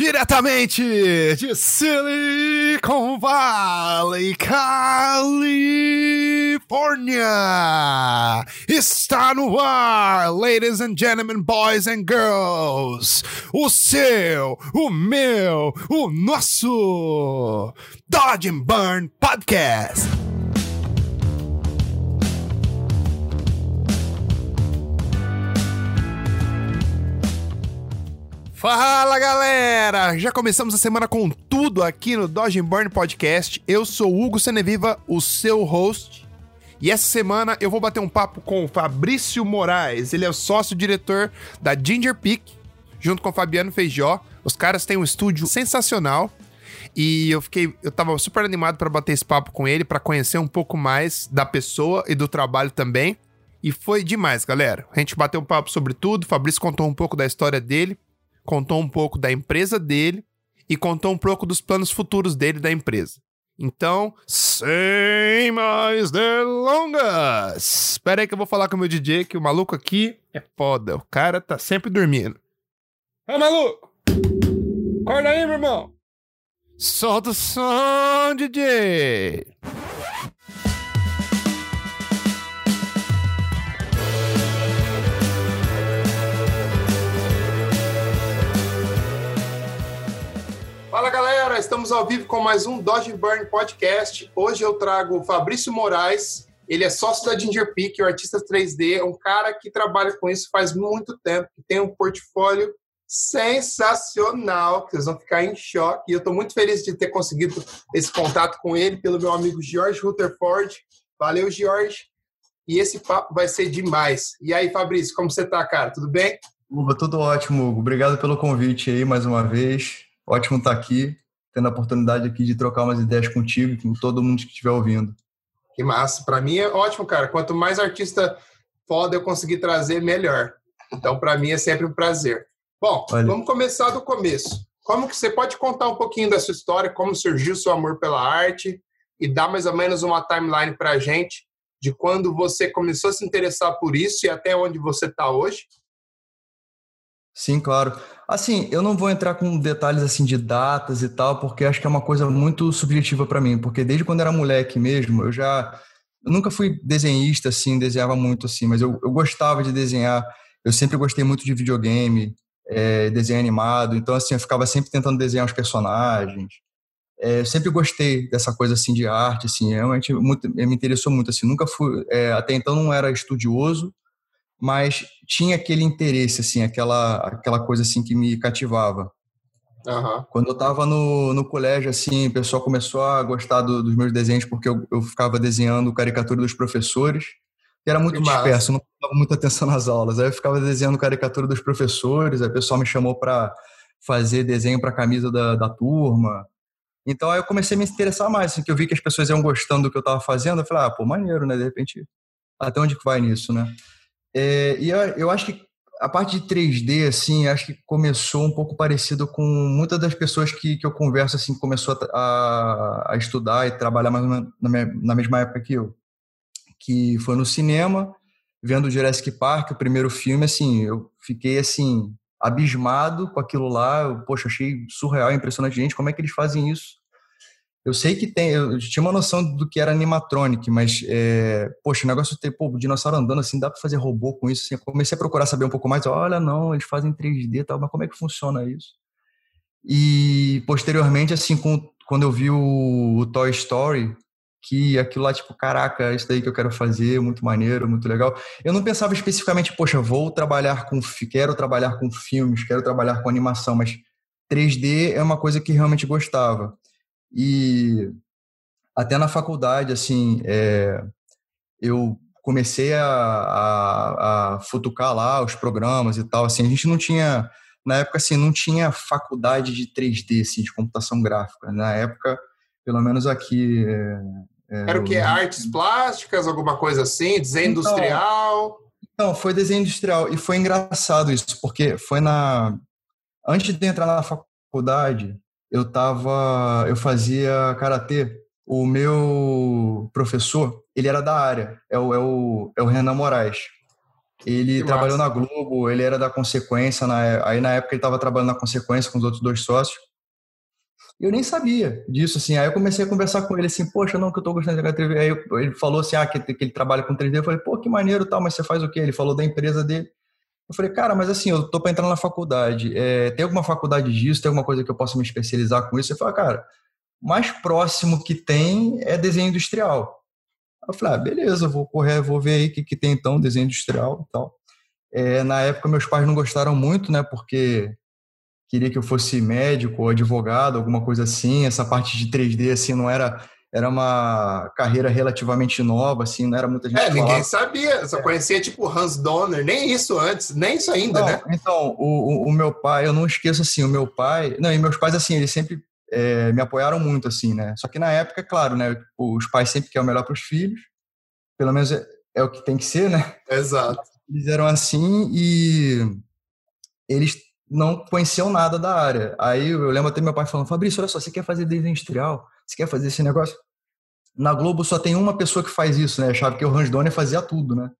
Diretamente de Silicon Valley, Califórnia, está no ar, ladies and gentlemen, boys and girls, o seu, o meu, o nosso Dodge and Burn Podcast. Fala galera! Já começamos a semana com tudo aqui no Dodge Burn Podcast. Eu sou Hugo Seneviva, o seu host. E essa semana eu vou bater um papo com o Fabrício Moraes. Ele é o sócio-diretor da Ginger Peak, junto com o Fabiano Feijó. Os caras têm um estúdio sensacional. E eu fiquei, eu tava super animado para bater esse papo com ele, para conhecer um pouco mais da pessoa e do trabalho também. E foi demais, galera. A gente bateu um papo sobre tudo. O Fabrício contou um pouco da história dele contou um pouco da empresa dele e contou um pouco dos planos futuros dele da empresa. Então, sem mais delongas, espera aí que eu vou falar com o meu DJ, que o maluco aqui é foda. O cara tá sempre dormindo. Ô, maluco! Acorda aí, meu irmão! Solta o som, DJ! Estamos ao vivo com mais um Dodge Burn Podcast. Hoje eu trago o Fabrício Moraes, ele é sócio da Ginger Peak, o artista 3D, é um cara que trabalha com isso faz muito tempo, que tem um portfólio sensacional, que vocês vão ficar em choque. E eu estou muito feliz de ter conseguido esse contato com ele pelo meu amigo George Rutherford. Valeu, George. E esse papo vai ser demais. E aí, Fabrício, como você tá, cara? Tudo bem? Uva, tudo ótimo, Hugo. Obrigado pelo convite aí mais uma vez. Ótimo estar aqui, tendo a oportunidade aqui de trocar umas ideias contigo e com todo mundo que estiver ouvindo. Que massa. Para mim é ótimo, cara. Quanto mais artista foda eu conseguir trazer, melhor. Então, para mim é sempre um prazer. Bom, Olha. vamos começar do começo. Como que você pode contar um pouquinho da sua história, como surgiu seu amor pela arte e dar mais ou menos uma timeline para a gente de quando você começou a se interessar por isso e até onde você está hoje? Sim, claro. Assim, eu não vou entrar com detalhes assim de datas e tal, porque acho que é uma coisa muito subjetiva para mim, porque desde quando era moleque mesmo, eu já eu nunca fui desenhista assim, desenhava muito assim, mas eu, eu gostava de desenhar. Eu sempre gostei muito de videogame, é, desenho animado, então assim, eu ficava sempre tentando desenhar os personagens. É, eu sempre gostei dessa coisa assim de arte, assim, realmente muito, me interessou muito assim. Nunca fui, é, até então não era estudioso, mas tinha aquele interesse, assim, aquela, aquela coisa assim que me cativava. Uhum. Quando eu estava no, no colégio, assim, o pessoal começou a gostar do, dos meus desenhos porque eu, eu ficava desenhando caricatura dos professores. E era muito disperso, não dava muita atenção nas aulas. Aí eu ficava desenhando caricatura dos professores, aí o pessoal me chamou para fazer desenho para a camisa da, da turma. Então aí eu comecei a me interessar mais, assim, que eu vi que as pessoas iam gostando do que eu estava fazendo. Eu falei, ah, pô, maneiro, né? De repente, até onde que vai nisso, né? É, e eu, eu acho que a parte de 3D, assim, acho que começou um pouco parecido com muitas das pessoas que, que eu converso, assim, começou a, a estudar e trabalhar mais na, na mesma época que eu. Que foi no cinema, vendo Jurassic Park, o primeiro filme, assim, eu fiquei, assim, abismado com aquilo lá. Eu, poxa, achei surreal, impressionante. Gente, como é que eles fazem isso? Eu sei que tem, eu tinha uma noção do que era animatronic, mas, é, poxa, o negócio de ter, pô, dinossauro andando assim, dá para fazer robô com isso? Assim, eu comecei a procurar saber um pouco mais, olha, não, eles fazem 3D e tal, mas como é que funciona isso? E, posteriormente, assim, com, quando eu vi o, o, Toy Story, que aquilo lá, tipo, caraca, isso daí que eu quero fazer, muito maneiro, muito legal. Eu não pensava especificamente, poxa, vou trabalhar com, quero trabalhar com filmes, quero trabalhar com animação, mas 3D é uma coisa que realmente gostava. E até na faculdade, assim, é, eu comecei a, a, a, futucar lá os programas e tal, assim, a gente não tinha, na época, assim, não tinha faculdade de 3D, assim, de computação gráfica. Na época, pelo menos aqui... É, é, Era o que? Artes plásticas, alguma coisa assim? Desenho então, industrial? Não, foi desenho industrial. E foi engraçado isso, porque foi na... Antes de entrar na faculdade, eu tava, eu fazia karatê. O meu professor, ele era da área, é o, é o, é o Renan Moraes. Ele que trabalhou massa. na Globo, ele era da Consequência, na, aí na época ele estava trabalhando na Consequência com os outros dois sócios. Eu nem sabia disso, assim. Aí eu comecei a conversar com ele assim, poxa, não, que eu tô gostando de jogar 3D. Aí ele falou assim, ah, que, que, ele trabalha com 3D. Eu falei, pô, que maneiro tal, mas você faz o quê? Ele falou da empresa dele. Eu falei, cara, mas assim, eu tô para entrar na faculdade. É, tem alguma faculdade disso? Tem alguma coisa que eu possa me especializar com isso? Ele falou, cara, mais próximo que tem é desenho industrial. Eu falei, ah, beleza, vou correr, vou ver aí o que, que tem então, desenho industrial e tal. É, na época, meus pais não gostaram muito, né, porque queria que eu fosse médico ou advogado, alguma coisa assim. Essa parte de 3D, assim, não era... Era uma carreira relativamente nova, assim, não era muita gente. É, ninguém falava. sabia, só conhecia tipo Hans Donner, nem isso antes, nem isso ainda, não, né? Então, o, o, meu pai, eu não esqueço assim, o meu pai. Não, e meus pais, assim, eles sempre é, me apoiaram muito, assim, né? Só que na época, claro, né? Os pais sempre querem o melhor para os filhos, pelo menos é, é, o que tem que ser, né? Exato. Eles eram assim e eles não conheciam nada da área. Aí eu lembro até meu pai falando: Fabrício, olha só, você quer fazer desenho industrial? Você quer fazer esse negócio? Na Globo só tem uma pessoa que faz isso, né? achava que o Hans Donner fazia tudo, né?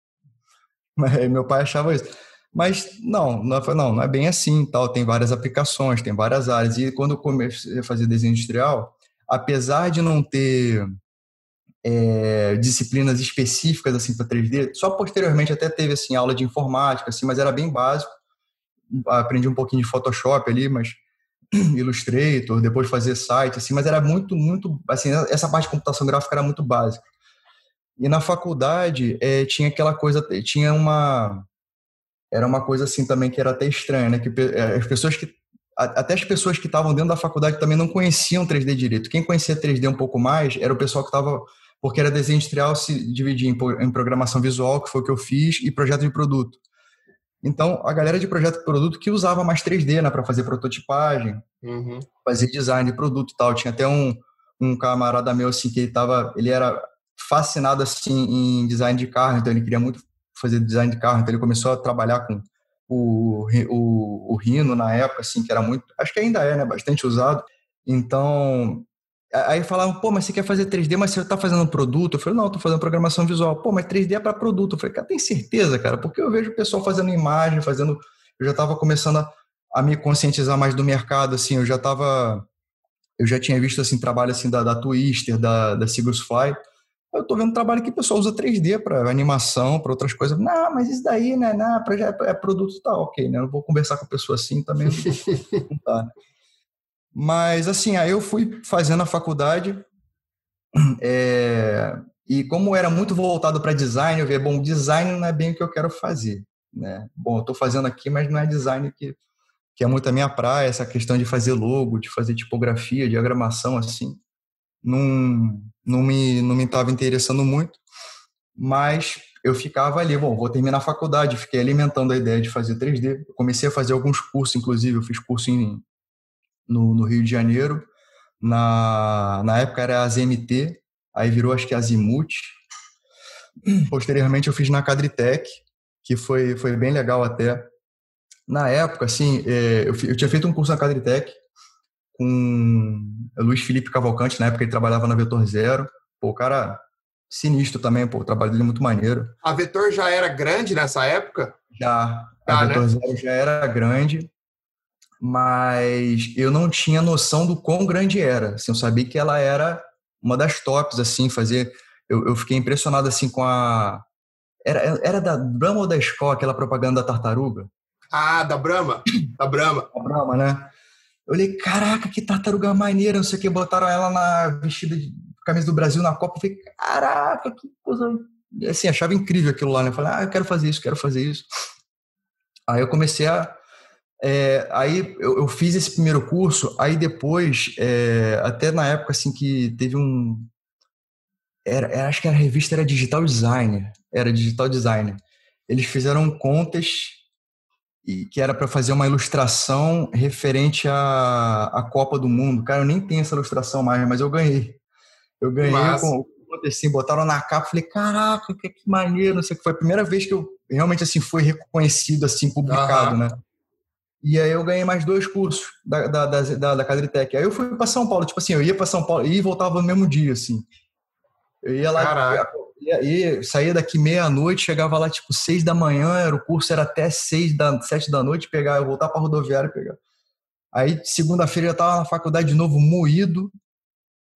Mas meu pai achava isso. Mas não, não, é, não, não é bem assim, tal. Tem várias aplicações, tem várias áreas. E quando eu comecei a fazer desenho industrial, apesar de não ter é, disciplinas específicas assim para 3D, só posteriormente até teve assim aula de informática, assim, mas era bem básico. Aprendi um pouquinho de Photoshop ali, mas Illustrator, depois fazer site, assim, mas era muito, muito, assim, essa parte de computação gráfica era muito básica. E na faculdade é, tinha aquela coisa, tinha uma era uma coisa assim também que era até estranha, né? Que eh, as pessoas que até as pessoas que estavam dentro da faculdade também não conheciam 3D direito. Quem conhecia 3D um pouco mais era o pessoal que estava porque era desenho industrial se dividia em, programação visual, que foi o que eu fiz, e projeto de produto. Então, a galera de projeto de produto que usava mais 3D, né, para fazer prototipagem, uhum. fazer design de produto e tal. Tinha até um, um camarada meu, assim, que ele tava, ele era fascinado, assim, em design de carro, então ele queria muito fazer design de carro, então ele começou a trabalhar com o, o, o Rhino na época, assim, que era muito, acho que ainda é, né, bastante usado. Então, aí falavam, pô, mas você quer fazer 3D, mas você está fazendo produto? Eu falei, não, estou fazendo programação visual. Pô, mas 3D é para produto. Eu falei, cara, tem certeza, cara? Porque eu vejo o pessoal fazendo imagem, fazendo. Eu já estava começando a, a, me conscientizar mais do mercado, assim, eu já estava. Eu já tinha visto assim trabalho assim da, da Twister, da, da Fly eu estou vendo trabalho que o pessoal usa 3D para animação, para outras coisas. Não, mas isso daí, né? Não, é, é produto tá ok, né? Eu não vou conversar com a pessoa assim também. não tá. Mas assim, aí eu fui fazendo a faculdade é, e como era muito voltado para design, eu vi, bom, design não é bem o que eu quero fazer, né? Bom, eu estou fazendo aqui, mas não é design que que é muito a minha praia, essa questão de fazer logo, de fazer tipografia, diagramação, assim não, não me não me estava interessando muito, mas eu ficava ali, bom, vou terminar a faculdade, fiquei alimentando a ideia de fazer 3D. Eu comecei a fazer alguns cursos, inclusive eu fiz curso em, no, no Rio de Janeiro, na, na época era a ZMT, aí virou acho que a Azimuth. Posteriormente eu fiz na Cadritec, que foi, foi bem legal até. Na época, assim, é, eu, eu tinha feito um curso na Cadritec, com Luiz Felipe Cavalcante, na época ele trabalhava na Vetor Zero. Pô, o cara sinistro também, pô, o trabalho dele é muito maneiro. A Vetor já era grande nessa época? Já. A ah, Vetor né? Zero já era grande, mas eu não tinha noção do quão grande era. Assim, eu sabia que ela era uma das tops, assim, fazer... Eu, eu fiquei impressionado, assim, com a... Era, era da Brahma ou da escola, aquela propaganda da tartaruga? Ah, da Brahma? Da Brahma. Da Brahma, né? Eu olhei, caraca, que tartaruga maneira, não sei o que, botaram ela na vestida de camisa do Brasil na Copa. Eu falei, caraca, que coisa. Assim, achava incrível aquilo lá, né? Eu falei, ah, eu quero fazer isso, quero fazer isso. Aí eu comecei a. É, aí eu, eu, fiz esse primeiro curso, aí depois, é, até na época assim que teve um. Era, era, acho que a revista era Digital Designer. Era Digital Designer. Eles fizeram um contest e que era para fazer uma ilustração referente à, à Copa do Mundo. Cara, eu nem tenho essa ilustração mais, mas eu ganhei. Eu ganhei Massa. com assim, botaram na capa, falei, caraca, que, que maneiro, não sei o que foi a primeira vez que eu realmente assim foi reconhecido assim publicado, uhum. né? E aí eu ganhei mais dois cursos da da da, da, Cadritec. Aí eu fui para São Paulo, tipo assim, eu ia para São Paulo e voltava no mesmo dia assim. Eu ia lá, E aí, saía daqui meia-noite, chegava lá tipo seis da manhã, era, o curso era até seis da, sete da noite, pegar, voltar para rodoviária e pegar. Aí, segunda-feira, já estava na faculdade de novo, moído.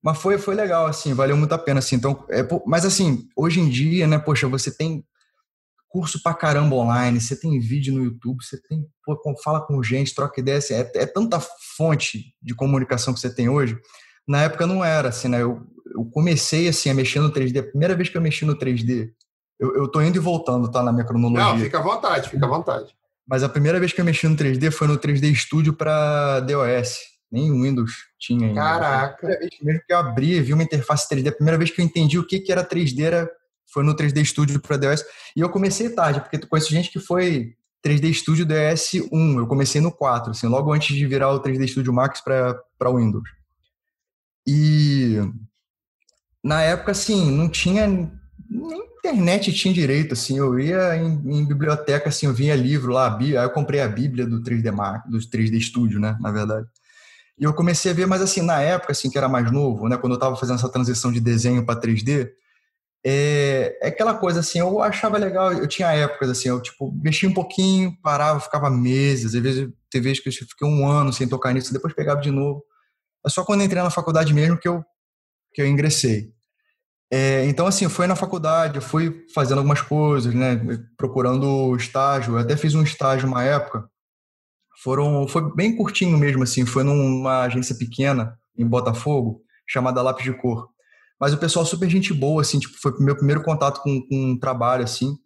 Mas foi, foi legal, assim, valeu muito a pena, assim. Então, é, mas, assim, hoje em dia, né, poxa, você tem curso pra caramba online, você tem vídeo no YouTube, você tem, pô, fala com gente, troca ideia, assim, é, é, tanta fonte de comunicação que você tem hoje. Na época não era, assim, né? Eu, eu comecei, assim, a mexer no 3D. A primeira vez que eu mexi no 3D, eu, eu tô indo e voltando, tá? Na minha cronologia. Não, fica à vontade, fica à vontade. Mas a primeira vez que eu mexi no 3D foi no 3D Studio para DOS. Nem o Windows tinha ainda. Caraca. A primeira vez mesmo que eu abri, vi uma interface 3D, a primeira vez que eu entendi o que, que era 3D era, foi no 3D Studio para DOS. E eu comecei tarde, porque tu conhece gente que foi 3D Studio DOS 1. Eu comecei no 4, assim, logo antes de virar o 3D Studio Max para Windows. E na época, assim, não tinha nem internet tinha direito, assim, eu ia em, em, biblioteca, assim, eu vinha livro lá, aí eu comprei a Bíblia do 3D Mark, do 3D Studio, né, na verdade. E eu comecei a ver, mas assim, na época, assim, que era mais novo, né, quando eu estava fazendo essa transição de desenho para 3D, é, é, aquela coisa assim, eu achava legal, eu tinha épocas assim, eu tipo, mexia um pouquinho, parava, ficava meses, às vezes teve vezes que eu fiquei um ano sem tocar nisso, depois pegava de novo. É só quando entrei na faculdade mesmo que eu, que eu ingressei. É, então, assim, foi na faculdade, eu fui fazendo algumas coisas, né? Procurando estágio. Eu até fiz um estágio uma época. Foram, foi bem curtinho mesmo, assim. Foi numa agência pequena em Botafogo, chamada Lápis de Cor. Mas o pessoal super gente boa, assim. Tipo, foi meu primeiro contato com, com um trabalho, assim.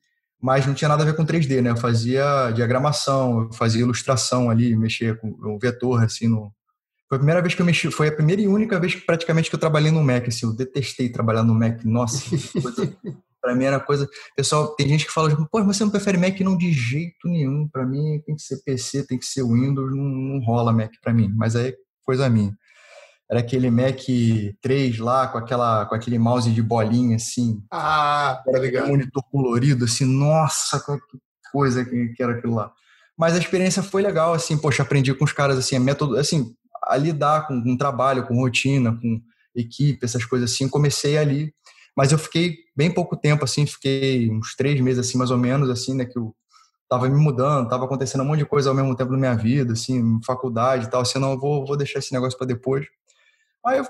Mas não tinha nada a ver com 3D, né? Eu fazia diagramação, eu fazia ilustração ali, mexia com o vetor, assim, no, foi a primeira vez que eu mexi, foi a primeira e única vez que praticamente que eu trabalhei no Mac, assim, eu detestei trabalhar no Mac, nossa, para mim era coisa, pessoal, tem gente que fala, pô, você não prefere Mac? Não, de jeito nenhum, para mim tem que ser PC, tem que ser Windows, não, não rola Mac para mim, mas aí coisa minha. Era aquele Mac 3 lá, com, aquela, com aquele mouse de bolinha, assim. Ah, ligado. Um monitor colorido, assim, nossa, que coisa que, que era aquilo lá. Mas a experiência foi legal, assim, poxa, aprendi com os caras, assim, a método, assim, a lidar com, com trabalho, com rotina, com equipe, essas coisas assim. Comecei ali, mas eu fiquei bem pouco tempo, assim, fiquei uns três meses, assim, mais ou menos, assim, né, que eu tava me mudando, tava acontecendo um monte de coisa ao mesmo tempo na minha vida, assim, faculdade e tal, assim, não, eu vou, vou deixar esse negócio para depois. Aí eu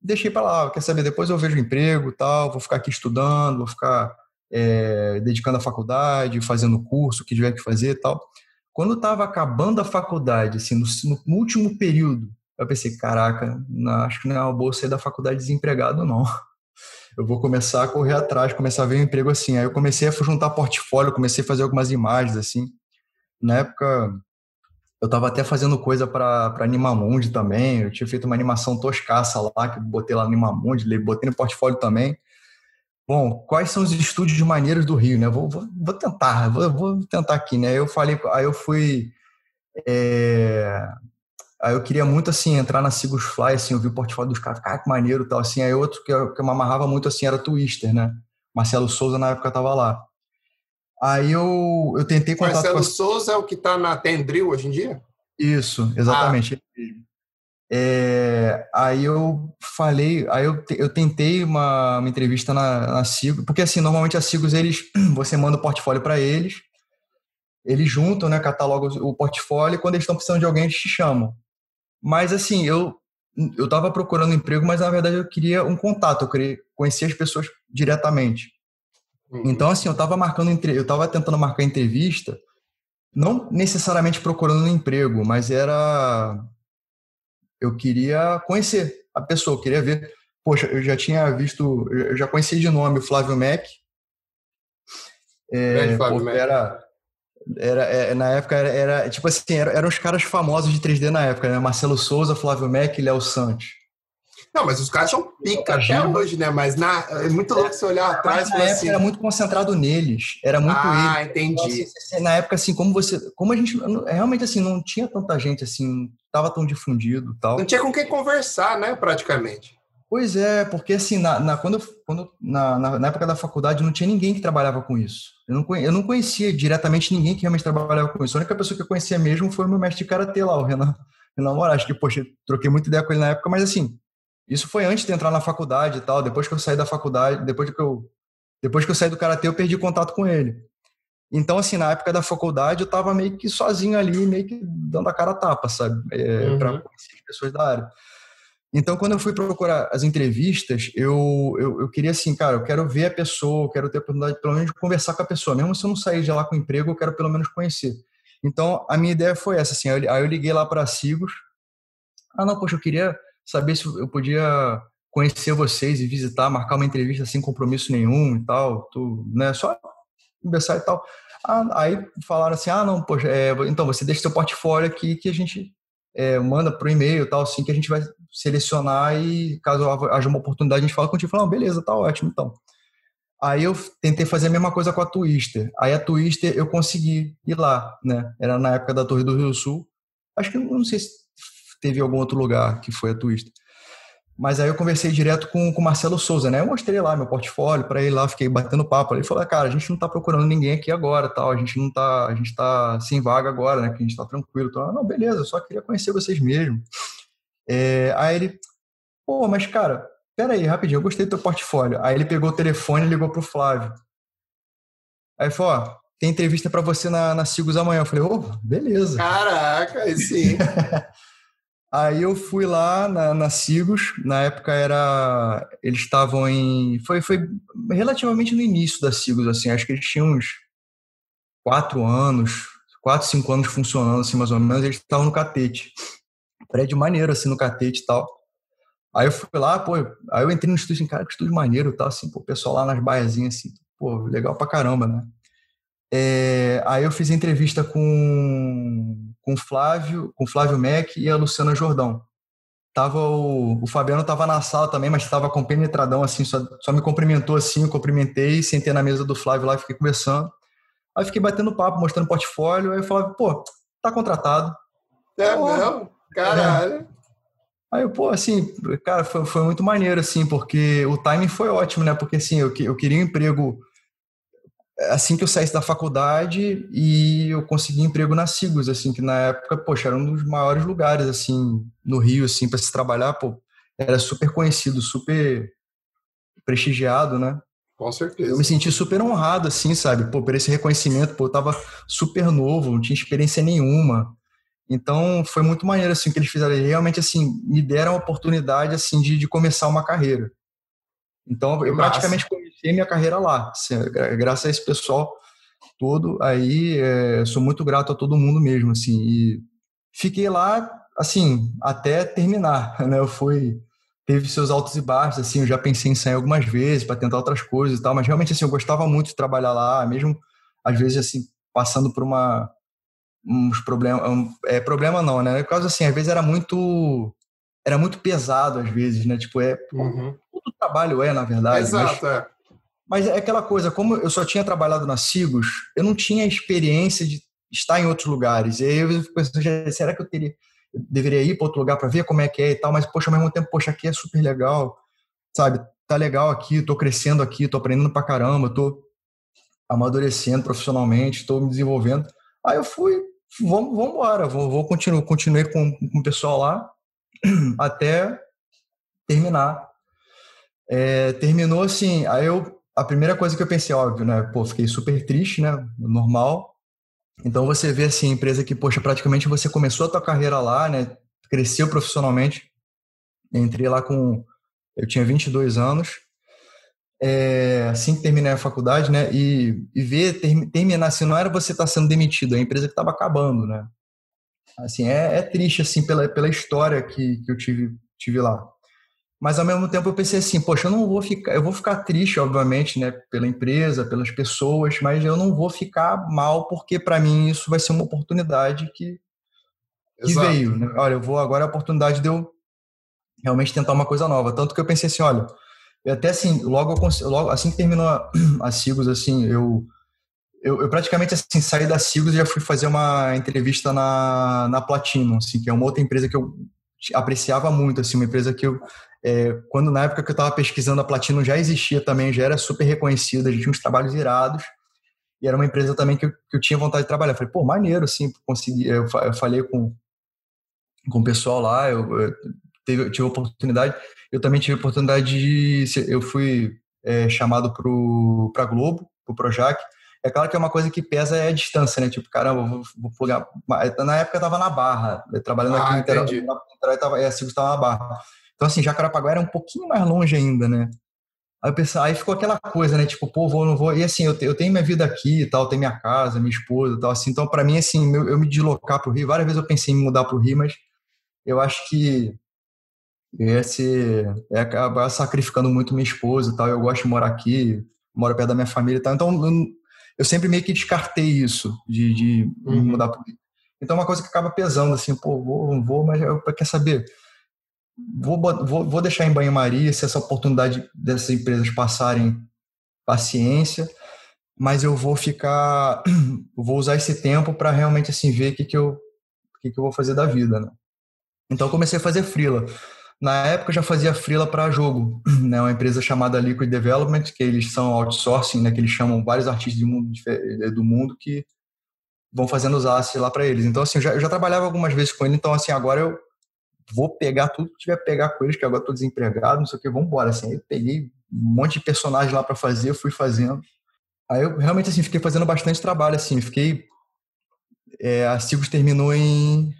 deixei para lá, quer saber, depois eu vejo emprego tal, vou ficar aqui estudando, vou ficar é, dedicando à faculdade, fazendo curso, o que tiver que fazer tal. Quando estava acabando a faculdade, assim, no, no, último período, eu pensei, caraca, não, acho que não é uma boa sair da faculdade desempregado, não. Eu vou começar a correr atrás, começar a ver um emprego assim. Aí eu comecei a juntar portfólio, comecei a fazer algumas imagens, assim. Na época, eu estava até fazendo coisa para Animamundi também. Eu tinha feito uma animação toscaça lá, que botei lá no Animamundi, botei no portfólio também. Bom, quais são os estúdios maneiros do Rio, né? Vou, vou, vou tentar, vou, vou, tentar aqui, né? Eu falei, aí eu fui, é, aí eu queria muito assim entrar na Sigus Fly, assim, eu vi o portfólio dos caras, cara, que maneiro, tal, assim. Aí outro que eu, que eu me amarrava muito assim era Twister, né? Marcelo Souza na época tava lá. Aí eu, eu tentei contato Marcelo com. Souza é o que está na Tendril hoje em dia? Isso, exatamente. Ah. É, aí eu falei, aí eu, eu tentei uma, uma entrevista na, na porque assim, normalmente a Sigos, eles, você manda o portfólio para eles, eles juntam, né, catalogam o portfólio e quando eles estão precisando de alguém, eles te chamam. Mas assim, eu eu estava procurando emprego, mas na verdade eu queria um contato, eu queria conhecer as pessoas diretamente. Uhum. Então assim, eu estava marcando, eu estava tentando marcar entrevista, não necessariamente procurando um emprego, mas era eu queria conhecer a pessoa, eu queria ver. Poxa, eu já tinha visto, eu já conhecia de nome o Flávio Mac. É, Flávio Mac. Era, era, é, na época era, era tipo assim, eram, eram os caras famosos de 3D na época, né? Marcelo Souza, Flávio Mac e Léo Santos. Não, mas os caras são pica até hoje, né? Mas na, é muito louco você olhar atrás e falar assim... era muito concentrado neles. Era muito ah, eles. entendi. Então, assim, na época, assim, como você... Como a gente... Realmente, assim, não tinha tanta gente, assim, tava tão difundido tal. Não tinha com quem conversar, né? Praticamente. Pois é, porque assim, na, na quando, quando na, na, na, época da faculdade não tinha ninguém que trabalhava com isso. Eu não, eu não conhecia diretamente ninguém que realmente trabalhava com isso. A única pessoa que eu conhecia mesmo foi o meu mestre de karatê lá, o Renan, Renan Moraes, que, poxa, troquei muita ideia com ele na época, mas assim, isso foi antes de entrar na faculdade e tal. Depois que eu saí da faculdade, depois que eu Depois que eu saí do karatê, eu perdi contato com ele. Então, assim, na época da faculdade, eu tava meio que sozinho ali, meio que dando a cara a tapa, sabe? É, uhum. Para conhecer as pessoas da área. Então, quando eu fui procurar as entrevistas, eu, eu, eu, queria assim, cara, eu quero ver a pessoa, eu quero ter a oportunidade, pelo menos, de conversar com a pessoa. Mesmo se eu não sair de lá com emprego, eu quero pelo menos conhecer. Então, a minha ideia foi essa, assim, aí eu liguei lá para Sigos. Ah, não, poxa, eu queria saber se eu podia conhecer vocês e visitar, marcar uma entrevista sem compromisso nenhum e tal, tu, né, só conversar e tal. Ah, aí falaram assim, ah, não, poxa, é, então você deixa seu portfólio aqui que a gente é, manda pro e-mail e tal, assim, que a gente vai selecionar e caso haja uma oportunidade a gente fala contigo. Fala, beleza, tá ótimo, então. Aí eu tentei fazer a mesma coisa com a Twister. Aí a Twister eu consegui ir lá, né? Era na época da Torre do Rio Sul. Acho que não sei se teve algum outro lugar que foi a Twister. Mas aí eu conversei direto com o Marcelo Souza, né? Eu mostrei lá meu portfólio para ele lá, fiquei batendo papo. Ele falou: "Cara, a gente não tá procurando ninguém aqui agora, tal. A gente não tá, a gente tá sem vaga agora, né? Que a gente tá tranquilo". Então, não, beleza, só queria conhecer vocês mesmo. É, aí ele: "Pô, mas cara, pera aí, rapidinho, eu gostei do teu portfólio". Aí ele pegou o telefone e ligou pro Flávio. Aí falou: "Ó, tem entrevista para você na, na Sigos amanhã". Eu falei: "Ô, oh, beleza". Caraca, aí sim. Aí eu fui lá na, na Sigos, na época era. Eles estavam em. Foi, foi relativamente no início da Sigos, assim, acho que eles tinham uns quatro anos, quatro, cinco anos funcionando, assim, mais ou menos, eles estavam no catete. Prédio maneiro, assim, no catete e tal. Aí eu fui lá, pô, aí eu entrei no estúdio, assim, cara, que estúdio maneiro tal, assim, pô, o pessoal lá nas baiazinhas, assim, pô, legal pra caramba, né? É, aí eu fiz entrevista com com o Flávio, com Flávio Mac e a Luciana Jordão. Tava o, o Fabiano estava na sala também, mas estava compenetradão assim, só, só me cumprimentou assim, eu cumprimentei, sentei na mesa do Flávio lá e fiquei conversando. Aí fiquei batendo papo, mostrando portfólio, aí eu falava, pô, tá contratado. É mesmo? Caralho. É. Aí eu, pô, assim, cara, foi, foi muito maneiro, assim, porque o timing foi ótimo, né? Porque, assim, eu, eu queria um emprego assim que eu saísse da faculdade e eu consegui emprego na Sigos, assim, que na época, poxa, era um dos maiores lugares, assim, no Rio, assim, para se trabalhar, pô, era super conhecido, super prestigiado, né? Com certeza. Eu me senti super honrado, assim, sabe? Pô, por esse reconhecimento, pô, eu tava super novo, não tinha experiência nenhuma. Então, foi muito maneiro, assim, que eles fizeram. Realmente, assim, me deram a oportunidade, assim, de, de começar uma carreira. Então, eu praticamente comecei minha carreira lá. Graças a esse pessoal todo, aí é, sou muito grato a todo mundo mesmo, assim. E fiquei lá, assim, até terminar, né? Eu fui teve seus altos e baixos, assim, eu já pensei em sair algumas vezes para tentar outras coisas e tal, mas realmente assim, eu gostava muito de trabalhar lá, mesmo às vezes assim, passando por uma uns problemas, um, é problema não, né? Por causa assim, às vezes era muito era muito pesado às vezes, né? Tipo, é uhum. todo trabalho é, na verdade. Exato, mas, é. Mas é aquela coisa, como eu só tinha trabalhado na Sigos, eu não tinha experiência de estar em outros lugares. E aí eu pensei, será que eu teria deveria ir para outro lugar para ver como é que é e tal, mas poxa, ao mesmo tempo, poxa, aqui é super legal, sabe? Tá legal aqui, tô crescendo aqui, tô aprendendo pra caramba, tô amadurecendo profissionalmente, estou me desenvolvendo. Aí eu fui, vamos, vamos embora, vou, vou continuar, continuei com, com o pessoal lá até terminar. É, terminou assim, aí eu a primeira coisa que eu pensei, óbvio, né? Pô, fiquei super triste, né? Normal. Então você vê assim, empresa que, poxa, praticamente você começou a tua carreira lá, né? Cresceu profissionalmente. Entrei lá com. Eu tinha 22 anos. É, assim que terminei a faculdade, né? E, e ver ter, terminar assim, não era você estar tá sendo demitido, é a empresa que estava acabando, né? Assim, é, é, triste, assim, pela, pela história que, que eu tive, tive lá. Mas ao mesmo tempo eu pensei assim, poxa, eu não vou ficar, eu vou ficar triste, obviamente, né, pela empresa, pelas pessoas, mas eu não vou ficar mal porque para mim isso vai ser uma oportunidade que, que veio. Né? Olha, eu vou agora é a oportunidade de eu realmente tentar uma coisa nova. Tanto que eu pensei assim, olha, eu até assim, logo, logo assim que terminou a, a Sigos, assim, eu, eu, eu, praticamente assim saí da Sigos e já fui fazer uma entrevista na, na Platinum, assim, que é uma outra empresa que eu apreciava muito, assim, uma empresa que eu é, quando na época que eu estava pesquisando a Platino já existia também, já era super reconhecida, a gente tinha uns trabalhos irados e era uma empresa também que eu, que eu tinha vontade de trabalhar. Eu falei, pô, maneiro, assim, consegui. Eu, eu falei com, com o pessoal lá, eu, eu teve, tive a oportunidade. Eu também tive a oportunidade de. Eu fui é, chamado para a Globo, para o Projac. É claro que é uma coisa que pesa é a distância, né? Tipo, caramba, vou, vou plugar. Na época eu estava na Barra, trabalhando ah, aqui no Niterói, tava, a Sigo estava na Barra. Então, assim, Jacarapaguá era um pouquinho mais longe ainda, né? Aí, pensei, aí ficou aquela coisa, né? Tipo, pô, vou, não vou. E assim, eu, eu tenho minha vida aqui e tal, tenho minha casa, minha esposa e tal. Assim, então, para mim, assim, eu, eu me deslocar para o Rio, várias vezes eu pensei em mudar para o Rio, mas eu acho que ia ser. é acabar sacrificando muito minha esposa e tal. Eu gosto de morar aqui, moro perto da minha família e tal. Então, eu, eu sempre meio que descartei isso, de, de uhum. mudar para o Rio. Então, é uma coisa que acaba pesando, assim, pô, vou, vou, mas eu, quer saber? Vou, vou, vou deixar em banho-maria se essa oportunidade dessas empresas passarem paciência, mas eu vou ficar, vou usar esse tempo para realmente assim ver o que, que, eu, que, que eu vou fazer da vida, né? Então comecei a fazer freela. Na época eu já fazia freela para jogo, né? Uma empresa chamada Liquid Development, que eles são outsourcing, né? Que eles chamam vários artistas do mundo, do mundo que vão fazendo os asses lá para eles. Então assim, eu já, eu já trabalhava algumas vezes com ele, então assim, agora eu vou pegar tudo que tiver pegar com eles, que agora estou desempregado, não sei o que, vamos embora. Assim, aí eu peguei um monte de personagens lá para fazer, fui fazendo. Aí eu realmente assim fiquei fazendo bastante trabalho assim, fiquei é, a Cigos terminou em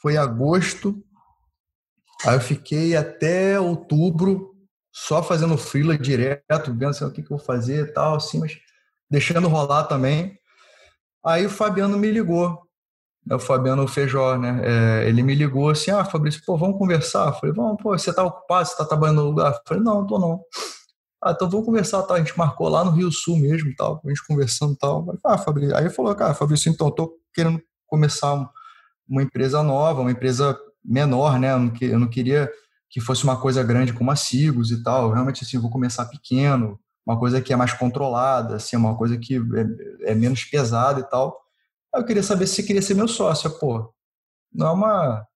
foi agosto. Aí eu fiquei até outubro só fazendo freela direto, vendo assim, o que, que eu vou fazer e tal, assim, mas deixando rolar também. Aí o Fabiano me ligou é o Fabiano Feijó, né? É, ele me ligou assim, ah, Fabrício, pô, vamos conversar? Eu falei, vamos, pô, você tá ocupado, você tá trabalhando no lugar? Eu falei, não, tô não. Ah, então vamos conversar, tá? A gente marcou lá no Rio Sul mesmo, tal, a gente conversando tal. Falei, ah, Fabrício. Aí ele falou, cara, Fabrício, então, tô querendo começar uma empresa nova, uma empresa menor, né? Eu não, eu não queria que fosse uma coisa grande como a Sigos e tal. Realmente, assim, vou começar pequeno, uma coisa que é mais controlada, assim, uma coisa que é, é menos pesada e tal. Eu queria saber se você queria ser meu sócio. Pô, não é uma.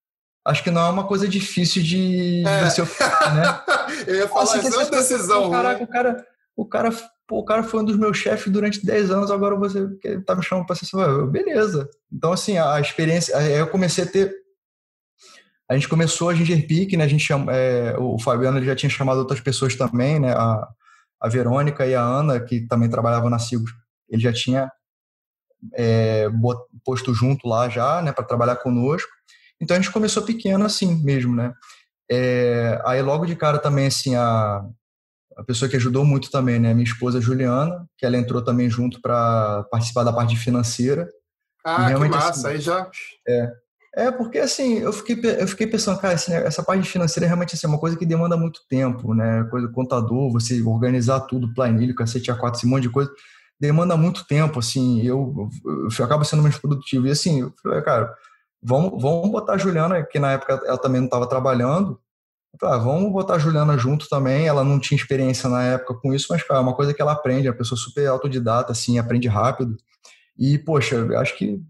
Acho que não é uma coisa difícil de, é. de né? eu ia falar, é decisão. Caraca, o cara, o cara, pô, o cara foi um dos meus chefes durante 10 anos, agora você tá me chamando para ser seu. Beleza. Então, assim, a experiência. Aí eu comecei a ter. A gente começou a Ginger Peak, né? A gente chama, é, o Fabiano já tinha chamado outras pessoas também, né? A, a Verônica e a Ana, que também trabalhavam na Sigos. Ele já tinha é, posto junto lá já, né, para trabalhar conosco. Então a gente começou pequeno assim mesmo, né? É, aí logo de cara também assim a, a pessoa que ajudou muito também, né, minha esposa Juliana, que ela entrou também junto para participar da parte financeira. Ah, que massa, assim, aí já. É, é, porque assim, eu fiquei, eu fiquei pensando, cara, assim, essa parte financeira é realmente assim, uma coisa que demanda muito tempo, né? Coisa contador, você organizar tudo, planilha, cacete a quatro, esse monte de coisa demanda muito tempo, assim, eu, eu, eu acabo sendo mais produtivo. E assim, eu falei, cara, vamos, vamos botar a Juliana, que na época ela também não estava trabalhando, falei, ah, vamos botar a Juliana junto também, ela não tinha experiência na época com isso, mas, cara, é uma coisa que ela aprende, é uma pessoa super autodidata, assim, aprende rápido. E, poxa, acho que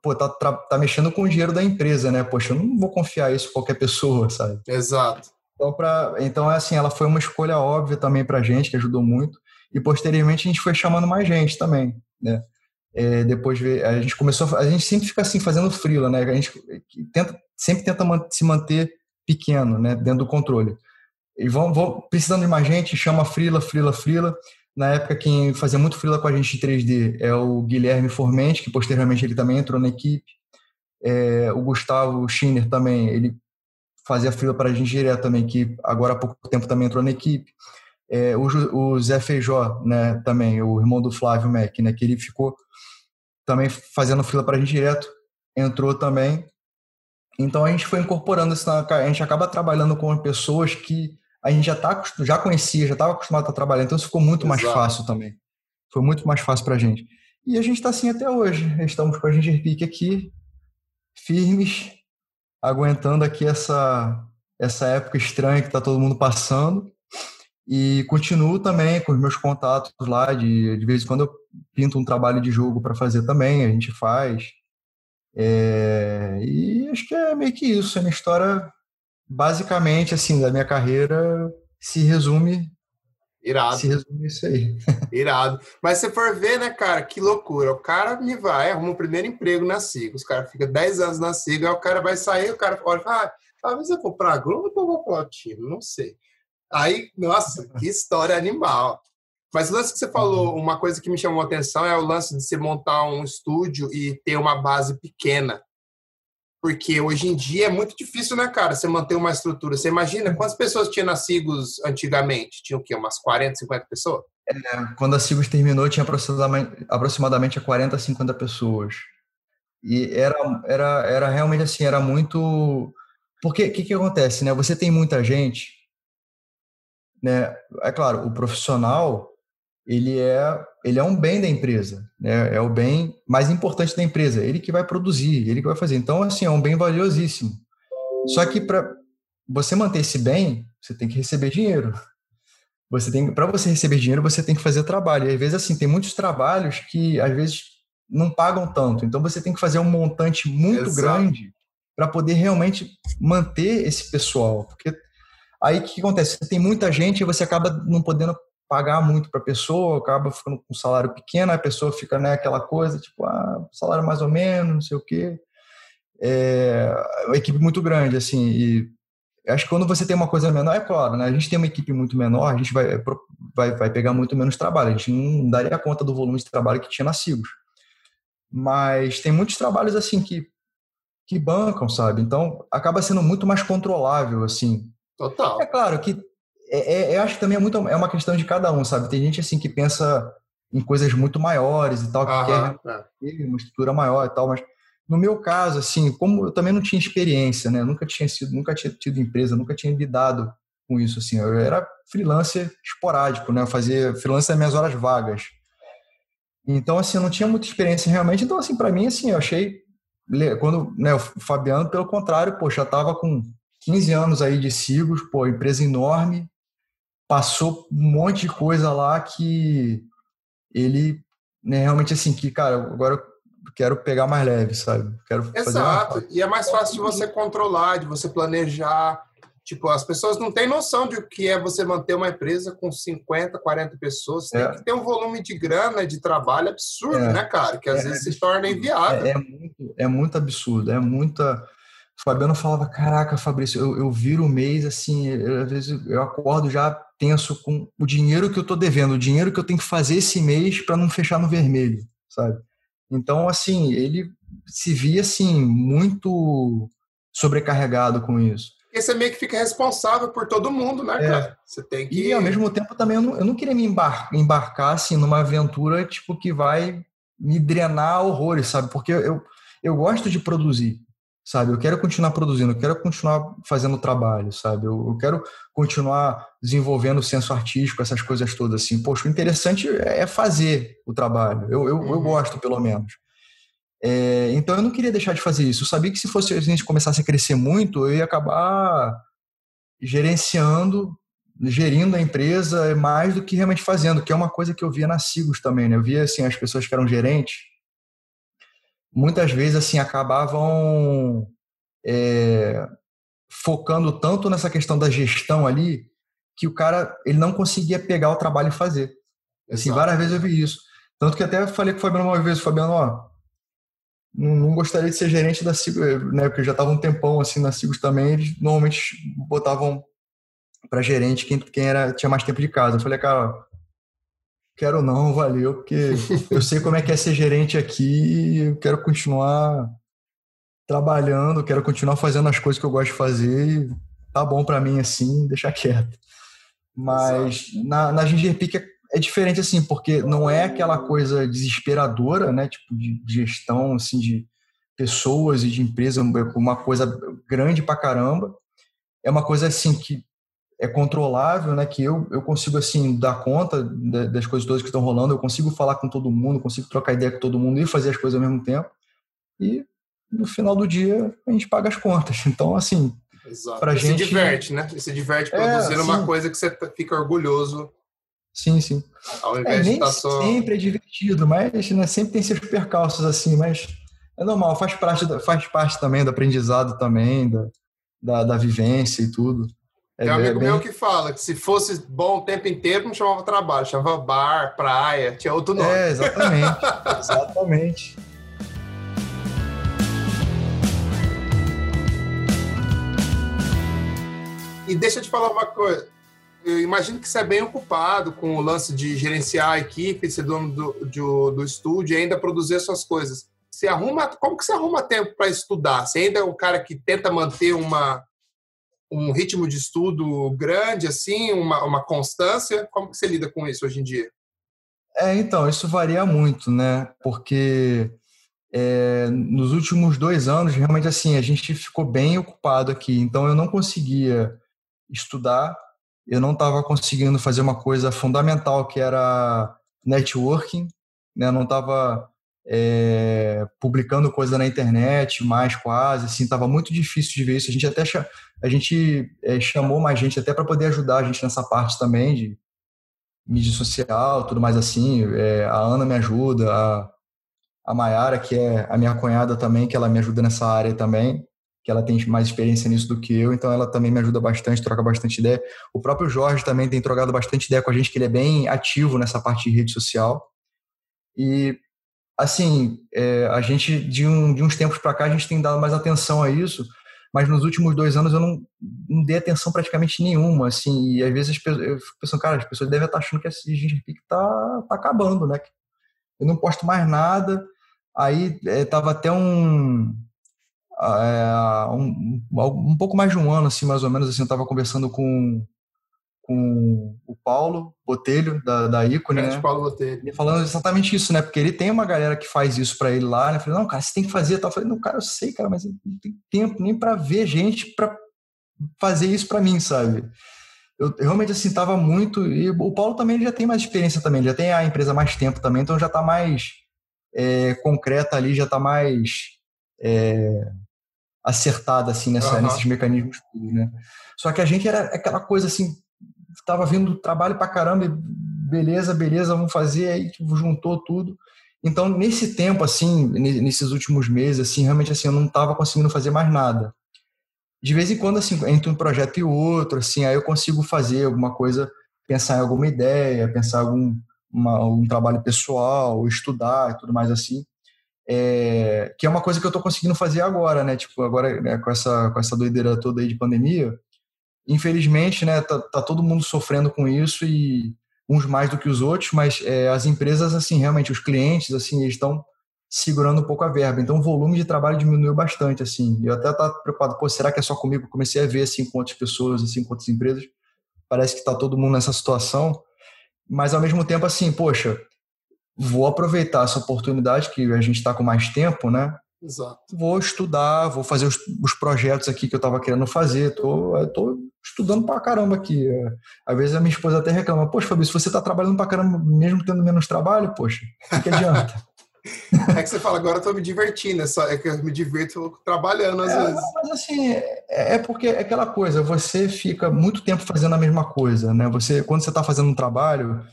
pô, tá, tá mexendo com o dinheiro da empresa, né? Poxa, eu não vou confiar isso em qualquer pessoa, sabe? Exato. Então, pra, então, é assim, ela foi uma escolha óbvia também pra gente, que ajudou muito e posteriormente a gente foi chamando mais gente também, né? É, depois a gente começou, a gente sempre fica assim fazendo frila, né? A gente tenta, sempre tenta se manter pequeno, né? Dentro do controle. E vão, vão precisando de mais gente, chama frila, frila, frila. Na época quem fazia muito frila com a gente de 3D é o Guilherme Formente, que posteriormente ele também entrou na equipe. É, o Gustavo Schiner também, ele fazia frila para a gente direto também, que agora há pouco tempo também entrou na equipe. É, o, o, Zé Feijó, né, também, o irmão do Flávio Mac, né, que ele ficou também fazendo fila para a gente direto, entrou também. Então a gente foi incorporando isso, na, a gente acaba trabalhando com pessoas que a gente já, tá, já conhecia, já estava acostumado a trabalhar, então isso ficou muito Exato. mais fácil também. Foi muito mais fácil para a gente. E a gente está assim até hoje. Estamos com a gente Pique aqui, firmes, aguentando aqui essa, essa época estranha que está todo mundo passando. E continuo também com os meus contatos lá, de, de vez em quando eu pinto um trabalho de jogo para fazer também, a gente faz. É, e acho que é meio que isso. A minha história, basicamente, assim, da minha carreira, se resume. Irado. Se resume isso aí. Irado. Mas se for ver, né, cara, que loucura. O cara me vai, arruma o primeiro emprego na SIGA. Os caras ficam 10 anos na SIGA, aí o cara vai sair, o cara olha e fala, ah, talvez eu vou pra Globo ou vou para o time, não sei. Aí, nossa, que história animal. Mas o lance que você falou, uhum. uma coisa que me chamou a atenção é o lance de você montar um estúdio e ter uma base pequena. Porque hoje em dia é muito difícil, né, cara, você manter uma estrutura. Você imagina quantas pessoas tinha na Sigos antigamente? Tinha o quê? Umas 40, 50 pessoas? É, quando a Sigos terminou, tinha aproximadamente, aproximadamente 40, 50 pessoas. E era, era, era realmente assim, era muito. Porque o que, que acontece, né? Você tem muita gente, né? É claro, o profissional ele é ele é um bem da empresa, né? É o bem mais importante da empresa. Ele que vai produzir, ele que vai fazer. Então, assim, é um bem valiosíssimo. Só que para você manter esse bem, você tem que receber dinheiro. Você tem para você receber dinheiro, você tem que fazer trabalho. E às vezes assim, tem muitos trabalhos que às vezes não pagam tanto. Então você tem que fazer um montante muito Exato. grande para poder realmente manter esse pessoal, porque aí o que acontece? Você tem muita gente e você acaba não podendo pagar muito para a pessoa, acaba ficando com um salário pequeno, a pessoa fica né, aquela coisa, tipo, ah, salário mais ou menos, não sei o quê. É uma equipe muito grande, assim, e acho que quando você tem uma coisa menor, é claro, né? A gente tem uma equipe muito menor, a gente vai, vai, vai pegar muito menos trabalho, a gente não daria conta do volume de trabalho que tinha na Sigos. Mas tem muitos trabalhos, assim, que, que bancam, sabe? Então, acaba sendo muito mais controlável, assim. Total. É claro que é, é, eu acho que também é, muito, é uma questão de cada um, sabe? Tem gente assim que pensa em coisas muito maiores e tal, que Aham, quer é. uma estrutura maior e tal, mas no meu caso, assim, como eu também não tinha experiência, né? nunca tinha sido, nunca tinha tido empresa, nunca tinha lidado com isso, assim. Eu era freelancer esporádico, né? Eu fazia freelancer nas minhas horas vagas. Então, assim, eu não tinha muita experiência realmente. Então, assim, para mim, assim, eu achei quando, né, o Fabiano, pelo contrário, pô, já tava com 15 anos aí de Sigos, pô, empresa enorme, passou um monte de coisa lá que ele né, realmente assim que cara agora eu quero pegar mais leve sabe? Quero exato. e é mais fácil de você controlar de você planejar. Tipo as pessoas não têm noção de o que é você manter uma empresa com 50 40 pessoas. Você é. tem que ter um volume de grana de trabalho absurdo é. né cara? Que às é, vezes se torna inviável. É, é, muito, é muito absurdo é muita Fabiano falava, caraca, Fabrício, eu, eu viro o mês assim, eu, às vezes eu acordo já tenso com o dinheiro que eu estou devendo, o dinheiro que eu tenho que fazer esse mês para não fechar no vermelho, sabe? Então, assim, ele se via assim muito sobrecarregado com isso. Porque você meio que fica responsável por todo mundo, né, é. cara? Você tem que. E ao mesmo tempo também eu não, eu não queria me embar embarcar assim numa aventura tipo que vai me drenar horrores, sabe? Porque eu, eu gosto de produzir sabe? Eu quero continuar produzindo, eu quero continuar fazendo trabalho, sabe? Eu, eu, quero continuar desenvolvendo o senso artístico, essas coisas todas assim. Poxa, o interessante é fazer o trabalho. Eu, eu, eu uhum. gosto, pelo menos. É, então eu não queria deixar de fazer isso. Eu sabia que se fosse a gente começasse a crescer muito, eu ia acabar gerenciando, gerindo a empresa mais do que realmente fazendo, que é uma coisa que eu via na Sigos também, né? Eu via assim as pessoas que eram gerentes muitas vezes assim acabavam é, focando tanto nessa questão da gestão ali que o cara ele não conseguia pegar o trabalho e fazer. Assim, várias vezes eu vi isso. Tanto que até falei com o Fabiano uma vez, Fabiano, ó, não, não gostaria de ser gerente da Sigos, né? Porque eu já estava um tempão assim na Sigos também, eles normalmente botavam para gerente quem, quem era tinha mais tempo de casa. Eu falei, cara, quero não, valeu, porque eu sei como é que é ser gerente aqui, eu quero continuar trabalhando, quero continuar fazendo as coisas que eu gosto de fazer, e tá bom para mim assim, deixar quieto. Mas na, na Ginger Peak é, é, diferente assim, porque não é aquela coisa desesperadora, né, tipo de gestão assim de pessoas e de empresa, uma coisa grande pra caramba. É uma coisa assim que é controlável, né? Que eu, eu consigo assim dar conta das coisas todas que estão rolando, eu consigo falar com todo mundo, consigo trocar ideia com todo mundo e fazer as coisas ao mesmo tempo. E no final do dia a gente paga as contas. Então assim, e gente se diverte, né? E se diverte é, produzindo é, uma coisa que você fica orgulhoso. Sim, sim. Ao invés é, de estar tá só... sempre é divertido, mas né, sempre tem seus percalços assim, mas é normal, faz parte, faz parte também do aprendizado também, da, da, da vivência e tudo. Tem um amigo bem... meu que fala que se fosse bom o tempo inteiro, não chamava trabalho, chamava bar, praia, tinha outro nome. É, exatamente. exatamente. E deixa eu te falar uma coisa. eu imagino que você é bem ocupado com o lance de gerenciar a equipe, ser dono do, do, do estúdio e ainda produzir suas coisas. Você arruma, como que você arruma tempo para estudar? Você ainda é o cara que tenta manter uma, um ritmo de estudo grande, assim, uma, uma constância? Como que você lida com isso hoje em dia? É, então, isso varia muito, né? Porque é, nos últimos dois anos, realmente assim, a gente ficou bem ocupado aqui. Então, eu não conseguia estudar, eu não estava conseguindo fazer uma coisa fundamental que era networking, né? Eu não estava é, publicando coisa na internet mais quase, assim, estava muito difícil de ver isso. A gente até a gente é, chamou mais gente até para poder ajudar a gente nessa parte também de mídia social, tudo mais assim. É, a Ana me ajuda, a, a Mayara, que é a minha cunhada também, que ela me ajuda nessa área também, que ela tem mais experiência nisso do que eu, então ela também me ajuda bastante, troca bastante ideia. O próprio Jorge também tem trocado bastante ideia com a gente, que ele é bem ativo nessa parte de rede social. E, assim, é, a gente, de, um, de uns tempos para cá, a gente tem dado mais atenção a isso, mas nos últimos dois anos eu não, não dei atenção praticamente nenhuma, assim, e às vezes eu fico pensando, cara, as pessoas devem estar achando que esse Ginger Peak tá, tá acabando, né? Eu não posto mais nada, aí é, tava até um, é, um, um pouco mais de um ano, assim, mais ou menos, assim, eu tava conversando com com o Paulo Botelho, da, da Icone, né? Paulo Botelho. E falando exatamente isso, né? Porque ele tem uma galera que faz isso para ele lá, né? Eu falei, não, cara, você tem que fazer. Eu falei, não, cara, eu sei, cara, mas não tem tempo nem para ver gente para fazer isso para mim, sabe? Eu, eu, realmente, assim, tava muito... E o Paulo também já tem mais experiência também, ele já tem a empresa mais tempo também, então já tá mais é, concreta ali, já tá mais é, acertada, assim, nessa, uhum. nesses mecanismos tudo, né? Só que a gente era aquela coisa, assim, estava vindo trabalho para caramba, beleza, beleza, vamos fazer, aí tipo, juntou tudo. Então, nesse tempo, assim, nesses últimos meses, assim, realmente, assim, eu não estava conseguindo fazer mais nada. De vez em quando, assim, entre um projeto e outro, assim, aí eu consigo fazer alguma coisa, pensar em alguma ideia, pensar algum uma, um trabalho pessoal, estudar e tudo mais assim. É, que é uma coisa que eu estou conseguindo fazer agora, né? Tipo, agora né, com, essa, com essa doideira toda aí de pandemia, infelizmente, né, tá, tá, todo mundo sofrendo com isso e uns mais do que os outros, mas é, as empresas, assim, realmente, os clientes, assim, eles estão segurando um pouco a verba. Então, o volume de trabalho diminuiu bastante, assim. Eu até estava preocupado, pô, será que é só comigo? Comecei a ver, assim, com outras pessoas, assim, com outras empresas. Parece que está todo mundo nessa situação. Mas, ao mesmo tempo, assim, poxa, vou aproveitar essa oportunidade que a gente está com mais tempo, né? Exato. Vou estudar, vou fazer os, os projetos aqui que eu estava querendo fazer. Tô, tô estudando pra caramba aqui. É, às vezes a minha esposa até reclama: Poxa, Fabrício, você está trabalhando pra caramba mesmo tendo menos trabalho? Poxa, o que adianta? é que você fala, agora eu tô me divertindo, é, só, é que eu me divirto trabalhando às é, vezes. Mas assim, é, é porque é aquela coisa, você fica muito tempo fazendo a mesma coisa, né? Você, quando você está fazendo um trabalho,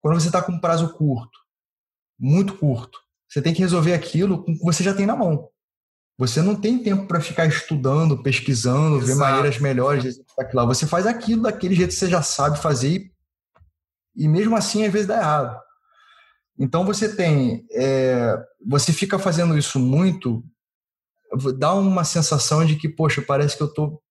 quando você está com um prazo curto, muito curto, você tem que resolver aquilo com o que você já tem na mão. Você não tem tempo para ficar estudando, pesquisando, Exato. ver maneiras melhores de aquilo Você faz aquilo daquele jeito que você já sabe fazer e, e mesmo assim às vezes dá errado. Então você tem, é, você fica fazendo isso muito, dá uma sensação de que, poxa, parece que eu estou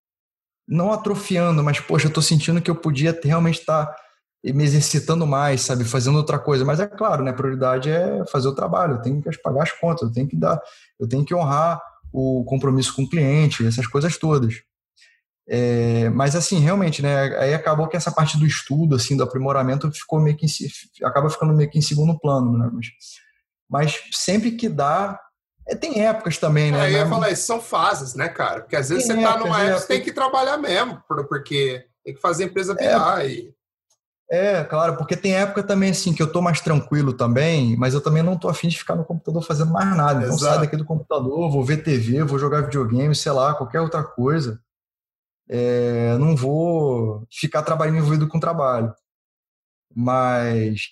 não atrofiando, mas poxa, eu estou sentindo que eu podia realmente estar tá me exercitando mais, sabe, fazendo outra coisa. Mas é claro, né, a prioridade é fazer o trabalho, eu tenho que pagar as contas, eu tenho que dar, eu tenho que honrar o compromisso com o cliente, essas coisas todas. É, mas assim, realmente, né, aí acabou que essa parte do estudo, assim, do aprimoramento ficou meio que em, acaba ficando meio que em segundo plano, né? Mas, mas sempre que dá, é, tem épocas também, né? É, eu ia né? falar, isso são fases, né, cara? Porque às vezes tem você tá numa época, você tem que trabalhar mesmo, porque tem que fazer a empresa é. virar é, e é, claro, porque tem época também assim que eu tô mais tranquilo também, mas eu também não tô afim de ficar no computador fazendo mais nada. Então saio daqui do computador, vou ver TV, vou jogar videogame, sei lá, qualquer outra coisa. É, não vou ficar trabalhando envolvido com trabalho. Mas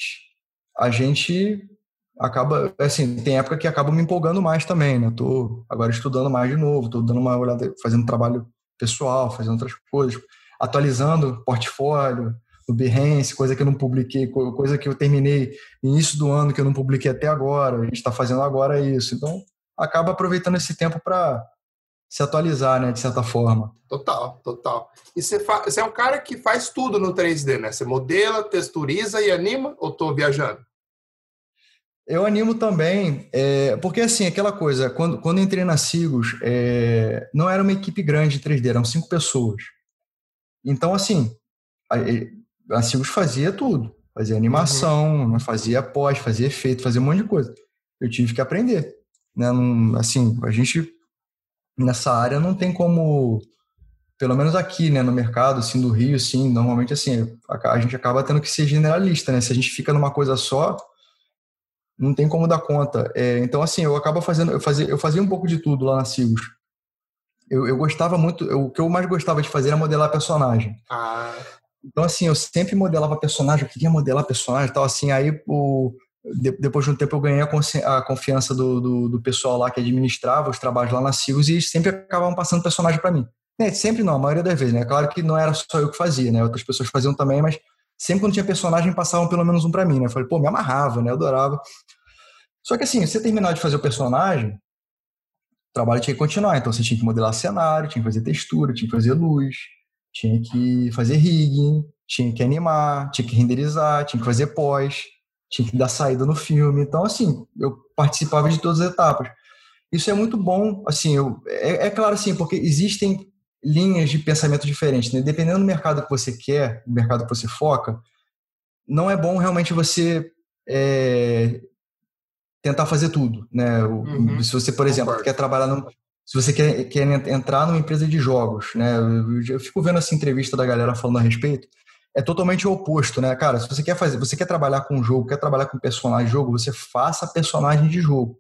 a gente acaba, assim, tem época que acaba me empolgando mais também, né? tô agora estudando mais de novo, tô dando uma olhada, fazendo trabalho pessoal, fazendo outras coisas, atualizando portfólio, no Behance, coisa que eu não publiquei, coisa que eu terminei no início do ano que eu não publiquei até agora. A gente está fazendo agora isso. Então, acaba aproveitando esse tempo para se atualizar, né, de certa forma. Total, total. E você, fa... você é um cara que faz tudo no 3D, né? Você modela, texturiza e anima, ou tô viajando? Eu animo também, é, porque assim, aquela coisa, quando, quando entrei na Sigos, é, não era uma equipe grande de 3D, eram cinco pessoas. Então, assim, a, Sigos fazia tudo. Fazia animação, uhum. fazia pós, fazia efeito, fazia um monte de coisa. Eu tive que aprender. Né? assim, a gente nessa área não tem como, pelo menos aqui, né, no mercado, assim, do Rio, assim, normalmente, assim, a, a gente acaba tendo que ser generalista, né? Se a gente fica numa coisa só, não tem como dar conta. É, então, assim, eu acabo fazendo, eu fazia, eu fazia um pouco de tudo lá na Sigos. Eu, eu gostava muito, eu, o que eu mais gostava de fazer era modelar personagem. Ah. Então, assim, eu sempre modelava personagem, eu queria modelar personagem e tal, assim, aí o, de, depois de um tempo eu ganhei a, a confiança do, do, do, pessoal lá que administrava os trabalhos lá na Sigos e eles sempre acabavam passando personagem para mim. É, sempre não, a maioria das vezes, né? Claro que não era só eu que fazia, né? Outras pessoas faziam também, mas sempre quando tinha personagem passavam pelo menos um para mim, né? Eu falei, pô, me amarrava, né? Eu adorava. Só que assim, você terminar de fazer o personagem, o trabalho tinha que continuar. Então você tinha que modelar cenário, tinha que fazer textura, tinha que fazer luz, tinha que fazer rigging, tinha que animar, tinha que renderizar, tinha que fazer pós tinha que dar saída no filme. Então, assim, eu participava de todas as etapas. Isso é muito bom, assim, eu, é, é claro, assim, porque existem linhas de pensamento diferentes, né? Dependendo do mercado que você quer, do mercado que você foca, não é bom realmente você é, tentar fazer tudo, né? Uhum. Se você, por exemplo, quer trabalhar no, se você quer, quer entrar numa empresa de jogos, né? Eu, eu, fico vendo essa entrevista da galera falando a respeito é totalmente o oposto, né, cara? Se você quer fazer, você quer trabalhar com jogo, quer trabalhar com personagem de jogo, você faça personagem de jogo.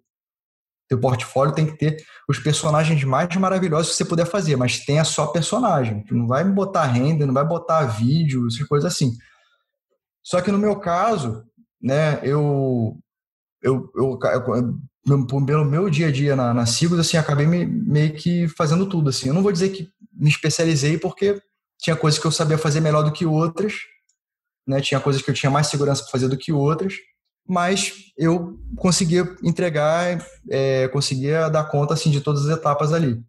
Teu portfólio tem que ter os personagens mais maravilhosos que você puder fazer, mas tenha só personagem. Não vai botar render, não vai botar vídeo, essas coisas assim. Só que no meu caso, né, eu eu, eu, eu pelo meu dia a dia na, na assim, acabei me, meio que fazendo tudo, assim. Eu não vou dizer que me especializei porque tinha coisas que eu sabia fazer melhor do que outras, né? Tinha coisas que eu tinha mais segurança para fazer do que outras, mas eu conseguia entregar, é, conseguia dar conta assim de todas as etapas ali.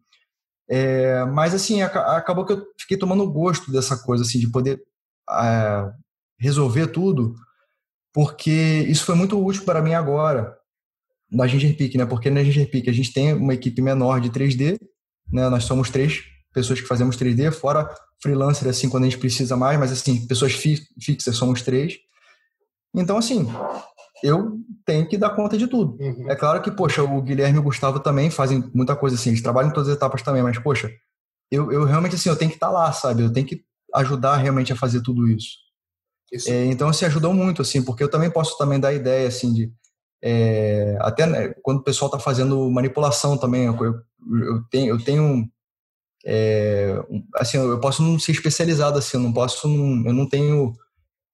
É, mas assim acabou que eu fiquei tomando gosto dessa coisa assim de poder é, resolver tudo, porque isso foi muito útil para mim agora na Ginger Peak, né? Porque na Ginger Peak a gente tem uma equipe menor de 3D, né? Nós somos três pessoas que fazemos 3D, fora freelancer, assim, quando a gente precisa mais, mas, assim, pessoas fi fixas somos três. Então, assim, eu tenho que dar conta de tudo. Uhum. É claro que, poxa, o Guilherme e o Gustavo também fazem muita coisa assim, eles trabalham em todas as etapas também, mas, poxa, eu, eu realmente, assim, eu tenho que estar tá lá, sabe? Eu tenho que ajudar realmente a fazer tudo isso. isso. É, então, assim, ajudou muito, assim, porque eu também posso também dar ideia, assim, de... É, até né, quando o pessoal está fazendo manipulação também, eu, eu, eu tenho, eu tenho é, assim, eu posso não ser especializado assim, eu não posso, eu não tenho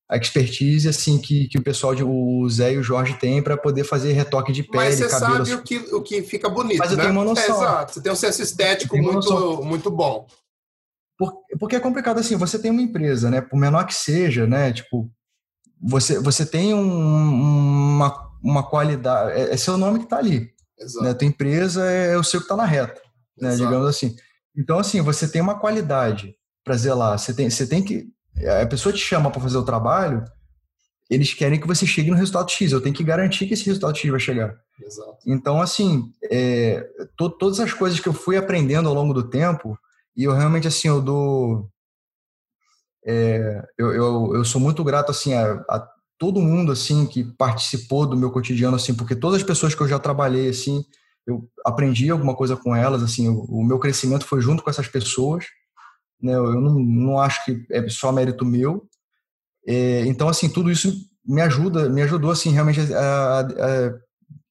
a expertise assim que, que o pessoal de o Zé e o Jorge tem para poder fazer retoque de pele, Mas você cabelo. sabe o que, o que fica bonito, Mas eu né? tenho uma noção. É, exato, você tem um senso estético muito, muito bom. porque é complicado assim, você tem uma empresa, né, por menor que seja, né, tipo, você, você tem um, uma, uma qualidade, é, é seu nome que está ali. Exato. Né? Tua empresa é, é o seu que está na reta, né, digamos assim. Então, assim, você tem uma qualidade para zelar. Você tem, você tem que. A pessoa te chama para fazer o trabalho, eles querem que você chegue no resultado X. Eu tenho que garantir que esse resultado X vai chegar. Exato. Então, assim, é, to, todas as coisas que eu fui aprendendo ao longo do tempo, e eu realmente, assim, eu dou. É, eu, eu, eu, sou muito grato, assim, a, a, todo mundo, assim, que participou do meu cotidiano, assim, porque todas as pessoas que eu já trabalhei, assim, eu aprendi alguma coisa com elas, assim, o, o meu crescimento foi junto com essas pessoas, né? Eu não, não acho que é só mérito meu. É, então, assim, tudo isso me ajuda, me ajudou, assim, realmente a, a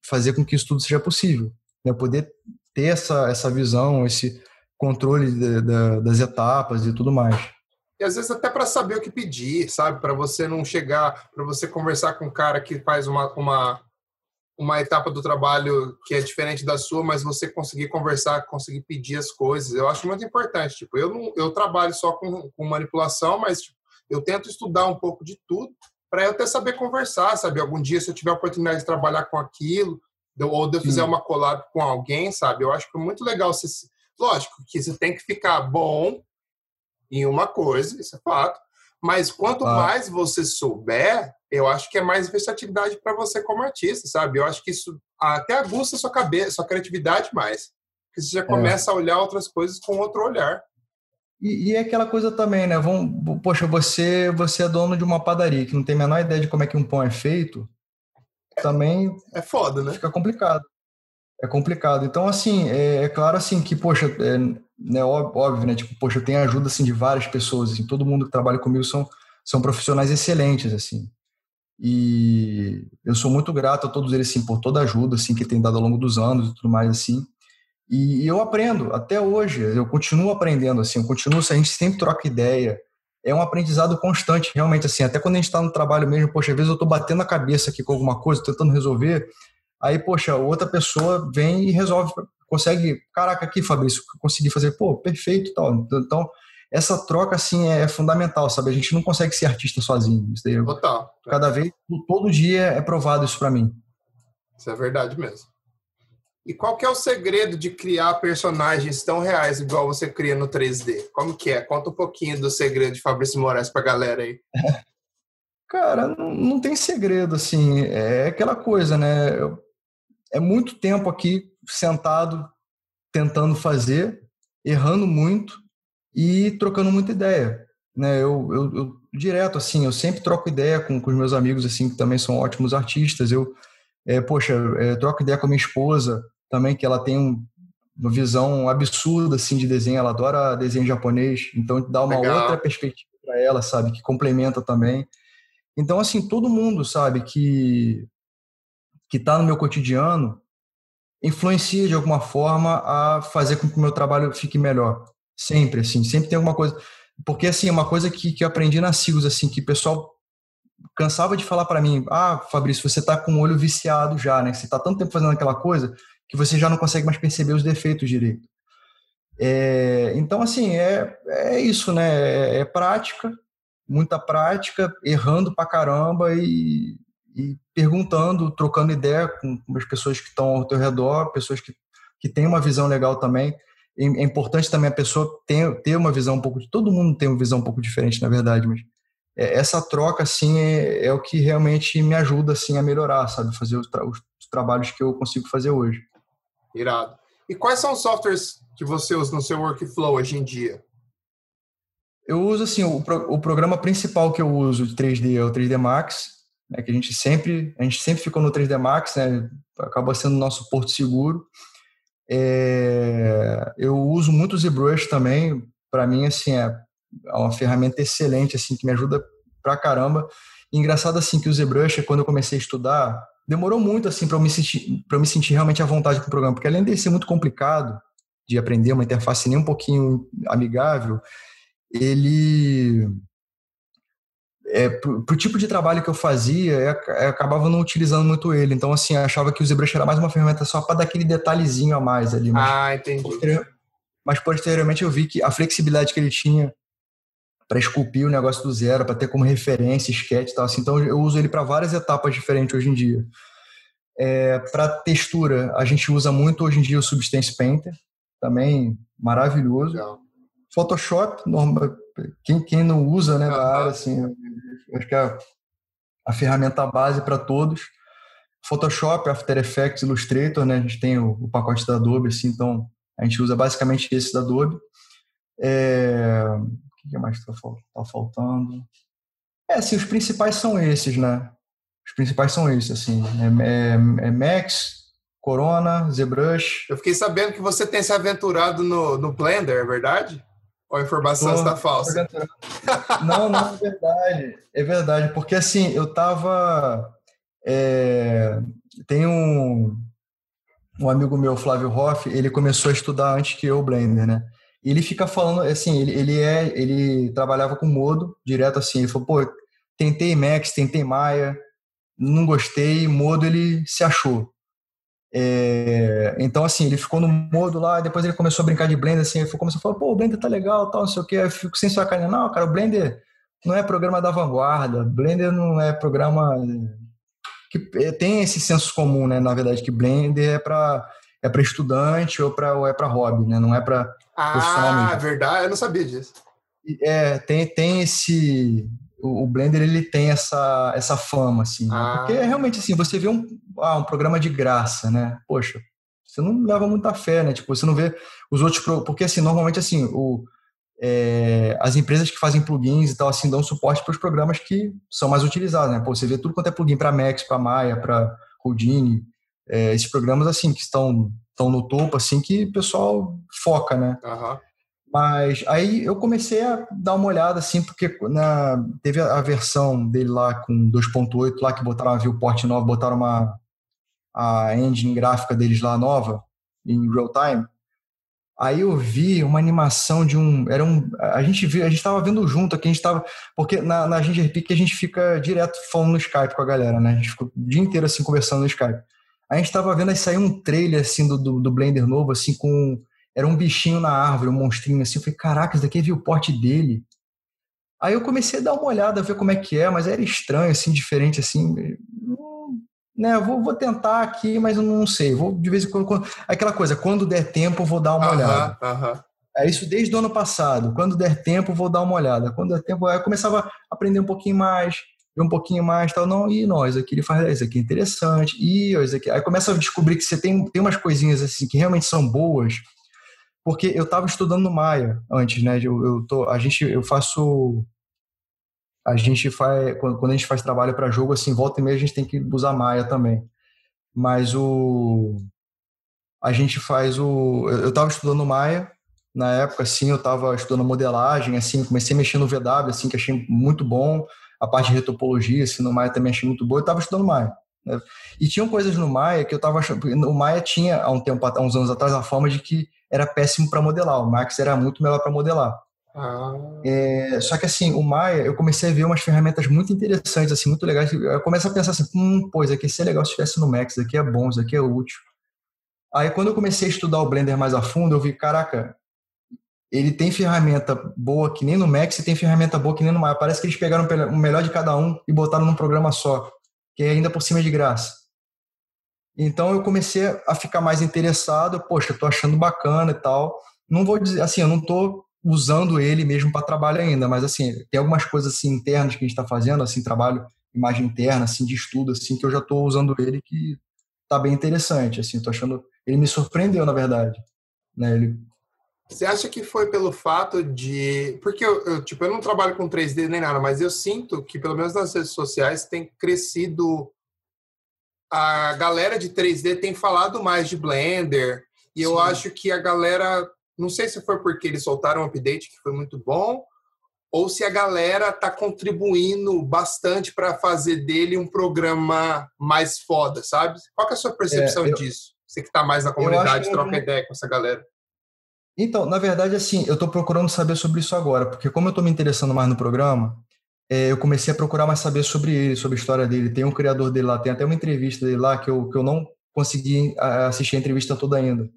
fazer com que isso tudo seja possível, né? Poder ter essa, essa visão, esse controle de, de, das etapas e tudo mais. E às vezes até para saber o que pedir, sabe? Para você não chegar, para você conversar com um cara que faz uma, uma uma etapa do trabalho que é diferente da sua, mas você conseguir conversar, conseguir pedir as coisas, eu acho muito importante. Tipo, eu não, eu trabalho só com, com manipulação, mas tipo, eu tento estudar um pouco de tudo para eu até saber conversar, sabe? Algum dia, se eu tiver a oportunidade de trabalhar com aquilo, ou de eu fizer uma collab com alguém, sabe? Eu acho que é muito legal você, Lógico que você tem que ficar bom em uma coisa, isso é fato. Mas quanto ah. mais você souber, eu acho que é mais versatilidade para você como artista, sabe? Eu acho que isso até aguça sua cabeça, sua criatividade mais. Porque você já é. começa é. a olhar outras coisas com outro olhar. E, e é aquela coisa também, né? Vão, poxa, você, você é dono de uma padaria que não tem a menor ideia de como é que um pão é feito, também. É foda, né? Fica complicado. É complicado. Então, assim, é, é claro assim que, poxa, é, né, óbvio, né? Tipo, poxa, eu tenho ajuda assim de várias pessoas, assim, todo mundo que trabalha comigo são, são profissionais excelentes, assim. E eu sou muito grato a todos eles, assim, por toda a ajuda, assim, que tem dado ao longo dos anos e tudo mais, assim. E, e eu aprendo, até hoje, eu continuo aprendendo, assim, eu continuo, a gente sempre troca ideia, é um aprendizado constante, realmente, assim, até quando a gente está no trabalho mesmo, poxa, às vezes eu estou batendo a cabeça aqui com alguma coisa, tentando resolver, aí, poxa, outra pessoa vem e resolve, consegue, caraca, aqui, Fabrício, consegui fazer, pô, perfeito tal. Então, essa troca, assim, é fundamental, sabe? A gente não consegue ser artista sozinho. Isso daí, Total. Cada vez, todo dia é provado isso para mim. Isso é verdade mesmo. E qual que é o segredo de criar personagens tão reais igual você cria no 3D? Como que é? Conta um pouquinho do segredo de Fabrício Moraes pra galera aí. Cara, não, não tem segredo, assim. É aquela coisa, né? É muito tempo aqui sentado tentando fazer, errando muito e trocando muita ideia. Né? Eu, eu, eu direto assim, eu sempre troco ideia com, com os meus amigos assim que também são ótimos artistas. Eu, é, poxa, é, troco ideia com a minha esposa também que ela tem um, uma visão absurda assim de desenho. Ela adora desenho japonês, então dá uma Legal. outra perspectiva para ela, sabe? Que complementa também. Então assim, todo mundo sabe que que está no meu cotidiano influencia de alguma forma a fazer com que o meu trabalho fique melhor. Sempre, assim, sempre tem alguma coisa. Porque, assim, é uma coisa que, que eu aprendi na Sigos, assim, que o pessoal cansava de falar para mim: ah, Fabrício, você tá com o olho viciado já, né? Você tá tanto tempo fazendo aquela coisa que você já não consegue mais perceber os defeitos direito. É, então, assim, é, é isso, né? É, é prática, muita prática, errando pra caramba e, e perguntando, trocando ideia com, com as pessoas que estão ao teu redor, pessoas que, que têm uma visão legal também. É, é importante também a pessoa ter, ter uma visão um pouco. Todo mundo tem uma visão um pouco diferente, na verdade, mas é, essa troca, assim, é, é, o que realmente me ajuda, assim, a melhorar, sabe? Fazer os, tra os trabalhos que eu consigo fazer hoje. Irado. E quais são os softwares que você usa no seu workflow hoje em dia? Eu uso, assim, o, pro, o programa principal que eu uso de 3D é o 3D Max, né, que a gente sempre a gente sempre ficou no 3D Max, né, acaba sendo o nosso porto seguro. É, eu uso muito o ZBrush também, para mim assim é, é uma ferramenta excelente assim que me ajuda pra caramba. E engraçado assim que o ZBrush quando eu comecei a estudar demorou muito assim para eu me sentir para me sentir realmente à vontade com o programa, porque além de ser muito complicado de aprender uma interface nem um pouquinho amigável, ele é, pro, pro tipo de trabalho que eu fazia, eu, eu, acabava não utilizando muito ele. Então, assim, eu achava que o ZBrush era mais uma ferramenta só para dar aquele detalhezinho a mais ali. Mas ah, entendi. Posterior, mas posteriormente eu vi que a flexibilidade que ele tinha para esculpir o negócio do zero, para ter como referência, sketch e tal. Assim, então, eu uso ele para várias etapas diferentes hoje em dia. É, para textura, a gente usa muito hoje em dia o Substance Painter, também maravilhoso. Legal. Photoshop, normal, quem, quem não usa né, da área, assim, acho que é a, ferramenta base para todos. Photoshop, After Effects, Illustrator, né? A gente tem o, o, pacote da Adobe, assim, então a gente usa basicamente esse da Adobe. É, o que mais está tá faltando? É, assim, os principais são esses, né? Os principais são esses, assim. É, é, é Max, Corona, ZBrush. Eu fiquei sabendo que você tem se aventurado no, no Blender, é verdade? Ou a informação está falsa? Não, não, é verdade. É verdade, porque assim, eu tava. É, tem um, um amigo meu, Flávio Hoff, ele começou a estudar antes que eu o Blender, né? E ele fica falando, assim, ele, ele é, ele trabalhava com Modo, direto assim, ele falou, pô, tentei Max, tentei Maya, não gostei, Modo ele se achou. É, então, assim, ele ficou no modo lá, depois ele começou a brincar de Blender, assim, ele começou a falar, pô, o Blender tá legal, tal, não sei o que, eu fico sem sacanagem. Não, cara, o Blender não é programa da vanguarda, Blender não é programa que é, tem esse senso comum, né, na verdade, que Blender é para é para estudante ou para é para hobby, né? Não é para ah, verdade, eu não sabia disso. É, tem, tem esse o, Blender ele tem essa, essa fama assim, né? ah. porque realmente assim, você vê um, ah, um programa de graça, né? Poxa, você não leva muita fé, né? Tipo, você não vê os outros porque assim, normalmente assim, o é, as empresas que fazem plugins e tal assim dão suporte para os programas que são mais utilizados, né? Pô, você vê tudo quanto é plugin para Max, para Maya, para Houdini, é, esses programas assim que estão estão no topo assim que o pessoal foca, né? Uhum. Mas aí eu comecei a dar uma olhada assim, porque na, teve a versão dele lá com 2.8 lá que botaram a viewport nova, botaram uma a engine gráfica deles lá nova em real time. Aí eu vi uma animação de um. Era um. A gente a gente estava vendo junto aqui, a gente estava. Porque na, na Ginger Peak a gente fica direto falando no Skype com a galera, né? A gente ficou o dia inteiro assim conversando no Skype. A gente estava vendo aí sair um trailer assim do, do, do, Blender novo, assim, com. Era um bichinho na árvore, um monstrinho assim. Eu falei, caraca, isso daqui é o porte dele. Aí eu comecei a dar uma olhada, ver como é que é, mas era estranho, assim, diferente, assim né, vou, vou tentar aqui, mas eu não sei. Vou de vez em quando, quando aquela coisa, quando der tempo, vou dar uma -huh, olhada. -huh. É isso desde o ano passado. Quando der tempo, vou dar uma olhada. Quando der tempo, aí eu começava a aprender um pouquinho mais, ver um pouquinho mais, tal. Não, e nós aqui ele faz isso aqui é interessante. E isso aqui. Aí começa a descobrir que você tem, tem umas coisinhas assim que realmente são boas. Porque eu estava estudando no Maia antes, né? Eu, eu tô, a gente, eu faço a gente faz quando, a gente faz trabalho para jogo assim volta e meia a gente tem que usar Maia também mas o a gente faz o eu estava estudando Maia na época assim eu estava estudando modelagem assim comecei a mexer no VW assim que achei muito bom a parte de retopologia assim no Maia também achei muito boa eu estava estudando Maia? E tinham coisas no Maia que eu estava achando o Maia tinha há um tempo há uns anos atrás a forma de que era péssimo para modelar o Max era muito melhor para modelar ah. É, só que assim, o Maia, eu comecei a ver umas ferramentas muito interessantes, assim, muito legais. Eu começo a pensar assim, hum, pô, isso aqui seria legal se estivesse no Max, isso aqui é bom, isso aqui é útil. Aí quando eu comecei a estudar o Blender mais a fundo, eu vi, caraca, ele tem ferramenta boa que nem no Max e tem ferramenta boa que nem no Maia. Parece que eles pegaram o melhor de cada um e botaram num programa só, que é ainda por cima de graça. Então eu comecei a ficar mais interessado, poxa, tô achando bacana e tal. Não vou dizer, assim, eu não tô usando ele mesmo para trabalho ainda, mas assim, tem algumas coisas assim internas que a gente está fazendo, assim, trabalho, imagem interna, assim, de estudo, assim, que eu já estou usando ele que tá bem interessante, assim, tô achando, ele me surpreendeu, na verdade, né, ele... Você acha que foi pelo fato de, porque eu, eu, tipo, eu não trabalho com 3D nem nada, mas eu sinto que pelo menos nas redes sociais tem crescido a galera de 3D tem falado mais de Blender, e Sim. eu acho que a galera não sei se foi porque eles soltaram um update que foi muito bom, ou se a galera está contribuindo bastante para fazer dele um programa mais foda, sabe? Qual é a sua percepção é, eu, disso? Você que está mais na comunidade, troca ideia com essa galera. Então, na verdade, assim, eu estou procurando saber sobre isso agora, porque como eu estou me interessando mais no programa, é, eu comecei a procurar mais saber sobre ele, sobre a história dele. Tem um criador dele lá, tem até uma entrevista dele lá que eu, que eu não consegui assistir a entrevista toda ainda.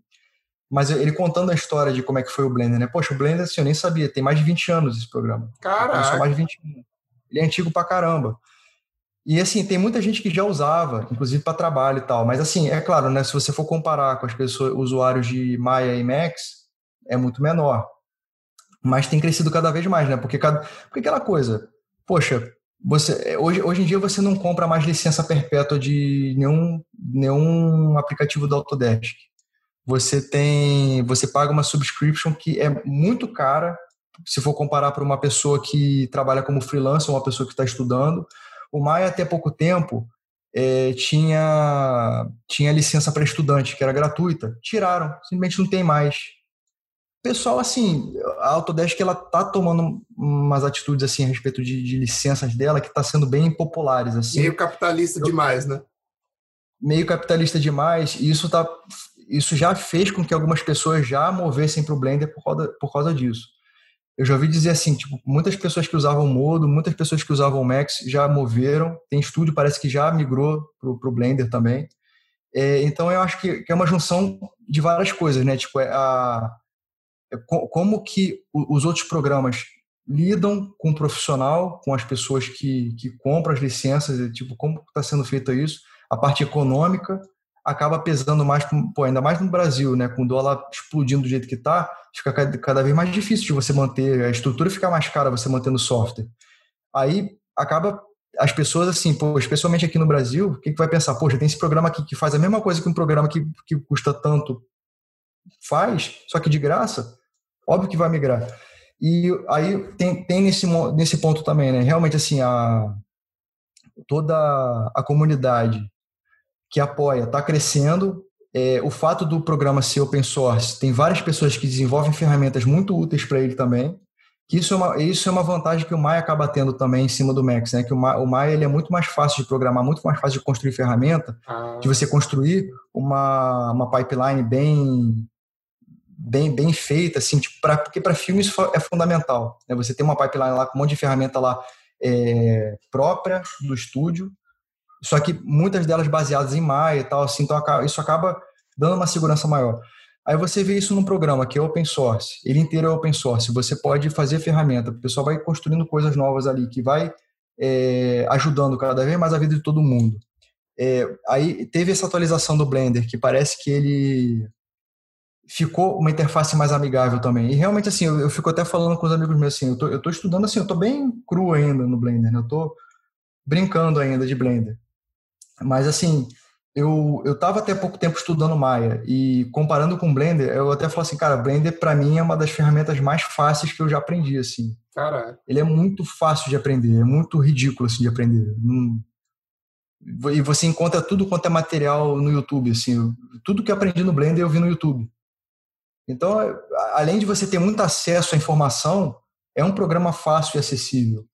Mas ele contando a história de como é que foi o Blender, né? Poxa, o Blender, assim, eu nem sabia, tem mais de 20 anos esse programa. Caraca! Só mais de 20 anos. Ele é antigo pra caramba. E assim, tem muita gente que já usava, inclusive para trabalho e tal. Mas assim, é claro, né? Se você for comparar com as pessoas, usuários de Maya e Max, é muito menor. Mas tem crescido cada vez mais, né? Porque, cada, porque aquela coisa, poxa, você, hoje, hoje em dia você não compra mais licença perpétua de nenhum, nenhum aplicativo do Autodesk você tem, você paga uma subscription que é muito cara, se for comparar para uma pessoa que trabalha como freelancer uma pessoa que está estudando. O Maia até pouco tempo é, tinha tinha licença para estudante que era gratuita, tiraram, simplesmente não tem mais. Pessoal, assim, a Autodesk ela tá tomando umas atitudes assim a respeito de, de licenças dela que está sendo bem populares assim. Meio capitalista Eu, demais, né? Meio capitalista demais e isso está isso já fez com que algumas pessoas já movessem para o Blender por causa, por causa disso. Eu já ouvi dizer assim, tipo, muitas pessoas que usavam Modo, muitas pessoas que usavam Max já moveram. Tem estúdio, parece que já migrou para o Blender também. É, então, eu acho que, que, é uma junção de várias coisas, né? Tipo, é a, como que os outros programas lidam com o profissional, com as pessoas que, que compram as licenças, tipo, como está sendo feito isso, a parte econômica, acaba pesando mais, pô, ainda mais no Brasil, né? Com o dólar explodindo do jeito que está, fica cada vez mais difícil de você manter, a estrutura fica mais cara você mantendo o software. Aí acaba as pessoas, assim, pô, especialmente aqui no Brasil, o que, que vai pensar? Poxa, tem esse programa aqui que faz a mesma coisa que um programa que, que custa tanto faz, só que de graça, óbvio que vai migrar. E aí tem, tem nesse, nesse ponto também, né? Realmente, assim, a, toda a comunidade que apoia está crescendo. É, o fato do programa ser open source, tem várias pessoas que desenvolvem ferramentas muito úteis para ele também. Que isso é, uma, isso é uma vantagem que o Maya acaba tendo também em cima do Max, né? Que o Maya, o Maya ele é muito mais fácil de programar, muito mais fácil de construir ferramenta, ah. de você construir uma, uma pipeline bem bem, bem feita, assim, tipo, pra, porque para filme isso é fundamental. Né? Você tem uma pipeline lá com um monte de ferramenta lá é, própria do estúdio, só que muitas delas baseadas em Maya e tal, assim, então isso acaba dando uma segurança maior. Aí você vê isso num programa que é open source, ele inteiro é open source, você pode fazer ferramenta, o pessoal vai construindo coisas novas ali, que vai é, ajudando cada vez mais a vida de todo mundo. É, aí teve essa atualização do Blender, que parece que ele ficou uma interface mais amigável também. E realmente, assim, eu, eu fico até falando com os amigos meus, assim, eu tô, eu tô estudando, assim, eu tô bem cru ainda no Blender, né? Eu tô brincando ainda de Blender. Mas, assim, eu, eu tava até pouco tempo estudando Maya e comparando com Blender, eu até falo assim, cara, Blender para mim é uma das ferramentas mais fáceis que eu já aprendi, assim. Cara. Ele é muito fácil de aprender, é muito ridículo, assim, de aprender. Hum. E você encontra tudo quanto é material no YouTube, assim. Tudo que eu aprendi no Blender eu vi no YouTube. Então, além de você ter muito acesso à informação, é um programa fácil e acessível.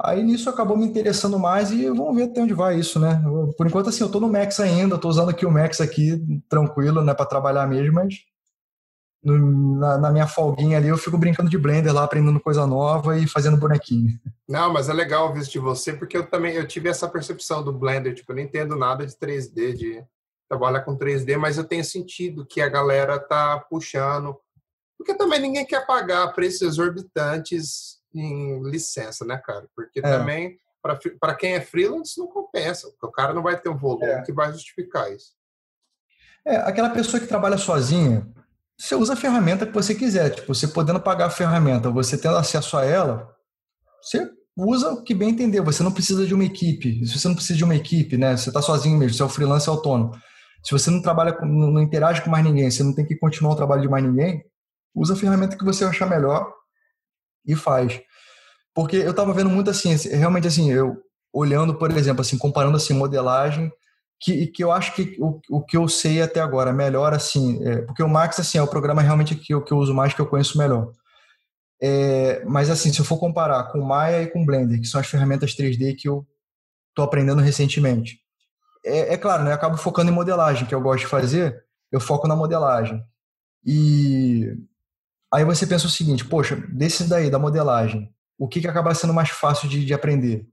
Aí nisso acabou me interessando mais e vamos ver até onde vai isso, né? Por enquanto, assim, eu estou no Max ainda, estou usando aqui o Max aqui, tranquilo, né, para trabalhar mesmo, mas no, na, na, minha folguinha ali eu fico brincando de Blender lá, aprendendo coisa nova e fazendo bonequinho. Não, mas é legal ouvir isso de você, porque eu também eu tive essa percepção do Blender, tipo, eu não entendo nada de 3D, de trabalhar com 3D, mas eu tenho sentido que a galera tá puxando, porque também ninguém quer pagar preços exorbitantes em licença, né, cara? Porque é. também, para quem é freelance, não compensa, porque o cara não vai ter um volume é. que vai justificar isso. É, aquela pessoa que trabalha sozinha, você usa a ferramenta que você quiser. Tipo, você podendo pagar a ferramenta, você tendo acesso a ela, você usa o que bem entender. Você não precisa de uma equipe. Se você não precisa de uma equipe, né? Você está sozinho mesmo, você é o freelance autônomo. Se você não trabalha, com, não interage com mais ninguém, você não tem que continuar o trabalho de mais ninguém, usa a ferramenta que você achar melhor e faz. Porque eu estava vendo muito assim, realmente assim, eu olhando, por exemplo, assim, comparando assim modelagem, que, que eu acho que o, o que eu sei até agora melhor assim, é, porque o Max assim é o programa realmente que eu, que eu uso mais, que eu conheço melhor. É, mas assim, se eu for comparar com Maya e com Blender, que são as ferramentas 3D que eu estou aprendendo recentemente, é, é claro, né, eu acabo focando em modelagem, que eu gosto de fazer, eu foco na modelagem. E aí você pensa o seguinte, poxa, desses daí, da modelagem, o que, que acaba sendo mais fácil de, de aprender?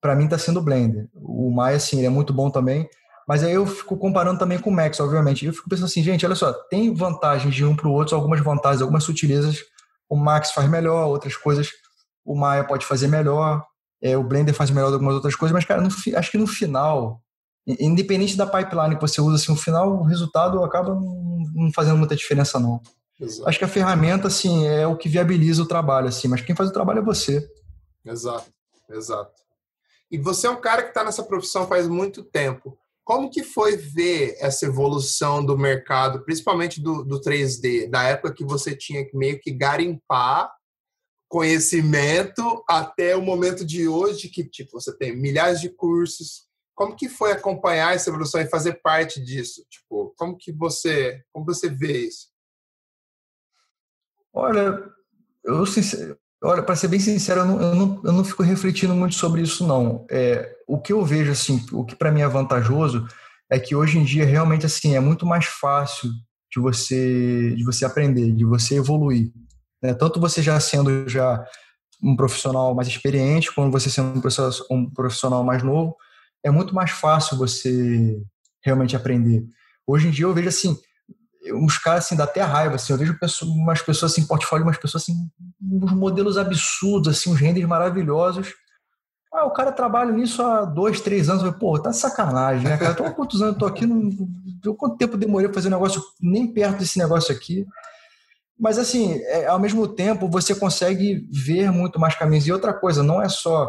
Para mim está sendo o Blender. O Maya, sim, ele é muito bom também, mas aí eu fico comparando também com o Max, obviamente. Eu fico pensando assim, gente, olha só, tem vantagens de um para o outro, algumas vantagens, algumas sutilezas. O Max faz melhor, outras coisas o Maya pode fazer melhor, é, o Blender faz melhor algumas outras coisas, mas, cara, no, acho que no final, independente da pipeline que você usa, assim, no final o resultado acaba não fazendo muita diferença não. Exato. Acho que a ferramenta assim é o que viabiliza o trabalho assim, mas quem faz o trabalho é você. Exato, exato. E você é um cara que está nessa profissão faz muito tempo. Como que foi ver essa evolução do mercado, principalmente do, do 3D, da época que você tinha que meio que garimpar conhecimento até o momento de hoje que tipo você tem milhares de cursos, como que foi acompanhar essa evolução e fazer parte disso? Tipo, como que você, como você vê isso? Olha, eu olha, para ser bem sincero, eu não, eu não, eu, não, fico refletindo muito sobre isso não. É, o que eu vejo assim, o que para mim é vantajoso é que hoje em dia realmente assim é muito mais fácil de você de você aprender, de você evoluir. Né? Tanto você já sendo já um profissional mais experiente, como você sendo um profissional mais novo, é muito mais fácil você realmente aprender. Hoje em dia eu vejo assim, uns caras assim, dá até raiva, assim, eu vejo pessoas, umas pessoas assim, portfólio, umas pessoas assim, uns modelos absurdos, assim, uns renders maravilhosos. Ah, o cara trabalha nisso há dois, três anos. Eu pô, tá sacanagem, né, cara? Tô quantos anos eu tô aqui, não, quanto tempo demorei pra fazer um negócio nem perto desse negócio aqui. Mas, assim, é, ao mesmo tempo, você consegue ver muito mais caminhos. E outra coisa, não é só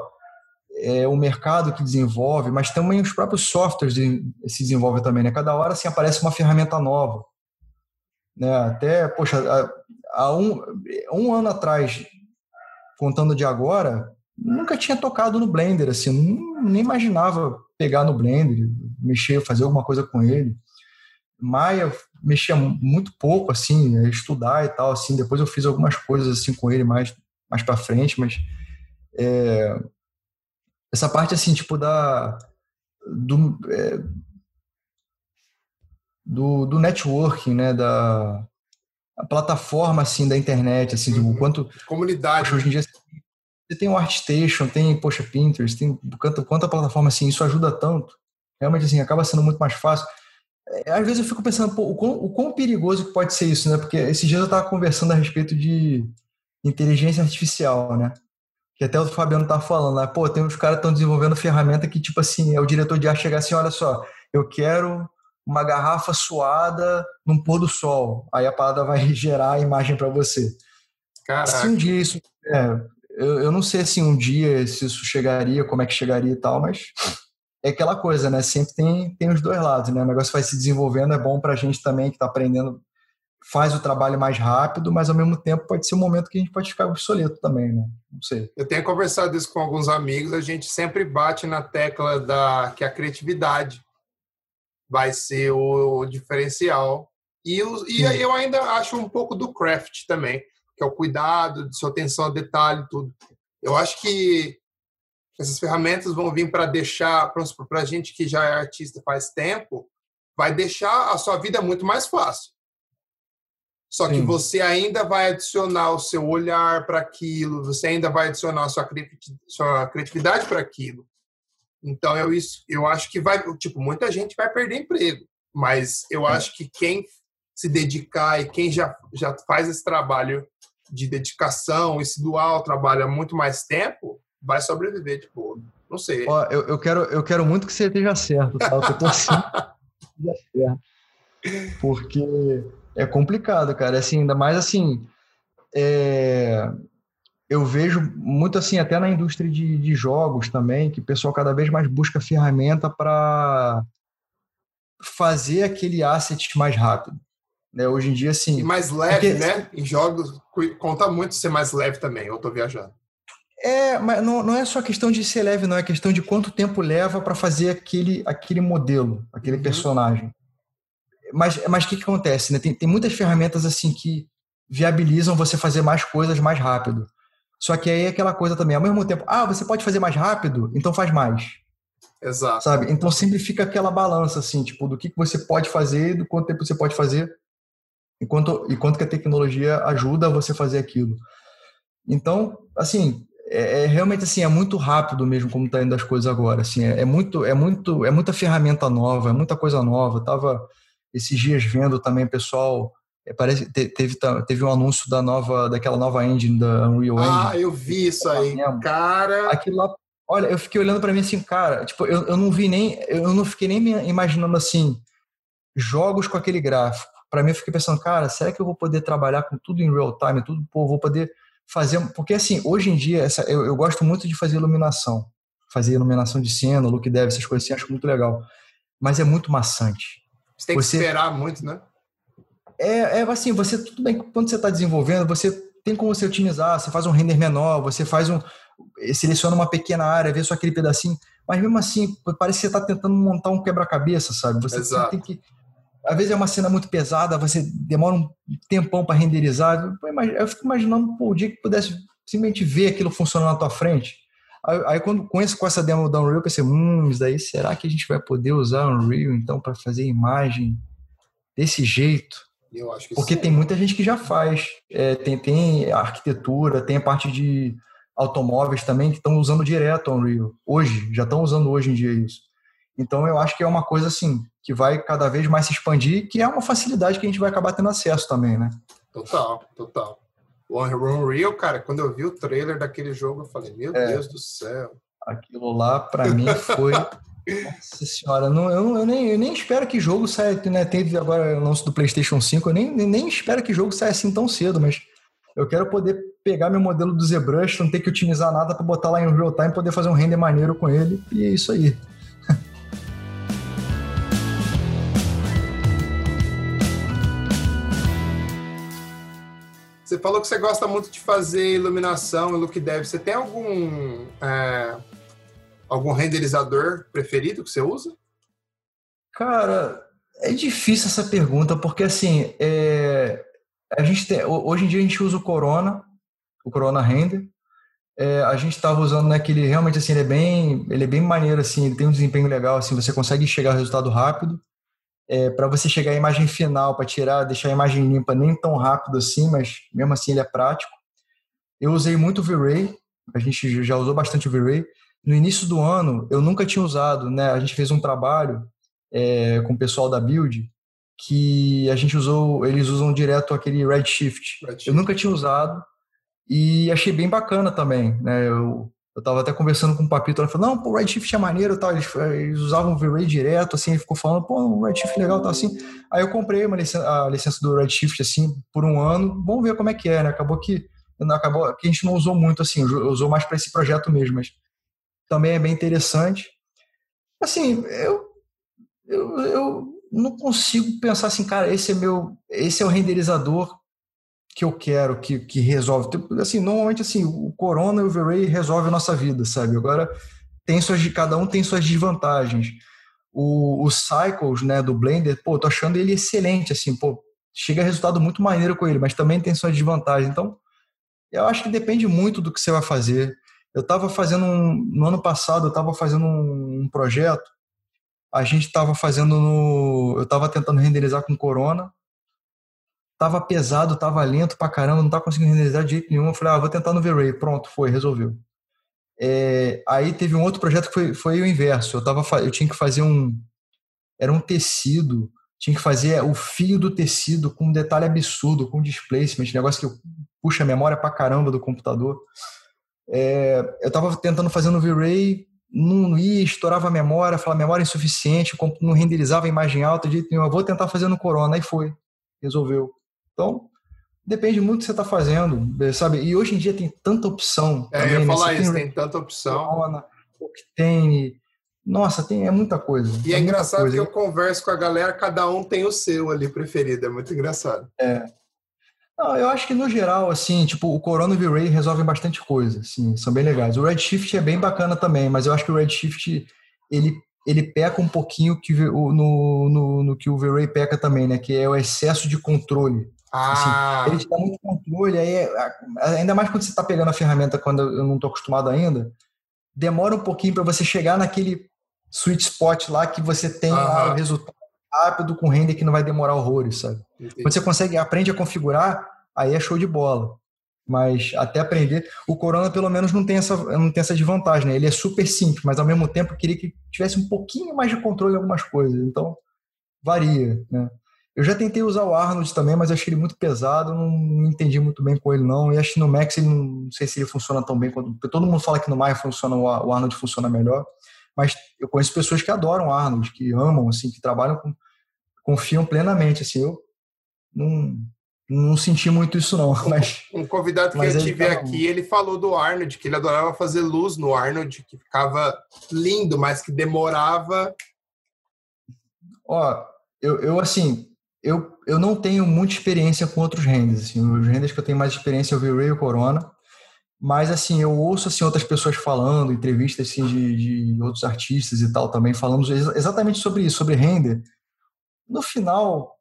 é, o mercado que desenvolve, mas também os próprios softwares de, se desenvolvem também. Né? Cada hora assim, aparece uma ferramenta nova. Né? Até, poxa, há, um, um ano atrás, contando de agora, nunca tinha tocado no Blender, assim, nem imaginava pegar no Blender, mexer, fazer alguma coisa com ele. Maia mexia muito pouco, assim, estudar e tal, assim. Depois eu fiz algumas coisas assim com ele mais mais para frente, mas é, essa parte assim, tipo da do, é, do, do networking, né, da plataforma assim da internet, assim, uhum. do quanto comunidade. Poxa, hoje em dia você tem o ArtStation, tem, poxa, Pinterest, tem quanto, quanto a plataforma assim, isso ajuda tanto. Realmente assim, acaba sendo muito mais fácil. É, às vezes eu fico pensando, pô, o quão, o quão perigoso que pode ser isso, né? Porque esses dias eu estava conversando a respeito de inteligência artificial, né? Que até o Fabiano tá falando, né? Pô, tem uns caras que estão desenvolvendo ferramenta que, tipo assim, é o diretor de arte chegar assim, olha só, eu quero uma garrafa suada num pôr do sol. Aí a parada vai gerar a imagem para você. Caraca. Se um dia isso... É, eu, eu não sei se um dia se isso chegaria, como é que chegaria e tal, mas é aquela coisa, né? Sempre tem, tem os dois lados, né? O negócio vai se desenvolvendo, é bom para a gente também que está aprendendo, faz o trabalho mais rápido, mas ao mesmo tempo pode ser um momento que a gente pode ficar obsoleto também, né? Não sei. Eu tenho conversado isso com alguns amigos, a gente sempre bate na tecla da que a criatividade vai ser o diferencial. E, e aí eu ainda acho um pouco do craft também, que é o cuidado, de sua atenção ao detalhe, tudo. Eu acho que essas ferramentas vão vir para deixar, para a gente que já é artista faz tempo, vai deixar a sua vida muito mais fácil. Só Sim. que você ainda vai adicionar o seu olhar para aquilo, você ainda vai adicionar a sua, sua criatividade para aquilo. Então, eu, isso, eu acho que vai, tipo, muita gente vai perder emprego, mas eu acho que quem se dedicar e quem já, já faz esse trabalho de dedicação e se doar ao trabalho há muito mais tempo, vai sobreviver, tipo, não sei. Ó, eu, eu, quero, eu quero muito que você esteja certo, tá? Eu tô assim. Porque é complicado, cara. Assim, ainda mais assim, é... eu vejo muito assim, até na indústria de, de jogos também, que o pessoal cada vez mais busca ferramenta para fazer aquele asset mais rápido. Né? Hoje em dia, assim. E mais leve, porque... né? Em jogos, conta muito ser mais leve também. Eu tô viajando. É, mas não, não é só questão de ser leve, não. É questão de quanto tempo leva para fazer aquele, aquele modelo, aquele uhum. personagem. Mas o mas que, que acontece? Né? Tem, tem muitas ferramentas assim que viabilizam você fazer mais coisas mais rápido. Só que aí é aquela coisa também, ao mesmo tempo, ah, você pode fazer mais rápido, então faz mais. Exato. Sabe? Então sempre fica aquela balança, assim, tipo, do que, que você pode fazer, do quanto tempo você pode fazer, e quanto, e quanto que a tecnologia ajuda você a fazer aquilo. Então, assim, é, é, realmente assim é muito rápido mesmo como está indo as coisas agora assim é, é, muito é muito é muita ferramenta nova é muita coisa nova tava esses dias vendo também pessoal é, parece teve teve um anúncio da nova daquela nova engine da Unreal Engine ah eu vi isso aí cara aquilo lá olha eu fiquei olhando para mim assim cara tipo eu, eu não vi nem eu não fiquei nem me imaginando assim jogos com aquele gráfico para mim eu fiquei pensando cara será que eu vou poder trabalhar com tudo em real time tudo pô vou poder fazer. Porque, assim, hoje em dia, essa, eu, eu gosto muito de fazer iluminação. Fazer iluminação de cena, look dev, essas coisas assim, acho muito legal. Mas é muito maçante. Você tem que você, esperar muito, né? É, é assim, você, tudo bem, quando você está desenvolvendo, você tem como você otimizar, você faz um render menor, você faz um. seleciona uma pequena área, vê só aquele pedacinho, mas mesmo assim, parece que você está tentando montar um quebra-cabeça, sabe? Você, você tem que às vezes é uma cena muito pesada, você demora um tempão para renderizar. Eu fico imaginando pô, o dia que pudesse simplesmente ver aquilo funcionando na tua frente. Aí, quando conheço com essa demo da Unreal, eu pensei, hum, isso daí será que a gente vai poder usar Unreal então para fazer imagem desse jeito? Eu acho que Porque sim. tem muita gente que já faz. É, tem, tem arquitetura, tem a parte de automóveis também que estão usando direto Unreal. Hoje, já estão usando hoje em dia isso. Então eu acho que é uma coisa assim, que vai cada vez mais se expandir, que é uma facilidade que a gente vai acabar tendo acesso também, né? Total, total. O Unreal, cara, quando eu vi o trailer daquele jogo, eu falei, meu é. Deus do céu. Aquilo lá, para mim, foi. Nossa senhora, não, eu, eu, nem, eu nem espero que jogo saia. Né, teve agora o lance do PlayStation 5, eu nem, nem espero que jogo saia assim tão cedo, mas eu quero poder pegar meu modelo do ZBrush, não ter que otimizar nada para botar lá em real time, poder fazer um render maneiro com ele, e é isso aí. Você falou que você gosta muito de fazer iluminação e look dev. Você tem algum é, algum renderizador preferido que você usa? Cara, é difícil essa pergunta porque assim é, a gente tem, hoje em dia a gente usa o Corona, o Corona Render. É, a gente estava usando naquele né, realmente assim ele é bem ele é bem maneiro assim ele tem um desempenho legal assim você consegue chegar ao resultado rápido é, para você chegar à imagem final, para tirar, deixar a imagem limpa, nem tão rápido assim, mas mesmo assim ele é prático. Eu usei muito o V-Ray, a gente já usou bastante o V-Ray. No início do ano, eu nunca tinha usado, né? A gente fez um trabalho é, com o pessoal da Build que a gente usou, eles usam direto aquele Redshift. Redshift. Eu nunca tinha usado e achei bem bacana também, né? Eu eu tava até conversando com o Papito, ela falou, não, pô, o Redshift é maneiro tal, eles, eles usavam o V-Ray direto, assim, ele ficou falando, pô, o Redshift legal tal, assim. Aí eu comprei uma licença, a licença do Redshift, assim, por um ano, vamos ver como é que é, né? Acabou que, acabou que a gente não usou muito, assim, usou mais para esse projeto mesmo, mas também é bem interessante. Assim, eu, eu, eu não consigo pensar assim, cara, esse é meu, esse é o renderizador que eu quero, que, que resolve. Tipo, assim, normalmente assim, o Corona e o V-Ray resolvem a nossa vida, sabe? Agora tem suas, cada um tem suas desvantagens. O, o Cycles, né, do Blender, pô, tô achando ele excelente, assim, pô, chega resultado muito maneiro com ele, mas também tem suas desvantagens. Então, eu acho que depende muito do que você vai fazer. Eu estava fazendo um, no ano passado, eu estava fazendo um, um projeto. A gente estava fazendo no, eu estava tentando renderizar com Corona tava pesado, tava lento pra caramba, não tava conseguindo renderizar de jeito nenhum. Eu falei, ah, vou tentar no V-Ray. Pronto, foi, resolveu. É, aí teve um outro projeto que foi, foi o inverso. Eu, tava, eu tinha que fazer um. Era um tecido, tinha que fazer o fio do tecido com um detalhe absurdo, com displacement, negócio que puxa a memória pra caramba do computador. É, eu tava tentando fazer no V-Ray, não ia, estourava a memória, falava memória insuficiente, não renderizava a imagem alta de jeito nenhum. Eu vou tentar fazer no Corona, aí foi, resolveu. Então, depende muito do que você está fazendo, sabe? E hoje em dia tem tanta opção. É, também, eu ia né? falar isso, tem, tem tanta opção. Octane, nossa, tem, é muita coisa. E é, é engraçado coisa. que eu converso com a galera, cada um tem o seu ali preferido, é muito engraçado. É. Não, eu acho que no geral, assim, tipo, o Corona e o V-Ray resolvem bastante coisa, assim, são bem legais. O Redshift é bem bacana também, mas eu acho que o Redshift, ele, ele peca um pouquinho que, no, no, no que o V-Ray peca também, né, que é o excesso de controle. Assim, ah. Assim, ele te dá muito controle, aí, ainda mais quando você está pegando a ferramenta quando eu não estou acostumado ainda, demora um pouquinho para você chegar naquele sweet spot lá que você tem o resultado rápido com render que não vai demorar horrores, sabe? Entendi. Quando você consegue, aprende a configurar, aí é show de bola. Mas até aprender, o Corona pelo menos não tem essa, não tem essa desvantagem, né? Ele é super simples, mas ao mesmo tempo eu queria que tivesse um pouquinho mais de controle em algumas coisas. Então, varia, né? Eu já tentei usar o Arnold também, mas achei ele muito pesado, não entendi muito bem com ele não. E acho que no Max ele não, não sei se ele funciona tão bem quanto. Todo mundo fala que no Maya funciona, o Arnold funciona melhor. Mas eu conheço pessoas que adoram o Arnold, que amam, assim, que trabalham com. confiam plenamente. Assim, eu não, não senti muito isso, não. Mas, um convidado que eu tive tá... aqui, ele falou do Arnold, que ele adorava fazer luz no Arnold, que ficava lindo, mas que demorava. Ó, eu, eu assim, eu, eu não tenho muita experiência com outros renders. Assim, os renders que eu tenho mais experiência é o V-Ray e o Corona. Mas, assim, eu ouço assim, outras pessoas falando, entrevistas assim, de, de outros artistas e tal também, falando exatamente sobre isso, sobre render. No final,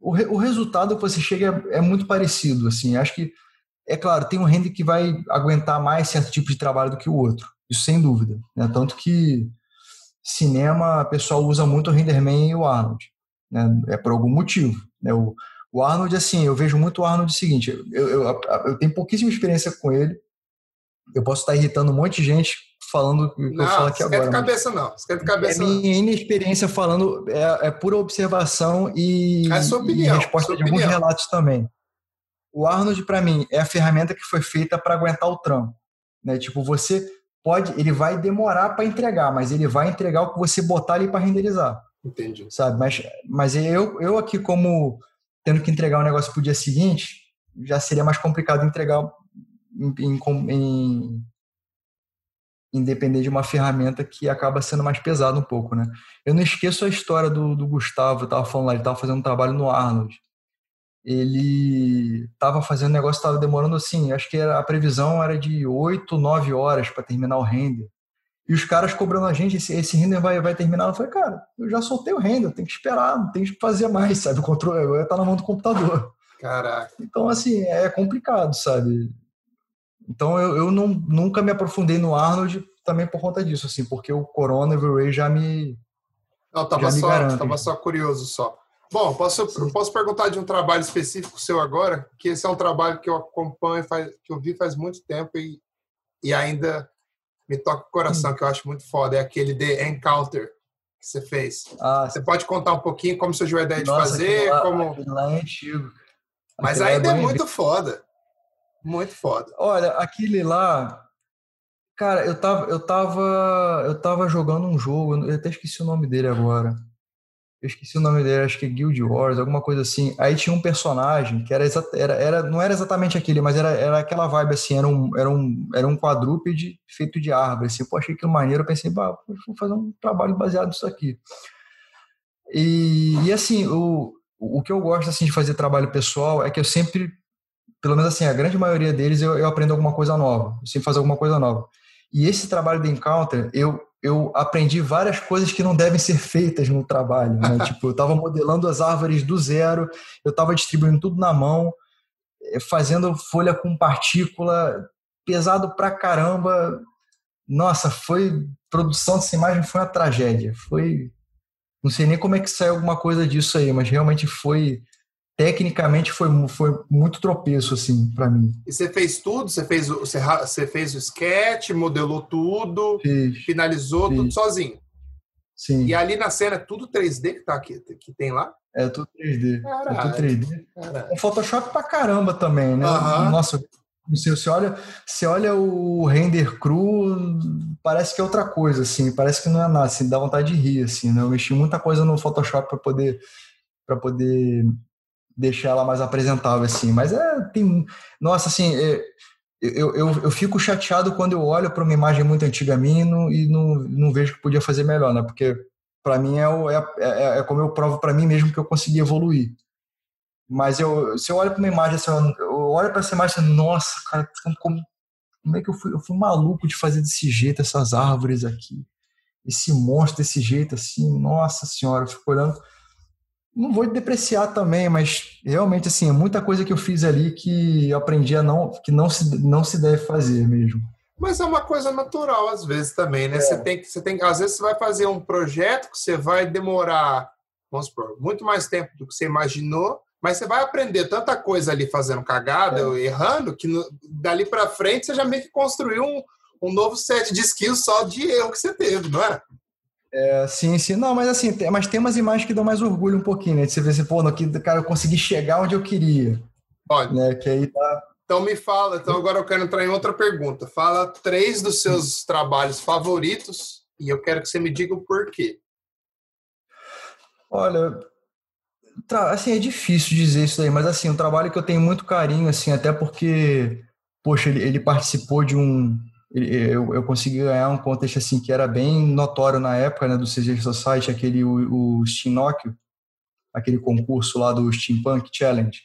o, re, o resultado que você chega é, é muito parecido. Assim, acho que, é claro, tem um render que vai aguentar mais certo tipo de trabalho do que o outro. Isso sem dúvida. Né? Tanto que cinema, o pessoal usa muito o RenderMan e o Arnold né? É por algum motivo. Né? O, o Arnold, assim, eu vejo muito o Arnold o seguinte: eu, eu, eu tenho pouquíssima experiência com ele. Eu posso estar irritando um monte de gente falando o que não, eu falo aqui agora. Não, cabeça não. Esquenta cabeça é minha inexperiência falando, é, é, pura observação e, é sua opinião, e resposta de alguns relatos também. O Arnold, para mim, é a ferramenta que foi feita para aguentar o trampo. Né? Tipo, você pode, ele vai demorar para entregar, mas ele vai entregar o que você botar ali para renderizar. Entendi. Sabe? Mas, mas eu, eu aqui, como tendo que entregar o um negócio para o dia seguinte, já seria mais complicado entregar em, em, em, em, depender de uma ferramenta que acaba sendo mais pesado um pouco, né? Eu não esqueço a história do, do Gustavo, eu estava falando lá, ele estava fazendo um trabalho no Arnold. Ele estava fazendo negócio, estava demorando assim, acho que a previsão era de 8, 9 horas para terminar o render. E os caras cobrando a gente, esse, esse render vai, vai terminar. Eu falei, cara, eu já soltei o render, tem que esperar, não tem que fazer mais, sabe? O controle agora tá na mão do computador. Caraca. Então, assim, é complicado, sabe? Então, eu, eu não, nunca me aprofundei no Arnold também por conta disso, assim, porque o Corona e o Ray já me. Não, tava, só, garante. tava só curioso só. Bom, posso, posso perguntar de um trabalho específico seu agora? Que esse é um trabalho que eu acompanho, faz, que eu vi faz muito tempo e, e ainda me toca o coração, que eu acho muito foda, é aquele The Encounter que você fez. Ah, você pode contar um pouquinho como surgiu a ideia de fazer? Lá, como... lá é antigo. Mas ainda é, é muito foda. Muito foda. Olha, aquele lá, cara, eu tava, eu tava, eu tava jogando um jogo, eu até esqueci o nome dele agora eu esqueci o nome dele, acho que é Guild Wars, alguma coisa assim. Aí tinha um personagem que era, era, era não era exatamente aquele, mas era, era aquela vibe assim, era um, era um, era um quadrúpede feito de árvore. Assim. Pô, achei aquilo maneiro, eu pensei, vou fazer um trabalho baseado nisso aqui. E, e assim, o, o que eu gosto assim de fazer trabalho pessoal é que eu sempre, pelo menos assim, a grande maioria deles eu, eu aprendo alguma coisa nova, eu sempre faço alguma coisa nova. E esse trabalho de Encounter, eu eu aprendi várias coisas que não devem ser feitas no trabalho. Né? tipo, eu estava modelando as árvores do zero, eu estava distribuindo tudo na mão, eh, fazendo folha com partícula, pesado pra caramba. Nossa, foi. Produção dessa imagem foi uma tragédia. Foi. Não sei nem como é que saiu alguma coisa disso aí, mas realmente foi tecnicamente foi, foi muito tropeço assim para mim. E você fez tudo? Você fez o você, você fez o sketch, modelou tudo, Fiz. finalizou Fiz. tudo sozinho. Sim. E ali na cena é tudo 3D que tá aqui, que tem lá? É tudo 3D. Caralho. É tudo 3D. Caralho. É Photoshop pra caramba também, né? Nossa, você, você olha, você olha o render cru, parece que é outra coisa, assim, parece que não é nada, assim, dá vontade de rir, assim, né? Eu mexi muita coisa no Photoshop para poder para poder deixar ela mais apresentável, assim. Mas é, tem. Nossa, assim, é, eu, eu, eu fico chateado quando eu olho para uma imagem muito antiga minha e não, e não, não vejo que podia fazer melhor, né? Porque para mim é, o, é, é, é, como eu provo para mim mesmo que eu consegui evoluir. Mas eu, se eu olho para uma imagem assim, eu olho para essa imagem nossa, cara, como, como é que eu fui, eu fui maluco de fazer desse jeito essas árvores aqui, esse monstro desse jeito assim, nossa senhora, eu fico olhando não vou depreciar também, mas realmente assim, é muita coisa que eu fiz ali que eu aprendi a não que não se não se deve fazer mesmo. Mas é uma coisa natural às vezes também, né? É. Você tem que você tem às vezes você vai fazer um projeto que você vai demorar, vamos supor, muito mais tempo do que você imaginou, mas você vai aprender tanta coisa ali fazendo cagada, é. errando, que no, dali para frente você já meio que construiu um, um novo set de skills só de erro que você teve, não é? É, sim, sim. Não, mas assim, tem, mas tem umas imagens que dão mais orgulho um pouquinho, né? De você ver assim, pô, aqui, cara, eu consegui chegar onde eu queria. Olha. Né? Que aí tá... Então me fala, então agora eu quero entrar em outra pergunta. Fala três dos seus trabalhos favoritos e eu quero que você me diga o porquê. Olha, assim, é difícil dizer isso aí, mas assim, um trabalho que eu tenho muito carinho, assim, até porque, poxa, ele, ele participou de um, eu, eu consegui ganhar um contexto assim que era bem notório na época né, do CG Society, aquele o, o Steam aquele concurso lá do Steampunk Challenge,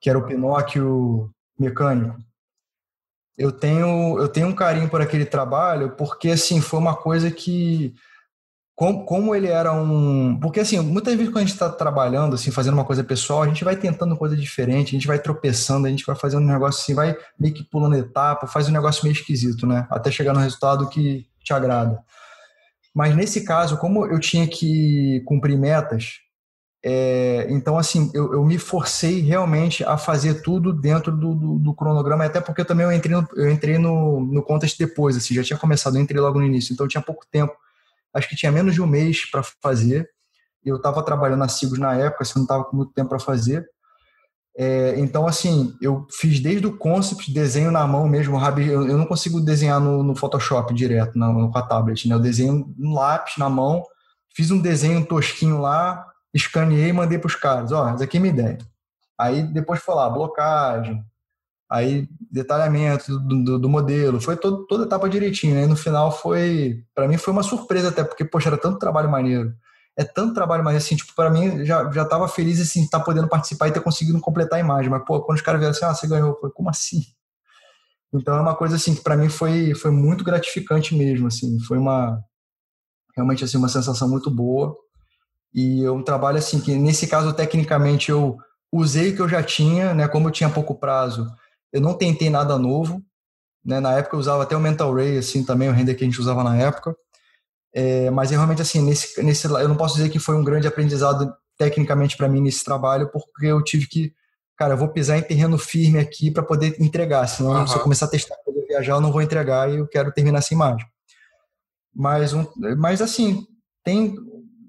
que era o Pinóquio mecânico. Eu tenho eu tenho um carinho por aquele trabalho porque assim foi uma coisa que como, como ele era um. Porque, assim, muitas vezes quando a gente está trabalhando, assim, fazendo uma coisa pessoal, a gente vai tentando coisa diferente, a gente vai tropeçando, a gente vai fazendo um negócio assim, vai meio que pulando etapa, faz um negócio meio esquisito, né? Até chegar no resultado que te agrada. Mas nesse caso, como eu tinha que cumprir metas, é, então, assim, eu, eu, me forcei realmente a fazer tudo dentro do, do, do cronograma, até porque também eu entrei no, eu entrei no, no contest depois, assim, já tinha começado, eu entrei logo no início, então eu tinha pouco tempo acho que tinha menos de um mês para fazer. Eu estava trabalhando na Sigos na época, assim, não estava com muito tempo para fazer. É, então, assim, eu fiz desde o concept, desenho na mão mesmo, eu, não consigo desenhar no, no Photoshop direto, no, com a tablet, né? Eu desenho no lápis, na mão, fiz um desenho tosquinho lá, escaneei e mandei para os caras, ó, essa aqui é minha ideia. Aí depois foi lá, blocagem, aí detalhamento do, do, do modelo, foi todo, toda etapa direitinho, né? E no final foi, para mim foi uma surpresa até, porque, poxa, era tanto trabalho maneiro é tanto trabalho, mas assim, tipo, para mim já, já tava feliz assim, estar tá podendo participar e ter conseguido completar a imagem. Mas, pô, quando os caras vieram assim, ah, você ganhou, como assim? Então é uma coisa assim que para mim foi, foi muito gratificante mesmo, assim, foi uma realmente assim uma sensação muito boa. E é um trabalho assim que nesse caso tecnicamente eu usei o que eu já tinha, né, como eu tinha pouco prazo, eu não tentei nada novo, né? Na época eu usava até o Mental Ray assim também, o render que a gente usava na época. É, mas é realmente assim, nesse, nesse, eu não posso dizer que foi um grande aprendizado tecnicamente para mim nesse trabalho, porque eu tive que, cara, eu vou pisar em terreno firme aqui para poder entregar, senão uhum. se eu começar a testar, poder viajar, eu não vou entregar e eu quero terminar essa imagem. Mas, um, mas assim, tem,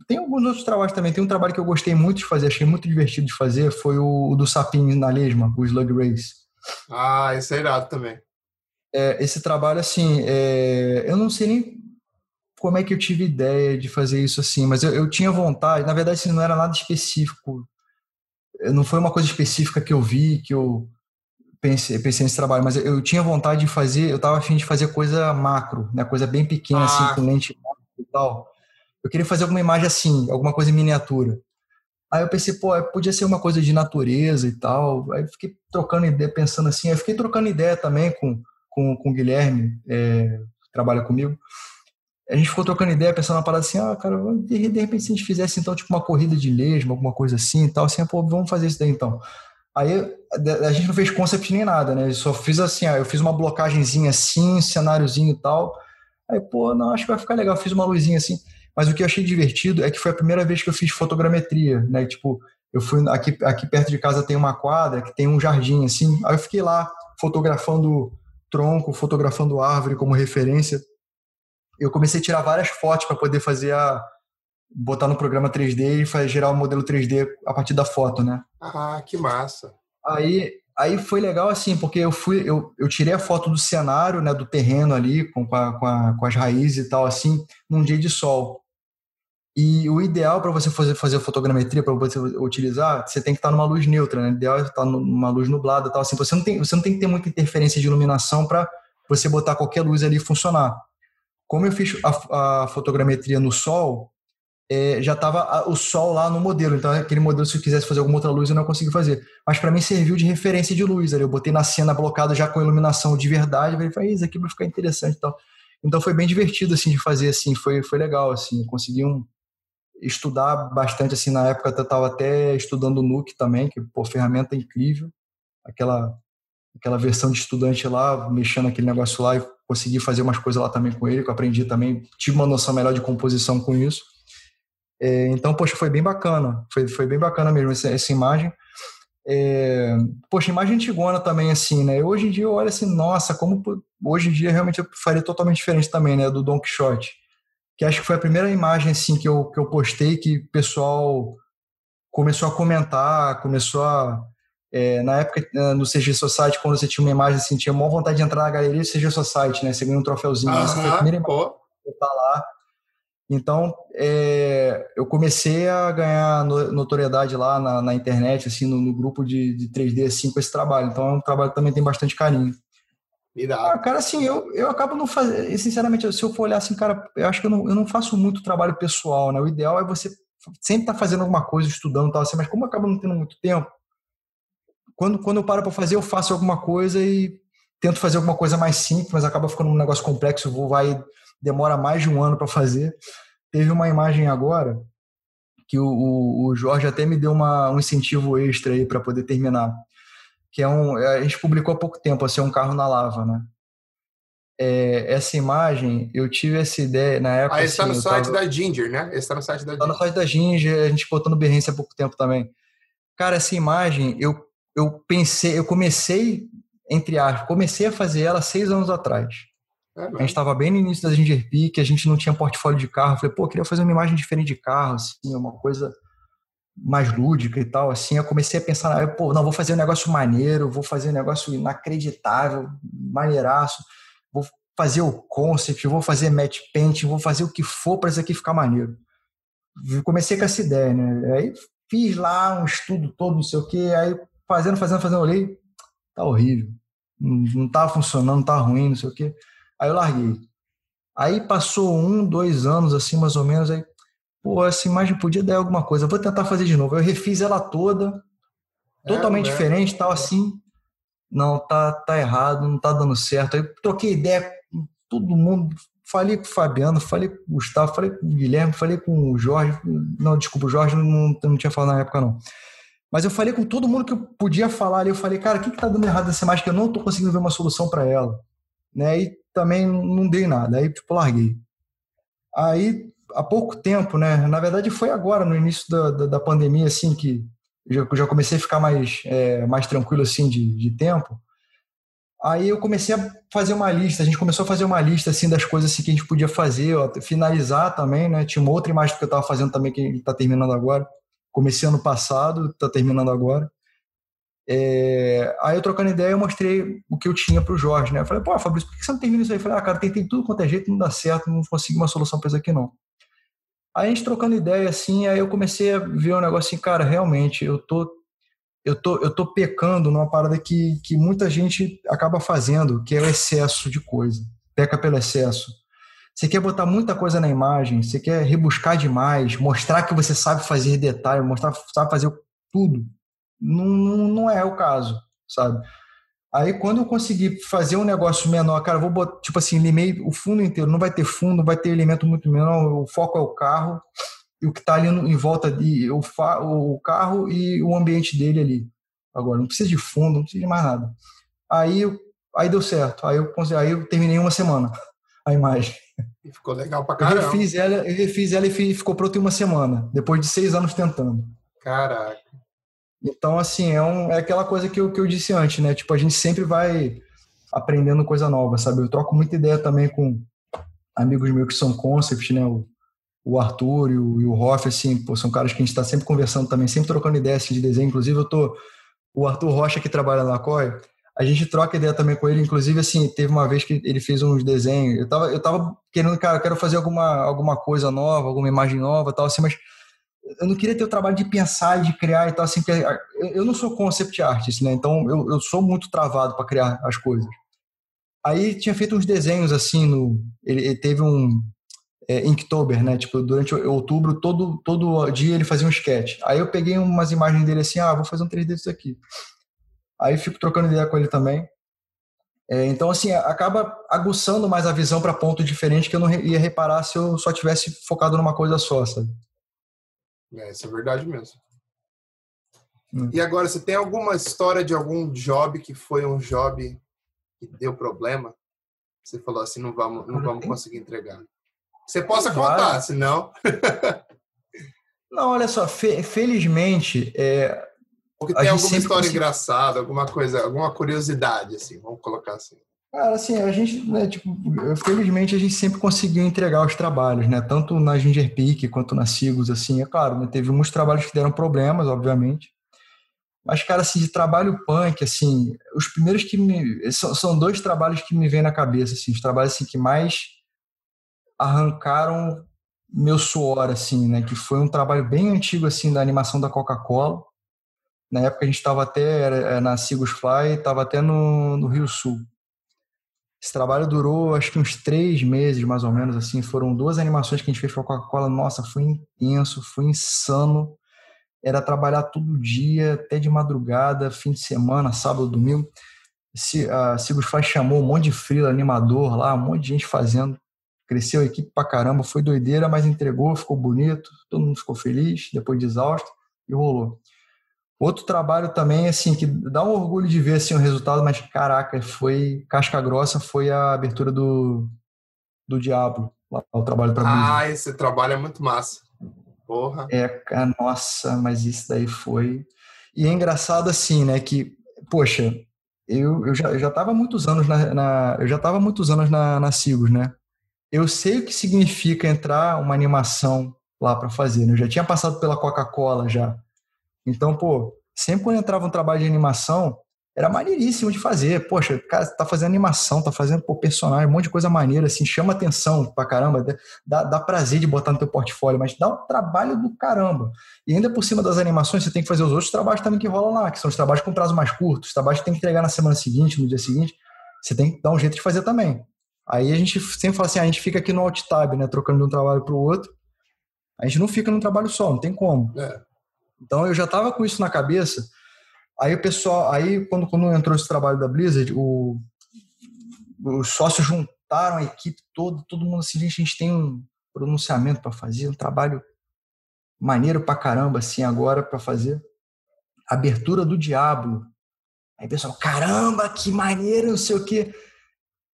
tem alguns outros trabalhos também. Tem um trabalho que eu gostei muito de fazer, achei muito divertido de fazer, foi o, o do sapinho na lesma, o Slug Race. Ah, esse é irado também. É, esse trabalho, assim, é, eu não sei nem como é que eu tive ideia de fazer isso assim, mas eu, eu tinha vontade, na verdade assim, não era nada específico, não foi uma coisa específica que eu vi, que eu pensei, pensei nesse trabalho, mas eu, tinha vontade de fazer, eu estava afim de fazer coisa macro, né, coisa bem pequena assim, ah. assim, com lente e tal. Eu queria fazer alguma imagem assim, alguma coisa em miniatura. Aí eu pensei, pô, podia ser uma coisa de natureza e tal. Aí fiquei trocando ideia, pensando assim. Aí fiquei trocando ideia também com, com, com o Guilherme, é, que trabalha comigo a gente ficou trocando ideia, pensando na parada assim, ah, cara, de, de repente se a gente fizesse então tipo uma corrida de lesma, alguma coisa assim e tal, assim, pô, vamos fazer isso daí então. Aí a gente não fez concept nem nada, né? Eu só fiz assim, ah, eu fiz uma blocagemzinha assim, cenáriozinho e tal. Aí, pô, não, acho que vai ficar legal, eu fiz uma luzinha assim. Mas o que eu achei divertido é que foi a primeira vez que eu fiz fotogrametria, né? Tipo, eu fui aqui, aqui perto de casa tem uma quadra que tem um jardim assim. Aí eu fiquei lá fotografando tronco, fotografando árvore como referência eu comecei a tirar várias fotos para poder fazer a botar no programa 3D e fazer, gerar o um modelo 3D a partir da foto, né? Ah, que massa. Aí, aí foi legal assim, porque eu fui eu, eu tirei a foto do cenário, né, do terreno ali com, com, a, com, a, com as raízes e tal assim, num dia de sol. E o ideal para você fazer, fazer fotogrametria, para você utilizar, você tem que estar numa luz neutra, né? O ideal é estar numa luz nublada tal. Assim, você, não tem, você não tem que ter muita interferência de iluminação para você botar qualquer luz ali e funcionar. Como eu fiz a, a fotogrametria no sol, é, já estava o sol lá no modelo. Então, aquele modelo, se eu quisesse fazer alguma outra luz, eu não consegui fazer. Mas para mim serviu de referência de luz. Ali. Eu botei na cena blocada já com iluminação de verdade. Eu falei, isso aqui vai ficar interessante. Então, então foi bem divertido assim de fazer assim. Foi, foi legal assim. Consegui um, estudar bastante assim. Na época eu estava até estudando Nuke também, que pô, ferramenta incrível. Aquela aquela versão de estudante lá, mexendo aquele negócio lá e consegui fazer umas coisas lá também com ele, que eu aprendi também, tive uma noção melhor de composição com isso. É, então, poxa, foi bem bacana, foi, foi bem bacana mesmo essa, essa imagem. É, poxa, imagem antigona também, assim, né? Hoje em dia eu olho assim, nossa, como hoje em dia realmente eu faria totalmente diferente também, né? Do Don Quixote. Que acho que foi a primeira imagem, assim, que eu, que eu postei que o pessoal começou a comentar, começou a, é, na época, é, no CG Society, quando você tinha uma imagem assim, tinha maior vontade de entrar na galeria do CG Society, né? Você ganha um troféuzinho. Essa foi a primeira imagem que tá lá. Então, é, eu comecei a ganhar notoriedade lá na, na internet, assim, no, no grupo de, de, 3D, assim, com esse trabalho. Então, é um trabalho que também tem bastante carinho. Ah, cara, assim, eu, eu acabo não fazendo... Sinceramente, se eu for olhar assim, cara, eu acho que eu não, eu não faço muito trabalho pessoal, né? O ideal é você sempre estar tá fazendo alguma coisa, estudando e tal, assim, mas como eu acabo não tendo muito tempo, quando, quando eu paro para fazer, eu faço alguma coisa e tento fazer alguma coisa mais simples, mas acaba ficando um negócio complexo, vou, vai, demora mais de um ano para fazer. Teve uma imagem agora que o, o, o Jorge até me deu uma, um incentivo extra aí para poder terminar, que é um, a gente publicou há pouco tempo, assim, um carro na lava, né? É, essa imagem, eu tive essa ideia na época. Ah, esse assim, no site tava... da Ginger, né? Esse está no site da Ginger. Tá no site da Ginger, a gente botou no Behance há pouco tempo também. Cara, essa imagem, eu eu pensei, eu comecei, entre aspas, comecei a fazer ela seis anos atrás. É, a gente estava bem no início da Ginger Peak, a gente não tinha portfólio de carro. Eu falei, pô, eu queria fazer uma imagem diferente de carro, assim, uma coisa mais lúdica e tal, assim, eu comecei a pensar, pô, não, vou fazer um negócio maneiro, vou fazer um negócio inacreditável, maneiraço, vou fazer o concept, vou fazer match paint, vou fazer o que for para isso aqui ficar maneiro. Comecei com essa ideia, né? Aí fiz lá um estudo todo, não sei o quê, aí fazendo, fazendo, fazendo, olhei, tá horrível, não, não tá funcionando, tá ruim, não sei o quê. Aí eu larguei. Aí passou um, dois anos, assim, mais ou menos, aí pô, essa imagem podia dar alguma coisa, vou tentar fazer de novo. Eu refiz ela toda, é, totalmente é, diferente, tal assim. Não, tá, tá errado, não tá dando certo. Aí troquei ideia com todo mundo, falei com o Fabiano, falei com o Gustavo, falei com o Guilherme, falei com o Jorge. Não, desculpa, o Jorge não, não tinha falado na época, não. Mas eu falei com todo mundo que eu podia falar ali. Eu falei, cara, o que, que tá dando errado nessa imagem que eu não tô conseguindo ver uma solução para ela? Né? E também não dei nada. Aí, tipo, larguei. Aí há pouco tempo, né? Na verdade, foi agora, no início da, da, da pandemia, assim, que já, já comecei a ficar mais, é, mais tranquilo, assim, de, de tempo. Aí eu comecei a fazer uma lista, a gente começou a fazer uma lista, assim, das coisas assim, que a gente podia fazer, ó, finalizar também, né? Tinha uma outra imagem que eu estava fazendo também, que está terminando agora. Comecei ano passado, está terminando agora. É, aí eu trocando ideia, eu mostrei o que eu tinha para o Jorge, né? Eu falei, pô, Fabrício, por que você não termina isso aí? Eu falei, ah, cara, tentei tudo quanto é jeito, não dá certo, não consegui uma solução para isso aqui, não. Aí a gente trocando ideia assim, aí eu comecei a ver um negócio assim, cara, realmente eu tô eu tô eu tô pecando numa parada que que muita gente acaba fazendo, que é o excesso de coisa. Peca pelo excesso. Você quer botar muita coisa na imagem, você quer rebuscar demais, mostrar que você sabe fazer detalhe, mostrar sabe fazer tudo. Não, não, não é o caso, sabe? Aí quando eu conseguir fazer um negócio menor, cara, vou botar, tipo assim, limei o fundo inteiro, não vai ter fundo, vai ter elemento muito menor, o foco é o carro e o que está ali em volta de o, o carro e o ambiente dele ali. Agora, não precisa de fundo, não precisa de mais nada. Aí, aí deu certo, aí eu, aí eu terminei uma semana a imagem. E ficou legal pra caramba. Eu refiz ela, eu refiz ela e ficou pronto em uma semana, depois de seis anos tentando. Caraca. Então, assim, é, um, é aquela coisa que eu, que eu disse antes, né? Tipo, a gente sempre vai aprendendo coisa nova, sabe? Eu troco muita ideia também com amigos meus que são concept, né? O, o Arthur e o, e o Hoff, assim, pô, são caras que a gente está sempre conversando também, sempre trocando ideia assim, de desenho. Inclusive, eu tô. O Arthur Rocha, que trabalha na COI, a gente troca ideia também com ele. Inclusive, assim, teve uma vez que ele fez uns desenhos. Eu tava, eu tava querendo, cara, eu quero fazer alguma, alguma coisa nova, alguma imagem nova tal, assim, mas eu não queria ter o trabalho de pensar e de criar e tal, assim, eu não sou concept artist, né? Então eu, eu sou muito travado para criar as coisas. Aí tinha feito uns desenhos assim no, ele, ele teve um é, Inktober, né? Tipo durante outubro todo todo dia ele fazia um sketch. Aí eu peguei umas imagens dele assim, ah, vou fazer um 3D disso aqui. Aí fico trocando ideia com ele também. É, então, assim, acaba aguçando mais a visão para ponto diferente que eu não ia reparar se eu só tivesse focado numa coisa só, sabe? É, isso é verdade mesmo. Hum. E agora, você tem alguma história de algum job que foi um job que deu problema? Você falou assim, não vamos, não vamos conseguir entregar. Você possa contar, senão. não, olha só, fe felizmente. É, Porque tem alguma história engraçada, alguma coisa, alguma curiosidade, assim, vamos colocar assim. Cara, assim, a gente, né, tipo, felizmente a gente sempre conseguiu entregar os trabalhos, né? Tanto na Ginger Peak quanto na Sigos, assim, é claro, né? Teve alguns trabalhos que deram problemas, obviamente. Mas, cara, assim, de trabalho punk, assim, os primeiros que me... São, são dois trabalhos que me vêm na cabeça, assim, os trabalhos, assim, que mais arrancaram meu suor, assim, né? Que foi um trabalho bem antigo, assim, da animação da Coca-Cola. Na época a gente estava até na Sigos Fly, estava até no, no Rio Sul. Esse trabalho durou acho que uns três meses, mais ou menos, assim. Foram duas animações que a gente fez para a Coca-Cola. Nossa, foi intenso, foi insano. Era trabalhar todo dia, até de madrugada, fim de semana, sábado, domingo. A Sigus Faz chamou um monte de frio, animador lá, um monte de gente fazendo. Cresceu a equipe pra caramba, foi doideira, mas entregou, ficou bonito, todo mundo ficou feliz, depois de exausto, e rolou. Outro trabalho também, assim, que dá um orgulho de ver assim, o resultado, mas caraca, foi casca grossa, foi a abertura do, do Diablo, o trabalho para Ah, esse trabalho é muito massa. Porra. É, nossa, mas isso daí foi. E é engraçado assim, né, que, poxa, eu, eu já, eu já tava muitos anos na, na, eu já tava muitos anos na, na Sigos, né? Eu sei o que significa entrar uma animação lá para fazer, né? Eu já tinha passado pela Coca-Cola já Então, pô, sempre quando entrava um trabalho de animação, era maneiríssimo de fazer. Poxa, cara tá fazendo animação, tá fazendo pô, personagem, um monte de coisa maneira, assim, chama atenção pra caramba, dá, dá prazer de botar no teu portfólio, mas dá um trabalho do caramba. E ainda por cima das animações, você tem que fazer os outros trabalhos também que rolam lá, que são os trabalhos com prazo mais curto, os trabalhos que tem que entregar na semana seguinte, no dia seguinte, você tem que dar um jeito de fazer também. Aí a gente sempre fala assim, a gente fica aqui no alt tab, né, trocando de um trabalho para o outro. A gente não fica num trabalho só, não tem como. É. Então eu já tava com isso na cabeça. Aí o pessoal, aí quando, quando entrou esse trabalho da Blizzard, o, os sócios juntaram a equipe toda, todo mundo assim, gente, a gente tem um pronunciamento para fazer, um trabalho maneiro pra caramba assim agora para fazer. Abertura do Diablo. Aí o pessoal, caramba, que maneiro, não sei o quê.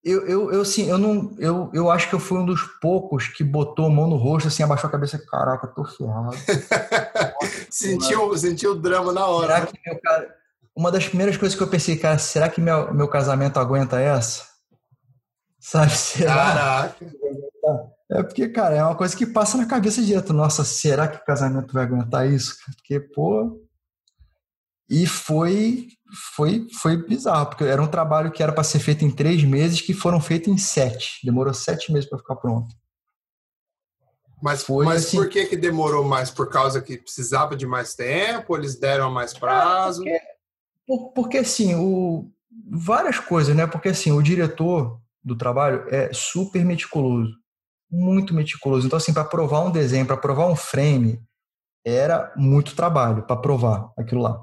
Eu, eu, eu, assim, eu não, eu, eu acho que eu fui um dos poucos que botou a mão no rosto, assim, abaixou a cabeça, caraca, tô ferrado. sentiu, sentiu o drama na hora. Será que meu cara... Uma das primeiras coisas que eu pensei, cara, será que meu, meu casamento aguenta essa? Sabe, será? Caraca. É porque, cara, é uma coisa que passa na cabeça direto. Nossa, será que o casamento vai aguentar isso? Porque, pô. E foi foi, foi bizarro, porque era um trabalho que era para ser feito em três meses, que foram feitos em sete. Demorou sete meses para ficar pronto. Mas, foi, mas assim, por que, que demorou mais? Por causa que precisava de mais tempo? Eles deram mais prazo? Porque, porque assim, o, várias coisas, né? Porque assim, o diretor do trabalho é super meticuloso, muito meticuloso. Então, assim, para provar um desenho, para provar um frame, era muito trabalho para provar aquilo lá.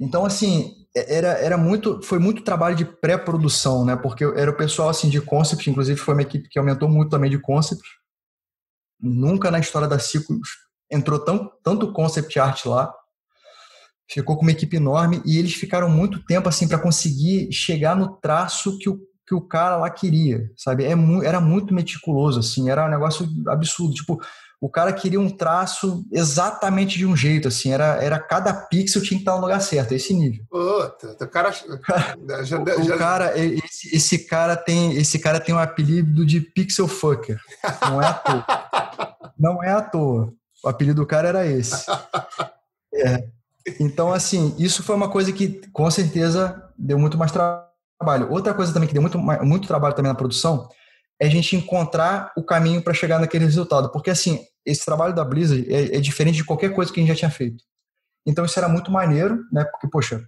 Então, assim, é, era, era muito, foi muito trabalho de pré-produção, né? Porque era o pessoal assim de concept, inclusive foi uma equipe que aumentou muito também de concept. Nunca na história da Ciclos entrou tão, tanto concept art lá. Ficou com uma equipe enorme e eles ficaram muito tempo assim para conseguir chegar no traço que o, que o cara lá queria, sabe? É, era muito meticuloso assim, era um negócio absurdo, tipo, o cara queria um traço exatamente de um jeito, assim, era, era cada pixel tinha que estar no lugar certo, esse nível. Puta, o cara, já, o, já... cara esse, esse, cara tem esse cara tem um apelido de pixel fucker, não é à toa. não é à toa. O apelido do cara era esse. É. Então, assim, isso foi uma coisa que com certeza deu muito mais trabalho. Outra coisa também que deu muito, muito trabalho também na produção é a gente encontrar o caminho para chegar naquele resultado. Porque, assim, esse trabalho da Blizzard é, é, diferente de qualquer coisa que a gente já tinha feito. Então, isso era muito maneiro, né? Porque, poxa,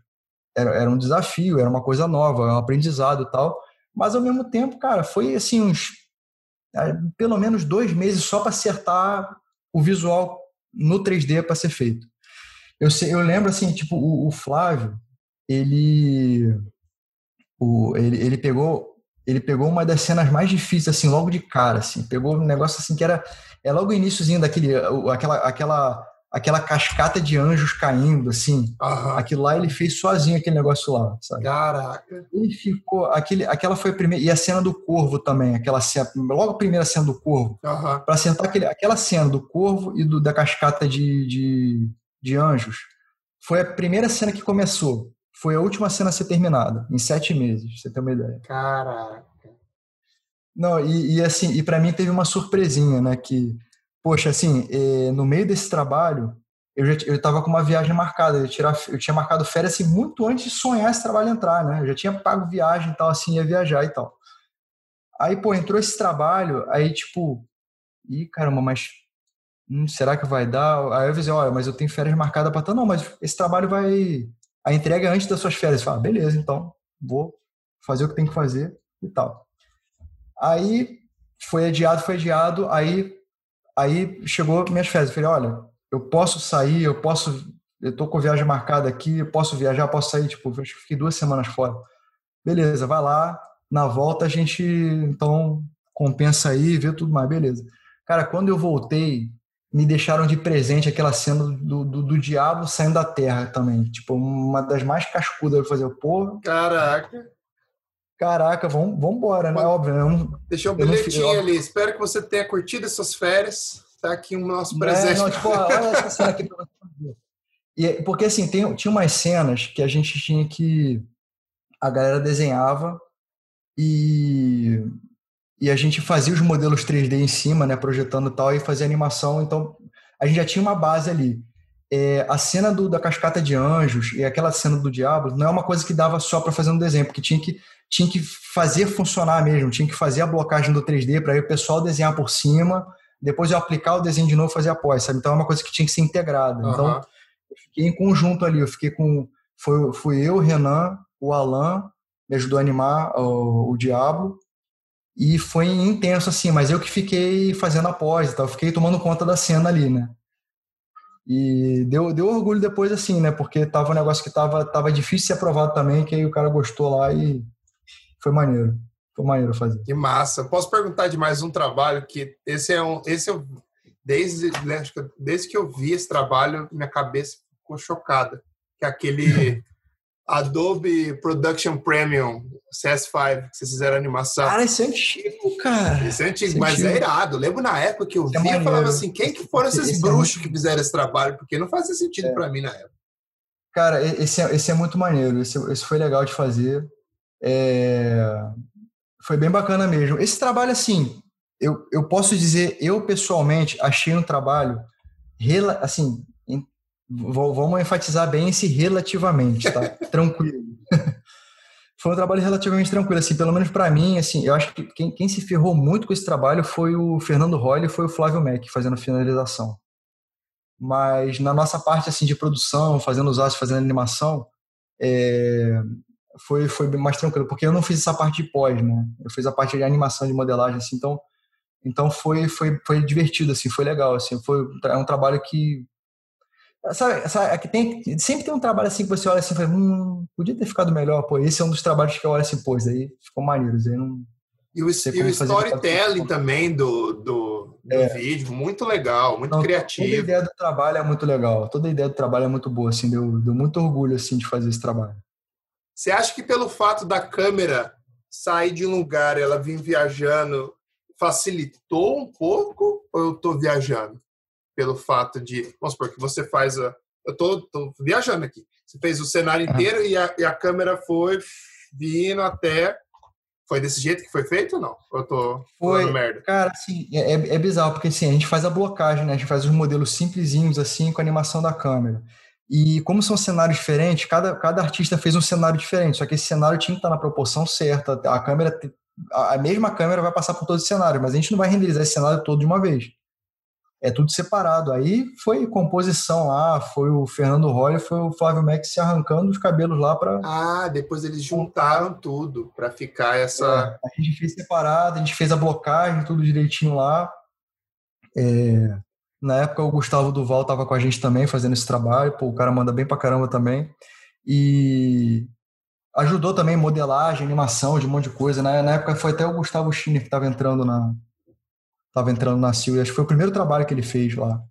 era, era um desafio, era uma coisa nova, um aprendizado e tal. Mas, ao mesmo tempo, cara, foi, assim, uns... É, pelo menos dois meses só para acertar o visual no 3D para ser feito. Eu, eu lembro, assim, tipo, o, o Flávio, ele... O, ele, ele pegou ele pegou uma das cenas mais difíceis, assim, logo de cara, assim. Pegou um negócio, assim, que era... É logo o iníciozinho daquele... Aquela, aquela, aquela cascata de anjos caindo, assim. Uhum. Aquilo lá ele fez sozinho, aquele negócio lá, sabe? Caraca! Ele ficou... Aquele, aquela foi a primeira... E a cena do corvo também, aquela cena... Logo a primeira cena do corvo. Uhum. Pra sentar aquele, aquela cena do corvo e do, da cascata de, de, de anjos. Foi a primeira cena que começou. Foi a última cena a ser terminada, em sete meses, pra você ter uma ideia. Caraca. Não, e, e assim, e para mim teve uma surpresinha, né? Que, poxa, assim, eh, no meio desse trabalho, eu já eu tava com uma viagem marcada. Eu, tirar, eu tinha marcado férias assim, muito antes de sonhar esse trabalho entrar, né? Eu já tinha pago viagem e tal, assim, ia viajar e tal. Aí, pô, entrou esse trabalho, aí, tipo, ih, caramba, mas hum, será que vai dar? Aí eu disse, olha, mas eu tenho férias marcadas para tanto. Não, mas esse trabalho vai a entrega antes das suas férias. Fala, beleza, então vou fazer o que tem que fazer e tal. Aí foi adiado, foi adiado, aí aí chegou minhas férias. Eu falei, olha, eu posso sair, eu posso, eu tô com viagem marcada aqui, eu posso viajar, posso sair, tipo, eu fiquei duas semanas fora. Beleza, vai lá, na volta a gente então compensa aí, vê tudo mais, beleza. Cara, quando eu voltei, me deixaram de presente aquela cena do, do, do, diabo saindo da terra também. Tipo, uma das mais cascudas eu fazer, pô. Caraca. Caraca, vamos, embora, né? Óbvio. Eu não, Deixou um bilhetinho não, ali. Espero que você tenha curtido essas férias. Tá aqui o nosso né, presente. Não, tipo, olha essa cena aqui pra você. E, porque assim, tem, tinha umas cenas que a gente tinha que. A galera desenhava e e a gente fazia os modelos 3D em cima, né, projetando tal, e fazia animação, então a gente já tinha uma base ali. é, a cena do, da cascata de anjos e aquela cena do diabo não é uma coisa que dava só para fazer um desenho, porque tinha que, tinha que fazer funcionar mesmo, tinha que fazer a blocagem do 3D para o pessoal desenhar por cima, depois eu aplicar o desenho de novo e fazer após, sabe? Então é uma coisa que tinha que ser integrada. Uhum. Então eu fiquei em conjunto ali, eu fiquei com. Foi, fui eu, o Renan, o Alan, me ajudou a animar o, o Diabo, e foi intenso assim, mas eu que fiquei fazendo após e tal, fiquei tomando conta da cena ali, né? E deu, deu orgulho depois, assim, né? Porque tava um negócio que tava, tava difícil de ser aprovado também, que aí o cara gostou lá e foi maneiro. Foi maneiro fazer. Que massa. Posso perguntar de mais um trabalho que esse é um. Esse eu, desde, né, desde que eu vi esse trabalho, minha cabeça ficou chocada. Que é aquele Adobe Production Premium CS5, que vocês fizeram animação. Cara, esse é antigo, cara. Esse é antigo, é mas é antigo. é irado. Eu lembro na época que eu é eu falava assim, quem que foram esses esse é bruxos é que fizeram esse trabalho? Porque não fazia sentido é. para mim na época. Cara, esse é, esse é muito maneiro. Esse, esse foi legal de fazer. Foi bem bacana mesmo. Esse trabalho, assim, eu, eu posso dizer, eu pessoalmente achei um trabalho, assim, vamos enfatizar bem esse relativamente, tá? Tranquilo. foi um trabalho relativamente tranquilo, assim, pelo menos para mim, assim, eu acho que quem, quem, se ferrou muito com esse trabalho foi o Fernando Royle e foi o Flávio Mac fazendo a finalização. Mas na nossa parte, assim, de produção, fazendo os aços, fazendo animação, é, foi, foi mais tranquilo, porque eu não fiz essa parte de pós, né? Eu fiz a parte de animação, de modelagem, assim, então, então foi, foi, foi divertido, assim, foi legal, assim, foi é um trabalho que Sabe, sabe, é tem, sempre tem um trabalho assim que você olha assim e fala, hum, podia ter ficado melhor, pô. Esse é um dos trabalhos que eu olho assim, pô, aí ficou maneiro. Aí não, e o, e o storytelling também do, do, do é. vídeo, muito legal, muito não, criativo. Toda a ideia do trabalho é muito legal, toda a ideia do trabalho é muito boa, assim, deu, deu muito orgulho assim, de fazer esse trabalho. Você acha que pelo fato da câmera sair de um lugar ela vir viajando facilitou um pouco ou eu estou viajando? Pelo fato de, vamos supor, que você faz a. Eu tô, tô viajando aqui. Você fez o cenário inteiro ah. e, a, e a câmera foi vindo até. Foi desse jeito que foi feito ou não? Eu tô foi, merda. Cara, assim, é, é, é bizarro, porque assim, a gente faz a blocagem, né? A gente faz os modelos simplesinhos, assim, com a animação da câmera. E como são cenários diferentes, cada, cada artista fez um cenário diferente, só que esse cenário tinha que estar na proporção certa. A câmera, a mesma câmera vai passar por todo o cenário, mas a gente não vai renderizar esse cenário todo de uma vez é tudo separado. Aí foi composição lá, foi o Fernando Roy, foi o Flávio Max se arrancando os cabelos lá para. Ah, depois eles juntaram tudo para ficar essa. É, a gente fez separado, a gente fez a blocagem, tudo direitinho lá. É, na época o Gustavo Duval estava com a gente também fazendo esse trabalho, pô, o cara manda bem pra caramba também. E ajudou também modelagem, animação, de um monte de coisa. Né? Na época foi até o Gustavo Schiner que estava entrando na, estava entrando na Silvia. Acho que foi o primeiro trabalho que ele fez lá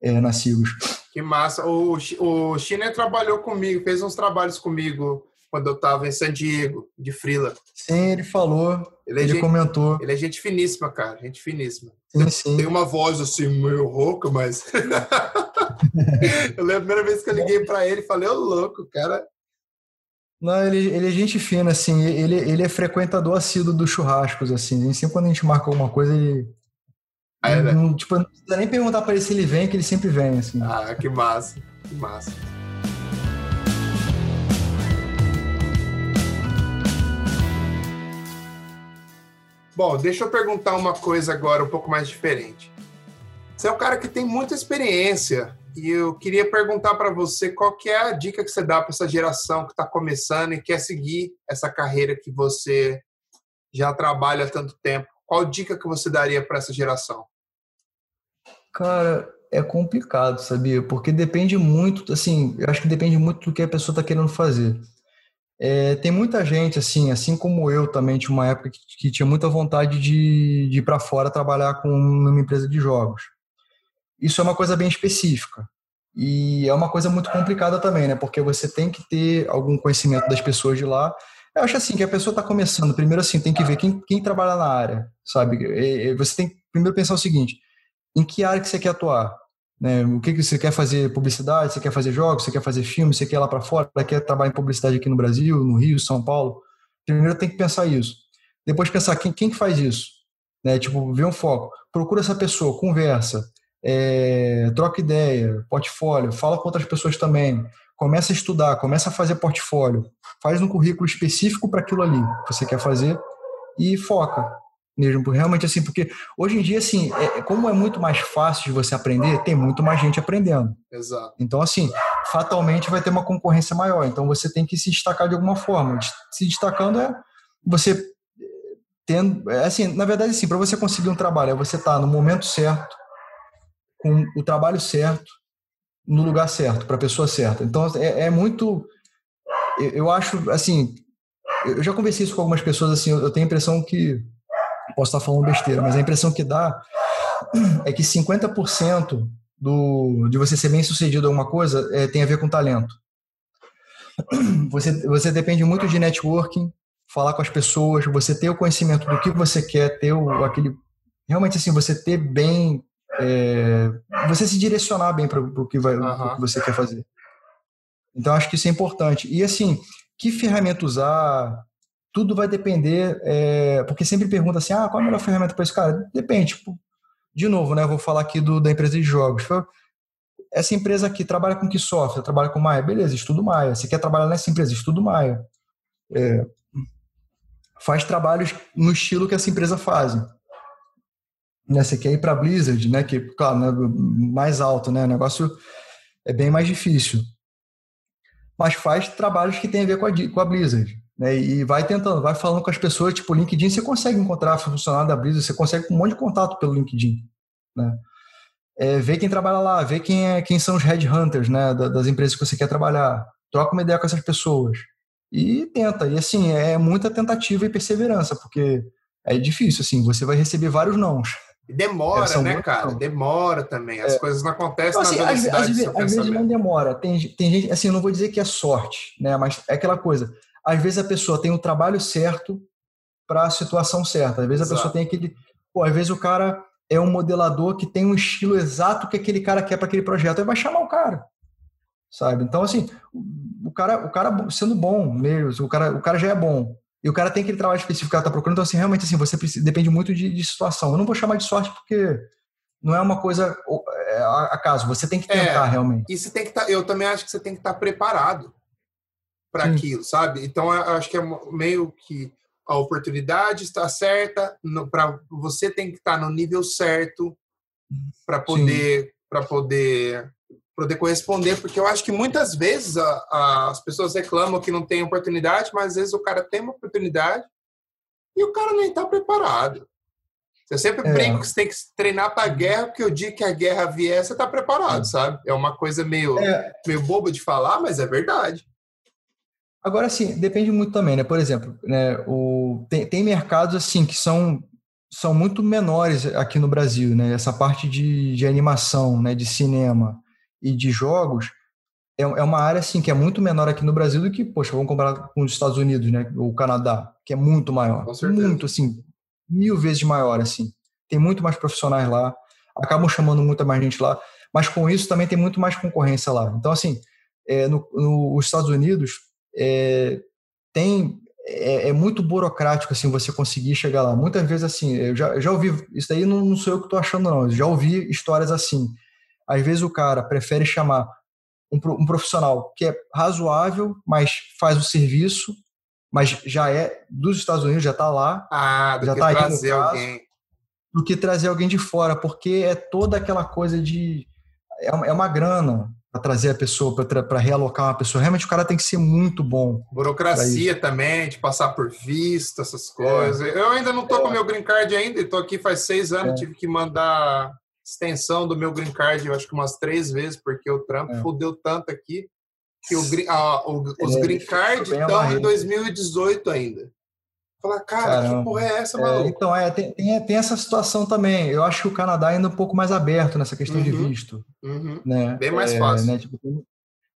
é, na Silvia. Que massa. O, o China trabalhou comigo, fez uns trabalhos comigo quando eu estava em San Diego, de Frila. Sim, ele falou, ele, é ele gente, comentou. Ele é gente finíssima, cara, gente finíssima. Sim, sim. Tem uma voz assim meio rouca, mas... eu lembro a primeira vez que eu liguei para ele, falei, ô louco, cara... Não, ele, ele é gente fina, assim, ele, ele é frequentador assíduo dos churrascos, assim, sempre quando a gente marca alguma coisa, ele, é, né? não, tipo, não precisa nem perguntar para ele se ele vem, que ele sempre vem, assim. Ah, que massa, que massa. Bom, deixa eu perguntar uma coisa agora um pouco mais diferente. Você é um cara que tem muita experiência e eu queria perguntar para você qual que é a dica que você dá para essa geração que está começando e quer seguir essa carreira que você já trabalha há tanto tempo. Qual dica que você daria para essa geração? Cara, é complicado, sabia? Porque depende muito, assim, eu acho que depende muito do que a pessoa está querendo fazer. É, tem muita gente, assim, assim como eu também, tinha uma época que, que tinha muita vontade de, de ir para fora trabalhar com uma empresa de jogos. Isso é uma coisa bem específica. E é uma coisa muito complicada também, né? Porque você tem que ter algum conhecimento das pessoas de lá. Eu acho assim que a pessoa está começando. Primeiro, assim, tem que ver quem, quem trabalha na área, sabe? Você tem que primeiro pensar o seguinte: em que área que você quer atuar. Né? O que, que você quer fazer publicidade, você quer fazer jogos, você quer fazer filme, você quer ir lá para fora, quer trabalhar em publicidade aqui no Brasil, no Rio, São Paulo. Primeiro tem que pensar isso. Depois pensar quem, quem que faz isso. Né? Tipo, ver um foco. Procura essa pessoa, conversa. é, troca ideia, portfólio, fala com outras pessoas também, começa a estudar, começa a fazer portfólio, faz um currículo específico para aquilo ali que você quer fazer e foca mesmo, realmente assim, porque hoje em dia, assim, é, como é muito mais fácil de você aprender, tem muito mais gente aprendendo. Exato. Então, assim, fatalmente vai ter uma concorrência maior, então você tem que se destacar de alguma forma. Se destacando é você tendo, é assim, na verdade, assim, para você conseguir um trabalho, é você estar tá no momento certo, com o trabalho certo, no lugar certo, para a pessoa certa. Então, é, é muito, eu, eu acho, assim, eu já conversei isso com algumas pessoas, assim, eu tenho a impressão que posso estar falando besteira, mas a impressão que dá é que 50% do, de você ser bem sucedido em alguma coisa é, tem a ver com talento. Você, você depende muito de networking, falar com as pessoas, você ter o conhecimento do que você quer, ter o, aquele. Realmente, assim, você ter bem. É, você se direcionar bem para o que, vai, uhum. que você quer fazer. Então, acho que isso é importante. E, assim, que ferramenta usar, tudo vai depender, é, porque sempre pergunta assim, ah, qual é a melhor ferramenta para isso? Cara, depende. Tipo, de novo, né, vou falar aqui do, da empresa de jogos. Essa empresa aqui trabalha com que software? Trabalha com Maia? Beleza, estudo Maia. Você quer trabalhar nessa empresa? Estudo Maia. É, faz trabalhos no estilo que essa empresa faz. Né, você quer ir para Blizzard, né, que, claro, né, mais alto, né, o negócio é bem mais difícil. Mas faz trabalhos que tem a ver com a, com a Blizzard. Né, e vai tentando, vai falando com as pessoas, tipo, LinkedIn, você consegue encontrar funcionário da Blizzard, você consegue um monte de contato pelo LinkedIn, né? É, ver quem trabalha lá, ver quem, é, quem são os headhunters, né, das empresas que você quer trabalhar, troca uma ideia com essas pessoas e tenta. E assim, é muita tentativa e perseverança, porque é difícil, assim, você vai receber vários nãos. Demora, né, cara? Demora também. As é. coisas não acontecem então, assim, na velocidade às, às, às vezes não demora. Tem, tem gente, assim, eu não vou dizer que é sorte, né? Mas é aquela coisa às vezes a pessoa tem o trabalho certo para a situação certa. Às vezes Exato. a pessoa tem aquele. Pô, às vezes o cara é um modelador que tem um estilo exato que aquele cara quer para aquele projeto. Aí vai chamar o cara. Sabe? Então, assim, o cara, o cara sendo bom mesmo, o cara, o cara já é bom. E o cara tem aquele trabalho específico que ela está procurando. Então, assim, realmente, assim, você precisa, depende muito de, de, situação. Eu não vou chamar de sorte porque não é uma coisa é, acaso. Você tem que é, tentar é, realmente. E você tem que tá, eu também acho que você tem que estar tá preparado para aquilo, sabe? Então eu acho que é meio que a oportunidade está certa, para você tem que estar tá no nível certo para poder para poder poder corresponder, porque eu acho que muitas vezes a, a, as pessoas reclamam que não tem oportunidade, mas às vezes o cara tem uma oportunidade e o cara nem está preparado. Eu sempre é. brinco que você tem que treinar para a guerra, porque o dia que a guerra vier, você está preparado, sabe? É uma coisa meio, é. meio boba de falar, mas é verdade. Agora, sim, depende muito também, né? Por exemplo, né, o, tem, tem mercados assim que são, são muito menores aqui no Brasil, né? Essa parte de, de animação, né? De cinema e de jogos é, é uma área assim que é muito menor aqui no Brasil do que, poxa, vamos comparar com os Estados Unidos, né? O Canadá, que é muito maior, muito assim, mil vezes maior assim. Tem muito mais profissionais lá, acabam chamando muita mais gente lá, mas com isso também tem muito mais concorrência lá. Então assim, é, no, nos Estados Unidos é, tem é, é, muito burocrático assim você conseguir chegar lá. Muitas vezes assim, eu já, eu já ouvi isso aí não, não sou eu que estou achando não. Eu já ouvi histórias assim. Às vezes o cara prefere chamar um, um profissional que é razoável, mas faz o serviço, mas já é dos Estados Unidos, já está lá, ah, do já que tá trazer caso, alguém, do que trazer alguém de fora, porque é toda aquela coisa de é uma, é uma grana, para trazer a pessoa, para realocar uma pessoa. Realmente o cara tem que ser muito bom. Burocracia também, de passar por vista, essas coisas. É. Eu ainda não tô é. com meu green card ainda, estou aqui faz seis anos, é. tive que mandar extensão do meu green card, eu acho que umas três vezes, porque o Trump é. fudeu tanto aqui que o, a, o, os é, green card estão em 2018 ainda. Falar, cara, Caramba. que porra é essa, é, maluco? É, então, é, tem, tem, tem, essa situação também. Eu acho que o Canadá ainda é um pouco mais aberto nessa questão uhum, de visto. Uhum. Né? Bem mais é, fácil. Né? Tipo, tem,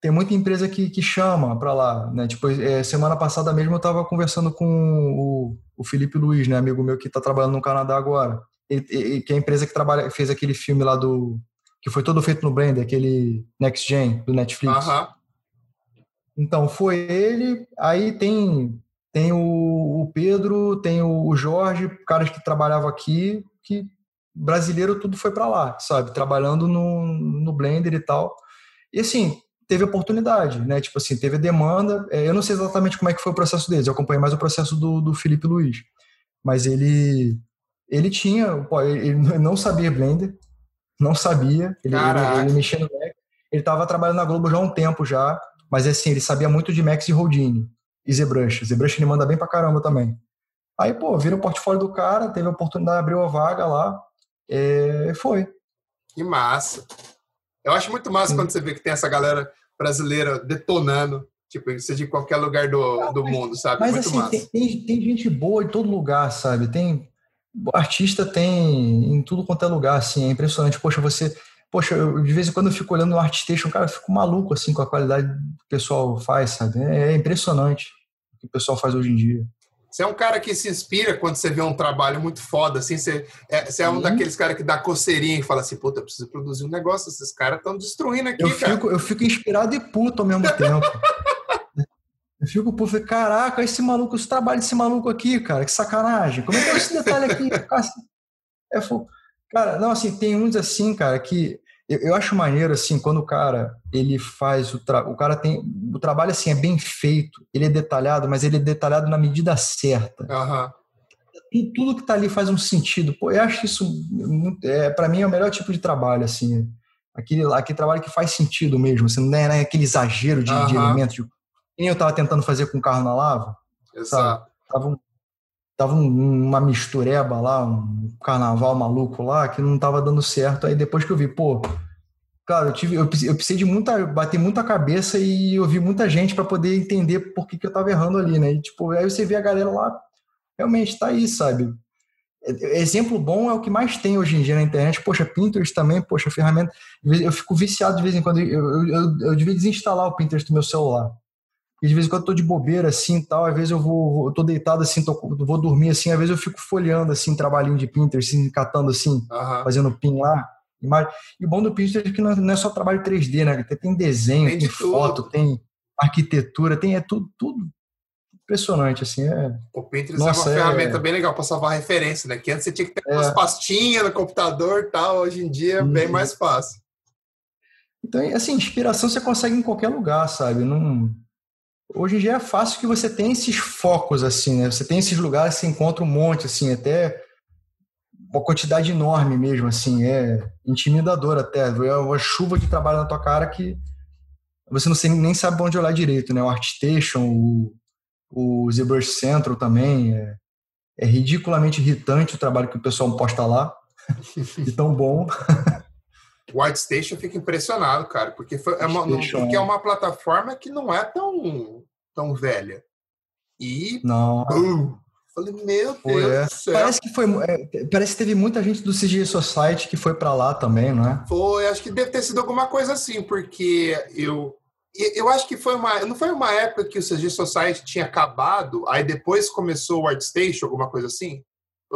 tem, muita empresa que, que chama para lá. Né? Tipo, é, semana passada mesmo eu estava conversando com o, o Felipe Luiz, né? amigo meu que está trabalhando no Canadá agora. Que é a empresa que trabalha, fez aquele filme lá do. que foi todo feito no Blender, aquele Next Gen do Netflix. Uhum. Então, foi ele. Aí tem tem o, o Pedro, tem o Jorge, caras que trabalhavam aqui, que brasileiro tudo foi para lá, sabe? Trabalhando no, no Blender e tal. E assim, teve oportunidade, né? Tipo assim, teve demanda. É, eu não sei exatamente como é que foi o processo deles, eu acompanhei mais o processo do, do Felipe Luiz. Mas ele ele tinha, ele não sabia Blender, não sabia, ele, ele, ele mexia no Mac. Ele estava trabalhando na Globo já há um tempo já, mas assim, ele sabia muito de Max e Houdini e ZBrush. ZBrush ele manda bem pra caramba também. Aí, pô, vira o portfólio do cara, teve a oportunidade, abriu a vaga lá, é, foi. Que massa. Eu acho muito massa Sim. quando você vê que tem essa galera brasileira detonando, tipo, seja em qualquer lugar do, do mundo, sabe? Mas muito assim, massa. Tem, tem, tem, gente boa em todo lugar, sabe? Tem. Artista tem em tudo quanto é lugar, assim, é impressionante. Poxa, você. Poxa, eu, de vez em quando eu fico olhando no Artstation, cara, eu fico maluco, assim, com a qualidade que o pessoal faz, sabe? É, é impressionante o que o pessoal faz hoje em dia. Você é um cara que se inspira quando você vê um trabalho muito foda, assim, você é, você é um daqueles caras que dá coceirinha e fala assim, puta, eu preciso produzir um negócio, esses caras estão destruindo aqui, eu cara. Fico, eu fico inspirado e puto ao mesmo tempo. eu fico puto, caraca, esse maluco, esse trabalho desse maluco aqui, cara, que sacanagem. Como é que é esse detalhe aqui? É, cara, não, assim, tem uns assim, cara, que eu, eu, acho maneiro, assim, quando o cara, ele faz o, tra... o cara tem, o trabalho, assim, é bem feito, ele é detalhado, mas ele é detalhado na medida certa. Uhum. Tudo que tá ali faz um sentido. Pô, eu acho isso, é, para mim, é o melhor tipo de trabalho, assim, aquele, aquele trabalho que faz sentido mesmo, assim, não é, não é aquele exagero de, uhum. de elementos, de, quem eu tava tentando fazer com o carro na lava, Exato. Sabe? Tava um, tava uma mistureba lá, um carnaval maluco lá, que não tava dando certo. Aí depois que eu vi, pô, claro, eu, tive, eu, eu precisei de muita, bater muita cabeça e ouvir muita gente para poder entender por que, que eu tava errando ali, né? E, tipo, aí você vê a galera lá, realmente tá aí, sabe? Exemplo bom é o que mais tem hoje em dia na internet. Poxa, Pinterest também, poxa, ferramenta. Eu fico viciado de vez em quando. Eu, eu, eu, eu devia desinstalar o Pinterest do meu celular. E de vez em quando eu tô de bobeira, assim, tal, às vezes eu vou, eu tô deitado, assim, tô, vou dormir, assim, às vezes eu fico folheando, assim, trabalhinho de Pinterest, assim, catando, assim, uhum. fazendo pin lá. E o bom do Pinterest é que não é só trabalho 3D, né? Tem desenho, tem, tem foto, tem arquitetura, tem é tudo, tudo impressionante, assim. É... O Pinterest Nossa, é uma é... ferramenta bem legal para salvar referência, né? Que antes você tinha que ter é... umas pastinhas no computador tal, hoje em dia é bem uhum. mais fácil. Então, assim, inspiração você consegue em qualquer lugar, sabe? Não hoje em dia é fácil que você tem esses focos, assim, né? Você tem esses lugares, você encontra um monte, assim, até uma quantidade enorme mesmo, assim, é intimidador até. É uma chuva de trabalho na tua cara que você não sei, nem sabe onde olhar direito, né? O ArtStation, o, o ZBrush Central também, é, é ridiculamente irritante o trabalho que o pessoal posta lá, de tão bom. O ArtStation fica impressionado, cara, porque, foi, é uma, porque é uma plataforma que não é tão, tão velha. E. Não. Bum, falei, meu Deus é. do céu. Parece que, foi, é, parece que teve muita gente do CG Society que foi para lá também, não é? Foi, acho que deve ter sido alguma coisa assim, porque eu. Eu acho que foi uma. Não foi uma época que o CG Society tinha acabado, aí depois começou o ArtStation, alguma coisa assim?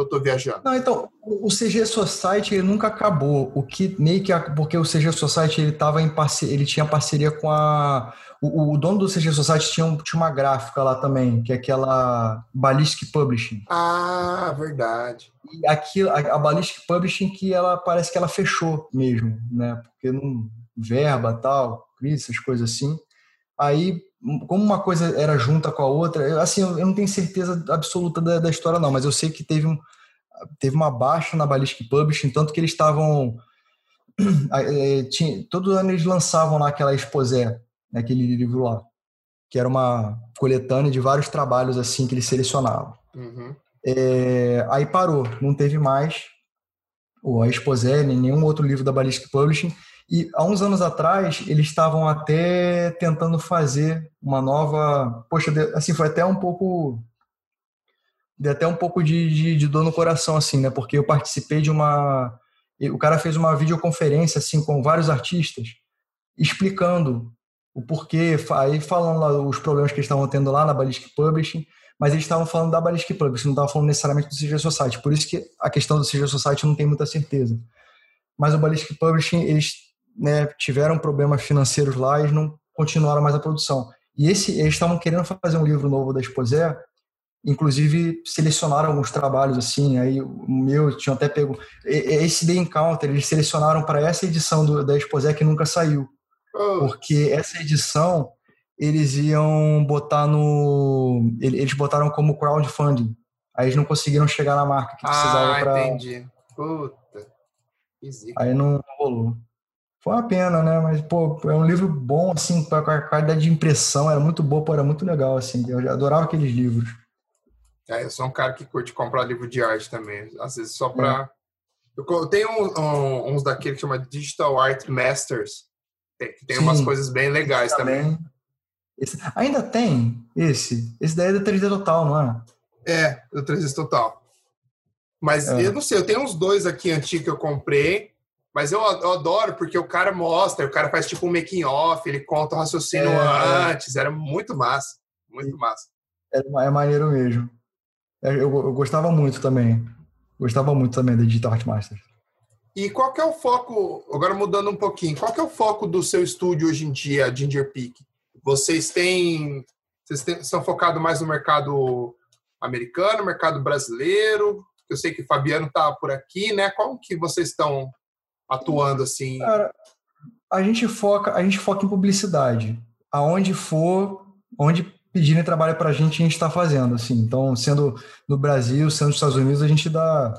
Eu estou viajando? Não, então, o CG Society ele nunca acabou. O que meio que porque o CG Society ele tava em parceria, ele tinha parceria com a o, o, dono do CG Society tinha, um, tinha uma gráfica lá também, que é aquela Ballistic Publishing. Ah, verdade. E aqui, a, a Ballistic Publishing que ela parece que ela fechou mesmo, né? Porque não verba tal, crise, essas coisas assim. Aí como uma coisa era junta com a outra, assim, eu não tenho certeza absoluta da, da história não, mas eu sei que teve, um, teve uma baixa na Ballistic Publishing, tanto que eles estavam é, tinha, todo ano eles lançavam lá aquela exposé, naquele livro lá, que era uma coletânea de vários trabalhos assim que eles selecionavam. Uhum. É, aí parou, não teve mais o a exposé, nem nenhum outro livro da Ballistic Publishing, e há uns anos atrás, eles estavam até tentando fazer uma nova. Poxa, assim, foi até um pouco. Deu até um pouco de, de, de dor no coração, assim, né? Porque eu participei de uma. O cara fez uma videoconferência, assim, com vários artistas, explicando o porquê, aí falando lá os problemas que eles estavam tendo lá na Ballistic Publishing, mas eles estavam falando da Ballistic Publishing, não estavam falando necessariamente do CG Society. Por isso que a questão do CG Society não tem muita certeza. Mas o Ballistic Publishing, eles né, tiveram problemas financeiros lá e não continuaram mais a produção. E esse, eles estavam querendo fazer um livro novo da Exposé inclusive selecionaram alguns trabalhos assim, aí o meu tinha até pego esse The Encounter, eles selecionaram para essa edição do, da Exposé que nunca saiu. Oh. Porque essa edição eles iam botar no eles botaram como crowdfunding. Aí eles não conseguiram chegar na marca que precisava ah, para entendi. Puta. Aí não rolou. Foi uma pena, né? Mas, pô, é um livro bom, assim, com a qualidade de impressão, era muito boa, pô, era muito legal, assim. Eu adorava aqueles livros. É, eu sou um cara que curte comprar livro de arte também. Às vezes só pra. É. Eu tenho um, uns daquele que chama Digital Art Masters, que tem Sim, umas coisas bem legais também. também. Esse... ainda tem esse. Esse daí é do 3D Total, não é? É, do 3D Total. Mas é. eu não sei, eu tenho uns dois aqui antigos que eu comprei, mas eu, eu adoro porque o cara mostra, o cara faz tipo um making off, ele conta o raciocínio é. antes, era muito massa, muito massa. É, é maneiro mesmo. É, eu, eu, gostava muito também. Gostava muito também da Digital Art Masters. E qual que é o foco, agora mudando um pouquinho, qual que é o foco do seu estúdio hoje em dia, Ginger Peak? Vocês têm, vocês têm, são focados mais no mercado americano, mercado brasileiro? Eu sei que o Fabiano tá por aqui, né? Qual que vocês estão atuando assim? Cara, a gente foca, a gente foca em publicidade. Aonde for, onde pedirem trabalho para a gente, a gente está fazendo, assim. Então, sendo no Brasil, sendo nos Estados Unidos, a gente dá,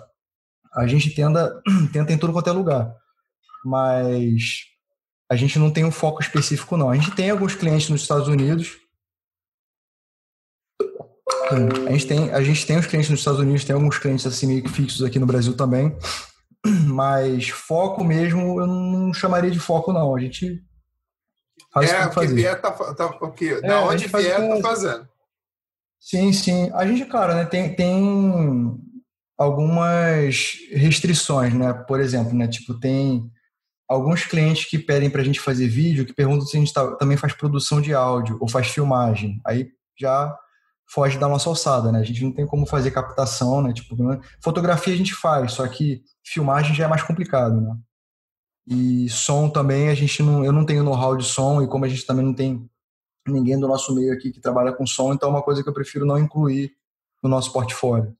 a gente tenta, tenta em tudo quanto é lugar. Mas a gente não tem um foco específico, não. A gente tem alguns clientes nos Estados Unidos. A gente tem, a gente tem os clientes nos Estados Unidos, tem alguns clientes assim meio que fixos aqui no Brasil também. Mas foco mesmo, eu não chamaria de foco, não. A gente faz é, o que fazer. vier tá, tá o que, é, da onde vier tá fazendo. Sim, sim. A gente, cara, né, tem, tem algumas restrições, né? Por exemplo, né, tipo, tem alguns clientes que pedem para a gente fazer vídeo, que perguntam se a gente tá, também faz produção de áudio ou faz filmagem. Aí já foge da nossa alçada, né? A gente não tem como fazer captação, né? Tipo, né? fotografia a gente faz, só que filmagem já é mais complicado, né? E som também, a gente não, eu não tenho know-how de som e como a gente também não tem ninguém do nosso meio aqui que trabalha com som, então é uma coisa que eu prefiro não incluir no nosso portfólio.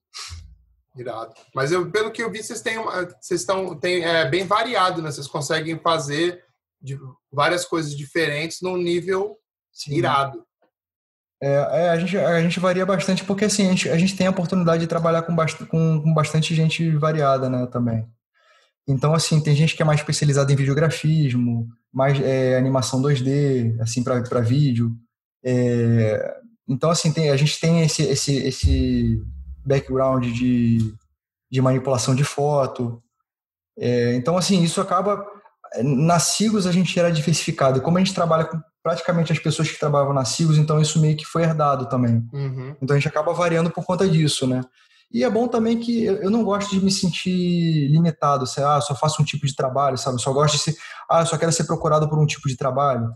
Irado. Mas eu, pelo que eu vi, vocês têm, vocês estão tem, é, bem variado, né? Vocês conseguem fazer de várias coisas diferentes num nível Sim. irado. É, é, a, gente, a gente varia bastante porque assim, a gente, a gente tem a oportunidade de trabalhar com, bast com, com bastante gente variada né, também. Então, assim, tem gente que é mais especializada em videografismo, mais é, animação 2D, assim, para vídeo. É, então, assim, tem, a gente tem esse, esse, esse background de, de manipulação de foto. É, então, assim, isso acaba... Na Sigos a gente era diversificado. Como a gente trabalha com praticamente as pessoas que trabalhavam na Sigos, então isso meio que foi herdado também. Uhum. Então a gente acaba variando por conta disso, né? E é bom também que eu não gosto de me sentir limitado, sei lá, ah, só faço um tipo de trabalho, sabe? Só gosto de ser, ah, só quero ser procurado por um tipo de trabalho.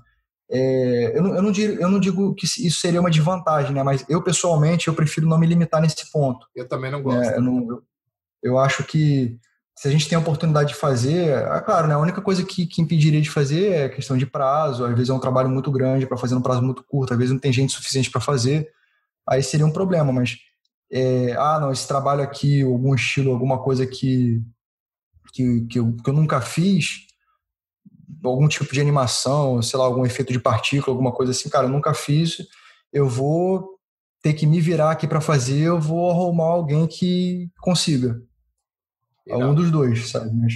É, eu, não, eu, não digo, eu não digo que isso seria uma desvantagem, né? Mas eu, pessoalmente, eu prefiro não me limitar nesse ponto. Eu também não gosto. É, eu, não, eu, eu acho que se a gente tem a oportunidade de fazer, é claro, né, a única coisa que, que impediria de fazer é questão de prazo, às vezes é um trabalho muito grande para fazer num prazo muito curto, às vezes não tem gente suficiente para fazer, aí seria um problema, mas é, ah, não, esse trabalho aqui, algum estilo, alguma coisa que, que, que, eu, que eu nunca fiz, algum tipo de animação, sei lá, algum efeito de partícula, alguma coisa assim, cara, eu nunca fiz, eu vou ter que me virar aqui para fazer, eu vou arrumar alguém que consiga. Legal. Um dos dois, sabe? Mas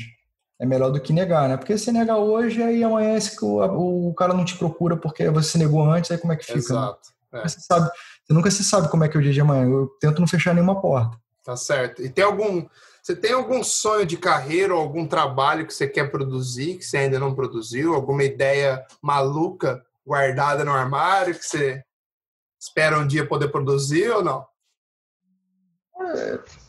é melhor do que negar, né? Porque se negar hoje, aí amanhã esse, o, o cara não te procura porque você negou antes, aí como é que fica? Né? Exato. Né? É. Você, sabe, você nunca se sabe como é que é o dia de amanhã. Eu tento não fechar nenhuma porta. Tá certo. E tem algum. Você tem algum sonho de carreira ou algum trabalho que você quer produzir, que você ainda não produziu? Alguma ideia maluca guardada no armário que você espera um dia poder produzir ou não? É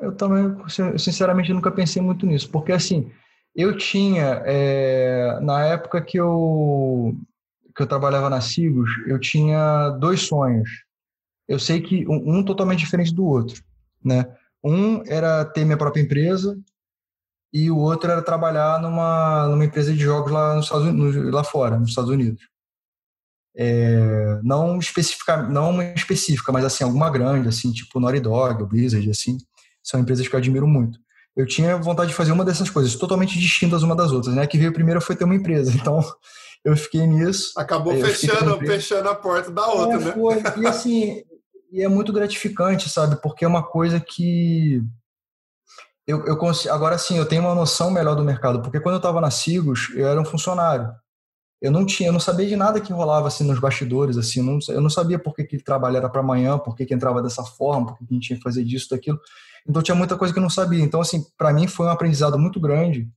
eu também, sinceramente, nunca pensei muito nisso, porque assim, eu tinha, é, na época que eu, que eu trabalhava na Sigos, eu tinha dois sonhos. Eu sei que um, um totalmente diferente do outro, né? Um era ter minha própria empresa e o outro era trabalhar numa, numa empresa de jogos lá, nos Estados Unidos, lá fora, nos Estados Unidos. É, não especifica, não uma específica, mas assim alguma grande, assim tipo Naughty Dog, Blizzard, assim, são empresas que eu admiro muito. Eu tinha vontade de fazer uma dessas coisas, totalmente distintas uma das outras, né? Que veio primeiro foi ter uma empresa, então eu fiquei nisso. Acabou fechando, fechando a porta da outra, é, né? Foi, e assim, e é muito gratificante, sabe? Porque é uma coisa que eu, eu consigo, agora sim, eu tenho uma noção melhor do mercado, porque quando eu estava na Sigos, eu era um funcionário. Eu não tinha, eu não sabia de nada que rolava assim nos bastidores, assim, não, eu não sabia por que, que trabalho era para amanhã, por que, que entrava dessa forma, por que, que a gente tinha que fazer disso, daquilo. Então tinha muita coisa que eu não sabia. Então assim, para mim foi um aprendizado muito grande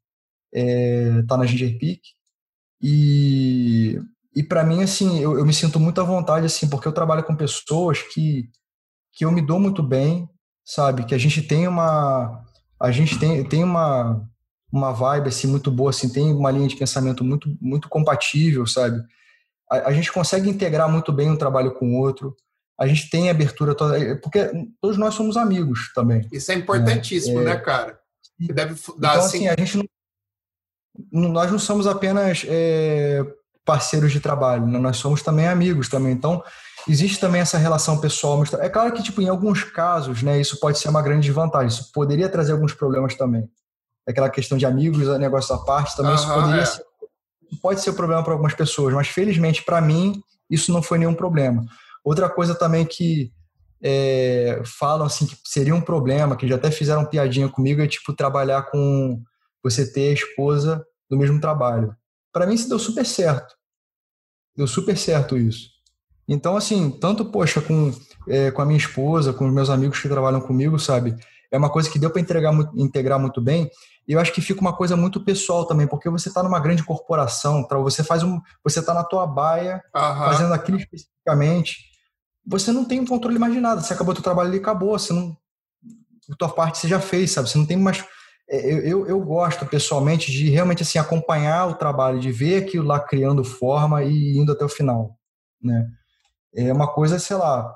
é, tá na Ginger Peak. E e para mim assim, eu, eu me sinto muito à vontade assim, porque eu trabalho com pessoas que que eu me dou muito bem, sabe? Que a gente tem uma a gente tem, tem uma, uma vibe assim, muito boa, assim, tem uma linha de pensamento muito, muito compatível, sabe? A, a gente consegue integrar muito bem um trabalho com o outro, a gente tem abertura toda, é, porque todos nós somos amigos também. Isso é importantíssimo, né, é, né cara? deve dar então, assim, assim, a gente não, nós não somos apenas é, parceiros de trabalho, né? nós somos também amigos também. Então, existe também essa relação pessoal. É claro que, tipo, em alguns casos, né, isso pode ser uma grande desvantagem. Isso poderia trazer alguns problemas também. Aquela questão de amigos, negócio à parte, também isso poderia é. ser, pode ser um problema para algumas pessoas. Mas, felizmente, para mim, isso não foi nenhum problema. Outra coisa também que é, falam assim que seria um problema, que já até fizeram piadinha comigo, é tipo trabalhar com você ter a esposa do mesmo trabalho. Para mim, isso deu super certo. Deu super certo isso. Então, assim, tanto, poxa, com, é, com a minha esposa, com os meus amigos que trabalham comigo, sabe? É uma coisa que deu para integrar, integrar muito bem. E eu acho que fica uma coisa muito pessoal também, porque você está numa grande corporação, você faz um. Você está na tua baia, uhum. fazendo aquilo especificamente. Você não tem um controle mais de nada. Você acabou teu trabalho e acabou. Você não. A tua parte você já fez, sabe? Você não tem mais. É, eu, eu, eu, gosto pessoalmente de realmente assim acompanhar o trabalho, de ver aquilo lá criando forma e indo até o final, né? é uma coisa, sei lá,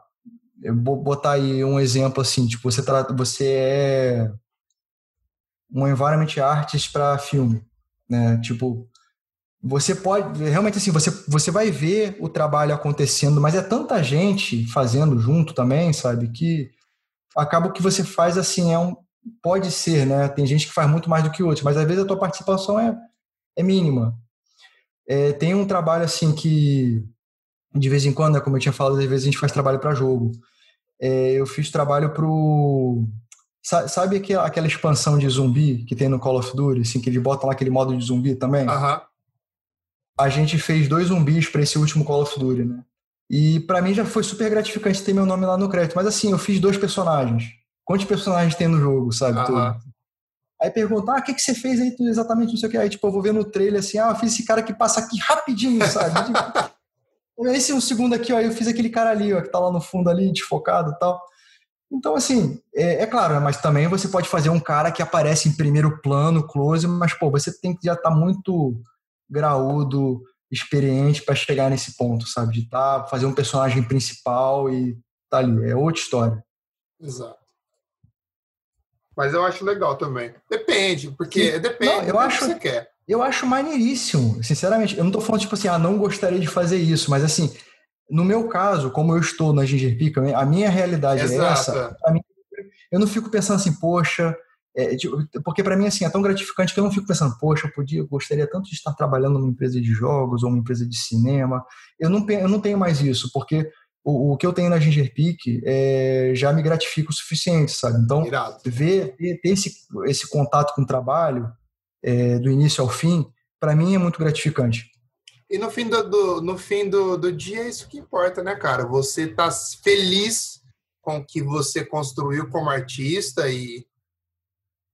eu vou botar aí um exemplo assim, tipo, você, trata, você é um environment artist para filme, né? Tipo, você pode, realmente assim, você, você vai ver o trabalho acontecendo, mas é tanta gente fazendo junto também, sabe, que acaba que você faz assim, é um, pode ser, né? Tem gente que faz muito mais do que outros, mas às vezes a tua participação é, é mínima. É, tem um trabalho assim que de vez em quando, né, como eu tinha falado, às vezes a gente faz trabalho para jogo. É, eu fiz trabalho pro. Sabe aquela, aquela expansão de zumbi que tem no Call of Duty, assim, que eles botam lá aquele modo de zumbi também? Uhum. A gente fez dois zumbis para esse último Call of Duty, né? E para mim já foi super gratificante ter meu nome lá no crédito. Mas assim, eu fiz dois personagens. Quantos personagens tem no jogo, sabe? Uhum. Todo? Aí pergunta, ah, o que, que você fez aí exatamente, não sei o que. Aí, tipo, eu vou ver no trailer assim, ah, eu fiz esse cara que passa aqui rapidinho, sabe? Tipo, esse um segundo aqui, ó, eu fiz aquele cara ali, ó, que tá lá no fundo ali, desfocado e tal. Então, assim, é, é, claro, né, mas também você pode fazer um cara que aparece em primeiro plano, close, mas, pô, você tem que já estar tá muito graúdo, experiente para chegar nesse ponto, sabe? De tá, fazer um personagem principal e tá ali. É outra história. Exato. Mas eu acho legal também. Depende, porque depende não, eu acho, que você quer. Eu acho maneiríssimo, sinceramente. Eu não tô falando, tipo assim, ah, não gostaria de fazer isso, mas assim, no meu caso, como eu estou na Ginger Pica, a minha realidade é Exato. é essa. Mim, eu não fico pensando assim, poxa, é, tipo, porque para mim assim é tão gratificante que eu não fico pensando, poxa, eu podia, eu gostaria tanto de estar trabalhando numa empresa de jogos ou uma empresa de cinema. Eu não, eu não tenho mais isso, porque o, o que eu tenho na Ginger Peak é, já me gratifica o suficiente, sabe? Então, ver, ter, ter esse, esse contato com o trabalho é, do início ao fim, para mim é muito gratificante. E no fim do, do, no fim do, do dia é isso que importa, né, cara? Você tá feliz com o que você construiu como artista e,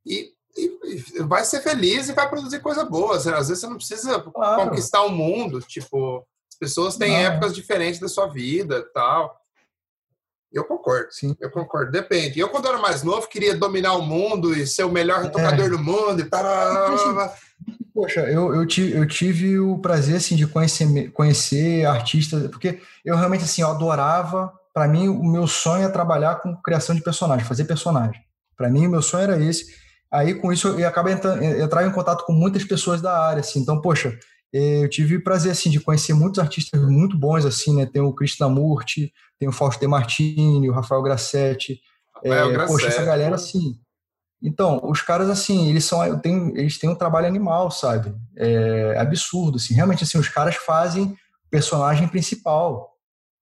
e, e, vai ser feliz e vai produzir coisa boa. Às vezes você não precisa claro. conquistar o mundo, tipo, as pessoas têm não. épocas diferentes da sua vida tal. Eu concordo. Sim. Eu concordo. Depende. Eu, quando era mais novo, queria dominar o mundo e ser o melhor é. tocador do mundo e tal. Poxa, eu, eu, tive, eu tive o prazer assim, de conhecer, conhecer artistas, porque eu realmente assim, eu adorava. Para mim, o meu sonho é trabalhar com criação de personagem, fazer personagem. Para mim, o meu sonho era esse. Aí, com isso, eu acabo entrando, entrar em contato com muitas pessoas da área. Assim. Então, poxa, é, eu tive o prazer assim de conhecer muitos artistas muito bons assim, né? Tem o Krishnamurti, tem o Fausto De Martini, o Rafael Grassetti. Rafael é, Grassetti. Poxa, essa galera assim. Então, os caras assim, eles são, tem, eles têm um trabalho animal, sabe? É absurdo, assim. Realmente assim, os caras fazem o personagem principal.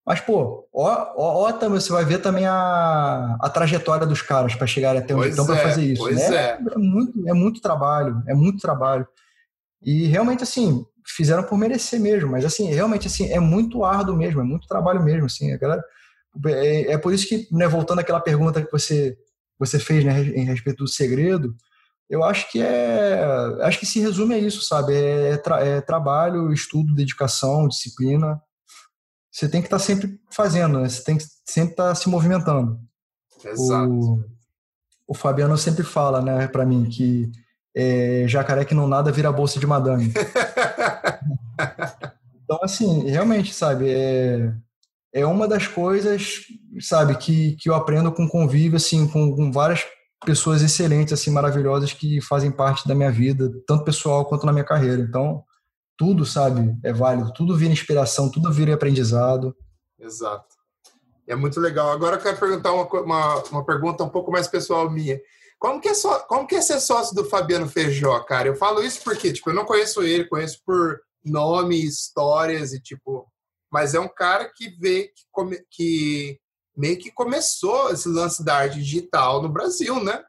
Mas, pô, ó, ó, ó também, você vai ver também a, a trajetória dos caras para chegar até onde estão para é, fazer isso. Pois né? é. É muito, é muito trabalho, é muito trabalho. E realmente, assim, fizeram por merecer mesmo, mas assim, realmente assim, é muito árduo mesmo, é muito trabalho mesmo, assim, a galera, é, é por isso que, né, voltando àquela pergunta que você você fez, né, em respeito do segredo, eu acho que é, acho que se resume a isso, sabe, é, tra, é trabalho, estudo, dedicação, disciplina, você tem que estar tá sempre fazendo, né? você tem que sempre estar tá se movimentando. Exato. O, o Fabiano sempre fala, né, para mim que é, jacaré que não nada vira bolsa de madame. então, assim, realmente, sabe, é, é uma das coisas, sabe, que, que eu aprendo com convívio, assim, com, com várias pessoas excelentes, assim, maravilhosas que fazem parte da minha vida, tanto pessoal quanto na minha carreira. Então, tudo, sabe, é válido, tudo vira inspiração, tudo vira aprendizado. Exato. É muito legal. Agora eu quero perguntar uma, uma, uma pergunta um pouco mais pessoal minha. Como que, é só, como que é ser sócio do Fabiano Feijó, cara? Eu falo isso porque, tipo, eu não conheço ele, conheço por nome, histórias e, tipo... Mas é um cara que vê que, come, que meio que começou esse lance da arte digital no Brasil, né?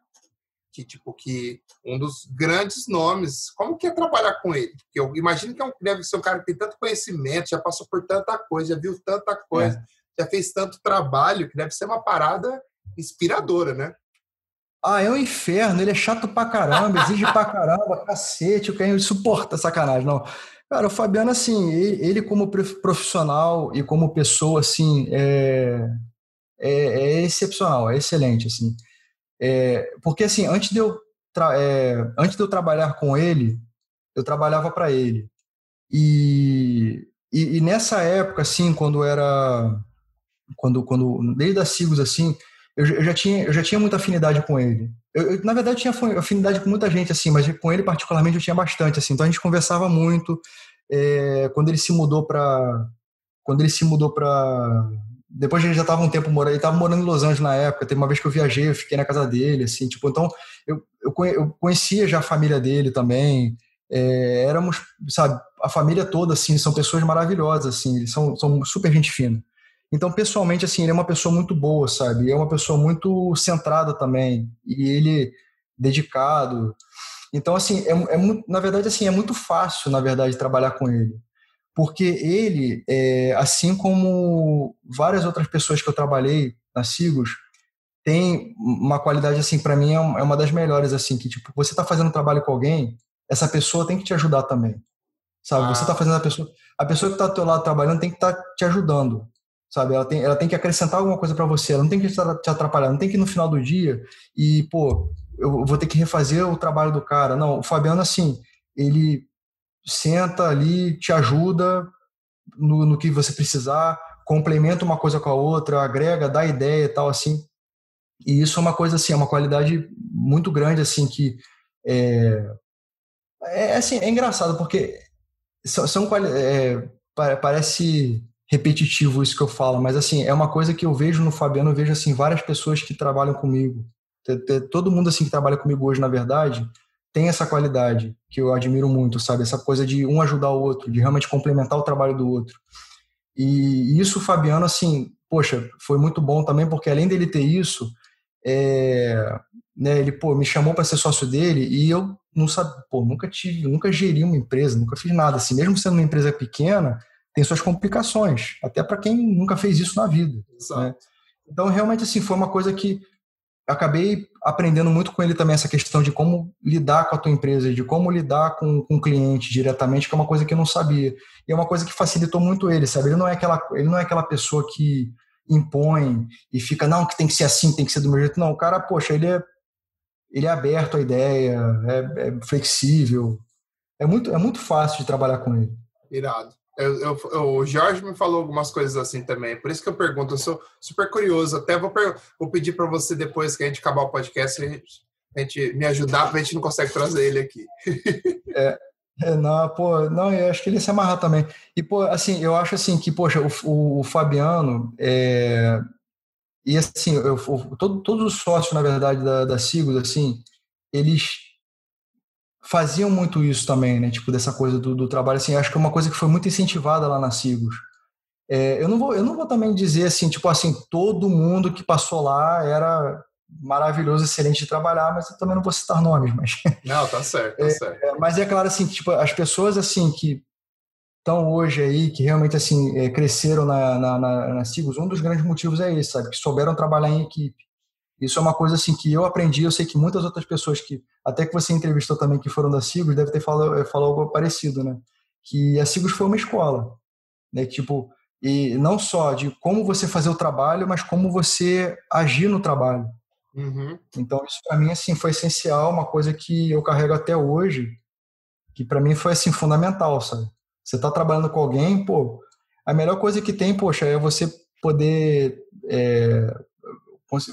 Que, tipo, que um dos grandes nomes... Como que é trabalhar com ele? Porque eu imagino que é um, deve ser um cara que tem tanto conhecimento, já passou por tanta coisa, já viu tanta coisa, é. já fez tanto trabalho, que deve ser uma parada inspiradora, né? Ah, é um inferno, ele é chato pra caramba, exige pra caramba, cacete, o que suporta sacanagem, não. Cara, o Fabiano, assim, ele como profissional e como pessoa, assim, é, é, é excepcional, é excelente, assim. É, porque, assim, antes de, eu é, antes de eu trabalhar com ele, eu trabalhava para ele. E, e, e, nessa época, assim, quando era... Quando, quando, desde a Sigos, assim, eu, eu, já tinha, eu já tinha muita afinidade com ele. Eu, eu, na verdade, tinha afinidade com muita gente, assim, mas com ele particularmente eu tinha bastante, assim. Então a gente conversava muito. É, quando ele se mudou para, quando ele se mudou para, depois ele já estava um tempo morando, ele estava morando em Los Angeles na época. Teve uma vez que eu viajei, eu fiquei na casa dele, assim, tipo, então eu, eu conhecia já a família dele também. É, éramos, sabe, a família toda, assim, são pessoas maravilhosas, assim, são, são super gente fina. Então, pessoalmente, assim, ele é uma pessoa muito boa, sabe? É uma pessoa muito centrada também. E ele dedicado. Então, assim, é, é na verdade, assim, é muito fácil, na verdade, trabalhar com ele. Porque ele, é, assim como várias outras pessoas que eu trabalhei na Sigos, tem uma qualidade, assim, para mim é, é uma das melhores, assim, que, tipo, você tá fazendo um trabalho com alguém, essa pessoa tem que te ajudar também. Sabe? Ah. Você tá fazendo a pessoa... A pessoa que tá do teu lado trabalhando tem que estar tá te ajudando sabe? Ela tem, ela tem que acrescentar alguma coisa para você, ela não tem que te atrapalhar, não tem que ir no final do dia e, pô, eu vou ter que refazer o trabalho do cara. Não, o Fabiano, assim, ele senta ali, te ajuda no, no que você precisar, complementa uma coisa com a outra, agrega, dá ideia e tal, assim. E isso é uma coisa, assim, é uma qualidade muito grande, assim, que é, é assim, é engraçado, porque são, são é, parece repetitivo isso que eu falo, mas assim, é uma coisa que eu vejo no Fabiano, eu vejo assim várias pessoas que trabalham comigo. Todo mundo assim que trabalha comigo hoje, na verdade, tem essa qualidade que eu admiro muito, sabe? Essa coisa de um ajudar o outro, de realmente complementar o trabalho do outro. E isso Fabiano assim, poxa, foi muito bom também porque além dele ter isso, é, né, ele pô, me chamou para ser sócio dele e eu não sabia, pô, nunca tive, nunca geri uma empresa, nunca fiz nada assim, mesmo sendo uma empresa pequena, tem suas complicações, até para quem nunca fez isso na vida. Né? Então, realmente, assim, foi uma coisa que acabei aprendendo muito com ele também, essa questão de como lidar com a tua empresa, de como lidar com, com o cliente diretamente, que é uma coisa que eu não sabia. E é uma coisa que facilitou muito ele, sabe? Ele não é aquela, ele não é aquela pessoa que impõe e fica, não, que tem que ser assim, tem que ser do meu jeito. Não, o cara, poxa, ele é, ele é aberto à ideia, é, é flexível. É muito, é muito fácil de trabalhar com ele. Irado. Eu, eu, o Jorge me falou algumas coisas assim também, por isso que eu pergunto, eu sou super curioso. Até vou, vou pedir para você, depois que a gente acabar o podcast, a gente, a gente me ajudar, porque a gente não consegue trazer ele aqui. É, É, não, pô, não, eu acho que ele se amarrar também. E, pô, assim, eu acho assim que, poxa, o, o Fabiano, é, e assim, eu, todo, todos os sócios, na verdade, da, da Sigos, assim, eles faziam muito isso também, né? Tipo, dessa coisa do, do trabalho, assim, acho que é uma coisa que foi muito incentivada lá na Sigos. É, eu, não vou, eu não vou também dizer assim, tipo assim, todo mundo que passou lá era maravilhoso, excelente de trabalhar, mas eu também não vou citar nomes, mas... Não, tá certo, tá é, certo. Mas é claro, assim, tipo, as pessoas, assim, que estão hoje aí, que realmente, assim, é, cresceram na, na, na, na Sigos, um dos grandes motivos é esse, sabe? Que souberam trabalhar em equipe. Isso é uma coisa, assim, que eu aprendi, eu sei que muitas outras pessoas que, até que você entrevistou também, que foram da Sigos, deve ter falado, falado algo parecido, né? Que a Sigos foi uma escola, né? Tipo, e não só de como você fazer o trabalho, mas como você agir no trabalho. Uhum. Então, isso para mim assim foi essencial, uma coisa que eu carrego até hoje, que para mim foi assim fundamental, sabe? Você está trabalhando com alguém, pô, a melhor coisa que tem, poxa, é você poder é,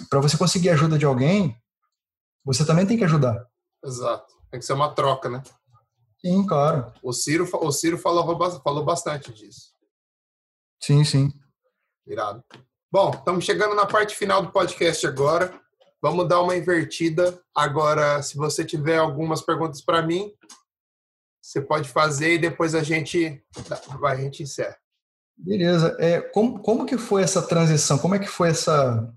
para você conseguir ajuda de alguém, você também tem que ajudar. Exato. Tem que ser uma troca, né? Sim, claro. O Ciro, o Ciro falou, falou bastante disso. Sim, sim. Irado. Bom, estamos chegando na parte final do podcast agora. Vamos dar uma invertida. Agora, se você tiver algumas perguntas para mim, você pode fazer e depois a gente vai a gente encerra. Beleza. É, como, como que foi essa transição? Como é que foi essa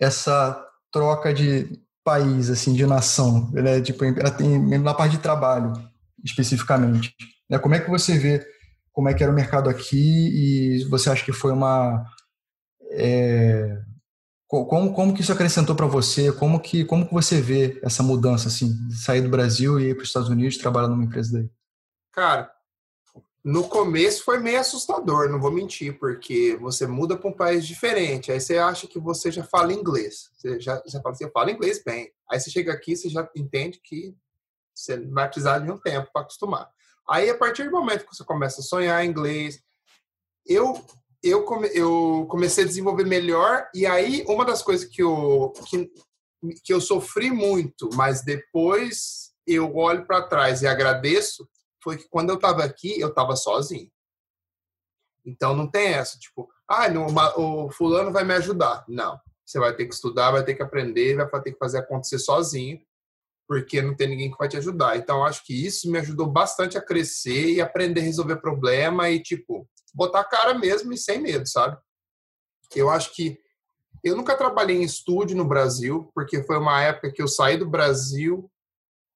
essa troca de país, assim, de nação, né? tipo, na parte de trabalho, especificamente? Né? Como é que você vê como é que era o mercado aqui e você acha que foi uma é, como, como que isso acrescentou para você? Como que, como que você vê essa mudança, assim, sair do Brasil e ir para os Estados Unidos trabalhar numa empresa daí? Cara, no começo foi meio assustador, não vou mentir, porque você muda para um país diferente, aí você acha que você já fala inglês. Você já, já fala assim, eu falo inglês bem. Aí você chega aqui, você já entende que você vai precisar de um tempo para acostumar. Aí, a partir do momento que você começa a sonhar inglês, eu eu, come, eu comecei a desenvolver melhor, e aí uma das coisas que eu, que, que eu sofri muito, mas depois eu olho para trás e agradeço, foi que quando eu estava aqui, eu estava sozinho. Então não tem essa, tipo, ah, o fulano vai me ajudar. Não. Você vai ter que estudar, vai ter que aprender, vai ter que fazer acontecer sozinho, porque não tem ninguém que vai te ajudar. Então acho que isso me ajudou bastante a crescer e aprender a resolver problema e, tipo, botar a cara mesmo e sem medo, sabe? Eu acho que eu nunca trabalhei em estúdio no Brasil, porque foi uma época que eu saí do Brasil,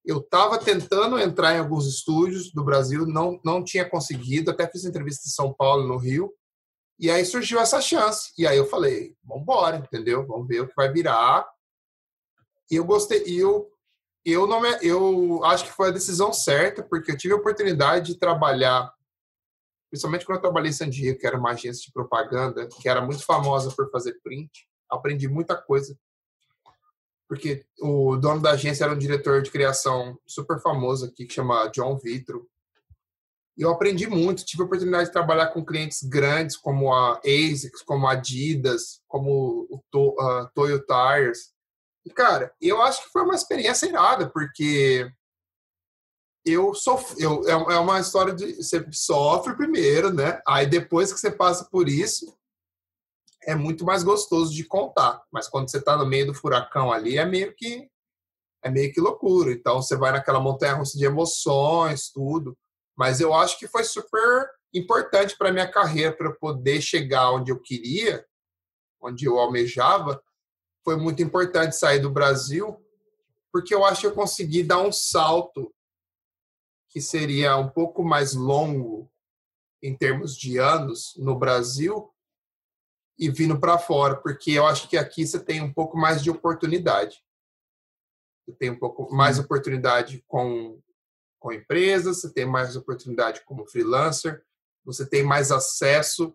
eu estava tentando entrar em alguns estúdios do Brasil, não, não tinha conseguido, até fiz entrevista em São Paulo, no Rio, e aí surgiu essa chance. E aí eu falei, vamos embora, entendeu? Vamos ver o que vai virar. E eu gostei, e eu eu não me, eu acho que foi a decisão certa, porque eu tive a oportunidade de trabalhar principalmente quando eu trabalhei em San Diego, que era uma agência de propaganda, que era muito famosa por fazer print, aprendi muita coisa. Porque o dono da agência era um diretor de criação super famoso aqui, que chama John Vitro. E eu aprendi muito, tive a oportunidade de trabalhar com clientes grandes, como a ASICS, como a Adidas, como o to, uh, Toyo Tires. E, cara, eu acho que foi uma experiência irada, porque eu sofri, eu, é, é uma história de você sofre primeiro, né? Aí depois que você passa por isso, é muito mais gostoso de contar. Mas quando você está no meio do furacão ali, é meio que é meio que loucura. Então você vai naquela montanha russa de emoções, tudo. Mas eu acho que foi super importante para minha carreira para poder chegar onde eu queria, onde eu almejava. Foi muito importante sair do Brasil, porque eu acho que eu consegui dar um salto que seria um pouco mais longo em termos de anos no Brasil e vindo para fora, porque eu acho que aqui você tem um pouco mais de oportunidade. Você tem um pouco mais oportunidade com, com empresas, você tem mais oportunidade como freelancer, você tem mais acesso.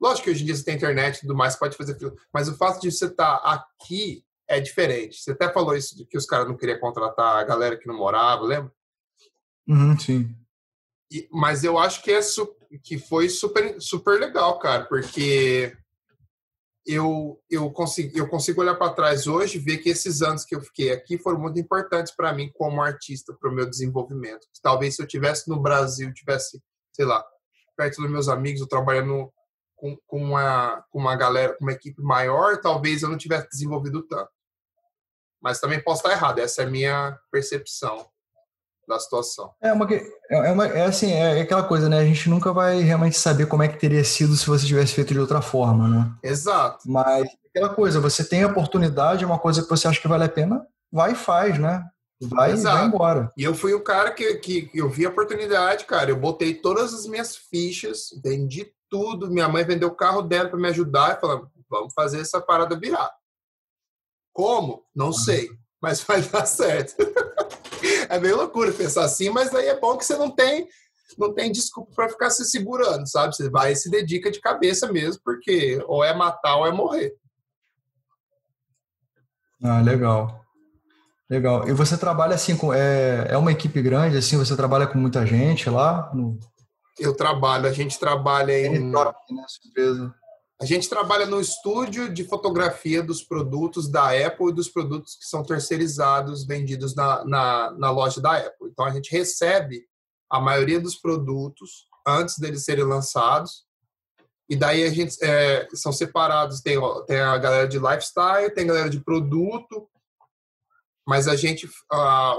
Lógico que hoje em dia você tem internet e tudo mais, pode fazer mas o fato de você estar tá aqui é diferente. Você até falou isso de que os caras não queriam contratar a galera que não morava, lembra? Uhum, sim. E, mas eu acho que, é que foi super, super legal, cara, porque eu, eu, consigo, eu consigo olhar para trás hoje e ver que esses anos que eu fiquei aqui foram muito importantes para mim como artista, para o meu desenvolvimento. Talvez se eu tivesse no Brasil, tivesse, sei lá, perto dos meus amigos, eu trabalhando com, com, uma, com uma galera, com uma equipe maior, talvez eu não tivesse desenvolvido tanto. Mas também posso estar errado, essa é a minha percepção da situação. É uma, é, é uma é assim, é aquela coisa, né? A gente nunca vai realmente saber como é que teria sido se você tivesse feito de outra forma, né? Exato. Mas aquela coisa, você tem a oportunidade, é uma coisa que você acha que vale a pena, vai e faz, né? Vai Exato. vai embora. E eu fui o cara que, que eu vi a oportunidade, cara. Eu botei todas as minhas fichas, vendi tudo. Minha mãe vendeu o carro dela para me ajudar e falou: vamos fazer essa parada virar. Como? Não sei, mas vai dar certo. é meio loucura pensar assim, mas aí é bom que você não tem não tem desculpa para ficar se segurando, sabe? Você vai e se dedica de cabeça mesmo, porque ou é matar ou é morrer. Ah, legal. Legal. E você trabalha assim com é, é uma equipe grande assim, você trabalha com muita gente lá no... Eu trabalho, a gente trabalha em né, surpresa. A gente trabalha no estúdio de fotografia dos produtos da Apple e dos produtos que são terceirizados, vendidos na, na, na, loja da Apple. Então, a gente recebe a maioria dos produtos antes deles serem lançados. E daí a gente é, são separados. Tem, tem a galera de lifestyle, tem a galera de produto. Mas a gente, a,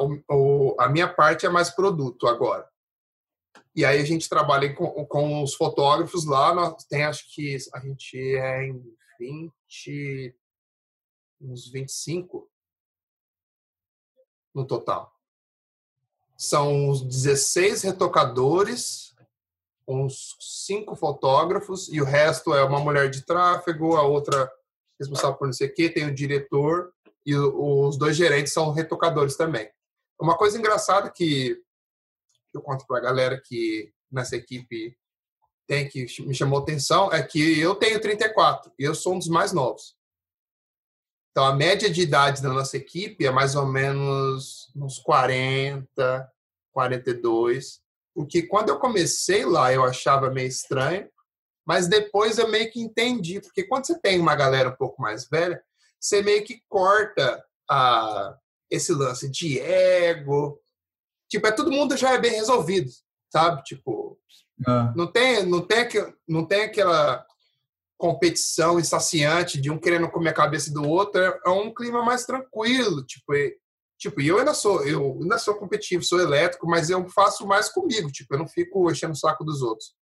a minha parte é mais produto agora. E aí a gente trabalha com, com os fotógrafos lá, nós tem acho que a gente é em 20, uns 25 no total. São uns 16 retocadores, uns cinco fotógrafos e o resto é uma mulher de tráfego, a outra responsável por não sei o quê, tem o diretor e os dois gerentes são retocadores também. Uma coisa engraçada que eu conto para a galera que nessa equipe tem que me chamou atenção é que eu tenho 34 e eu sou um dos mais novos. Então a média de idade da nossa equipe é mais ou menos uns 40, 42. O que quando eu comecei lá eu achava meio estranho, mas depois eu meio que entendi, porque quando você tem uma galera um pouco mais velha, você meio que corta a, esse lance de ego, tipo, é todo mundo já é bem resolvido, sabe? Tipo, é. não tem, não tem, não tem aquela competição insaciante de um querendo comer a cabeça do outro, é, é um clima mais tranquilo, tipo, e, tipo, eu ainda sou, eu ainda sou competitivo, sou elétrico, mas eu faço mais comigo, tipo, eu não fico enchendo o saco dos outros.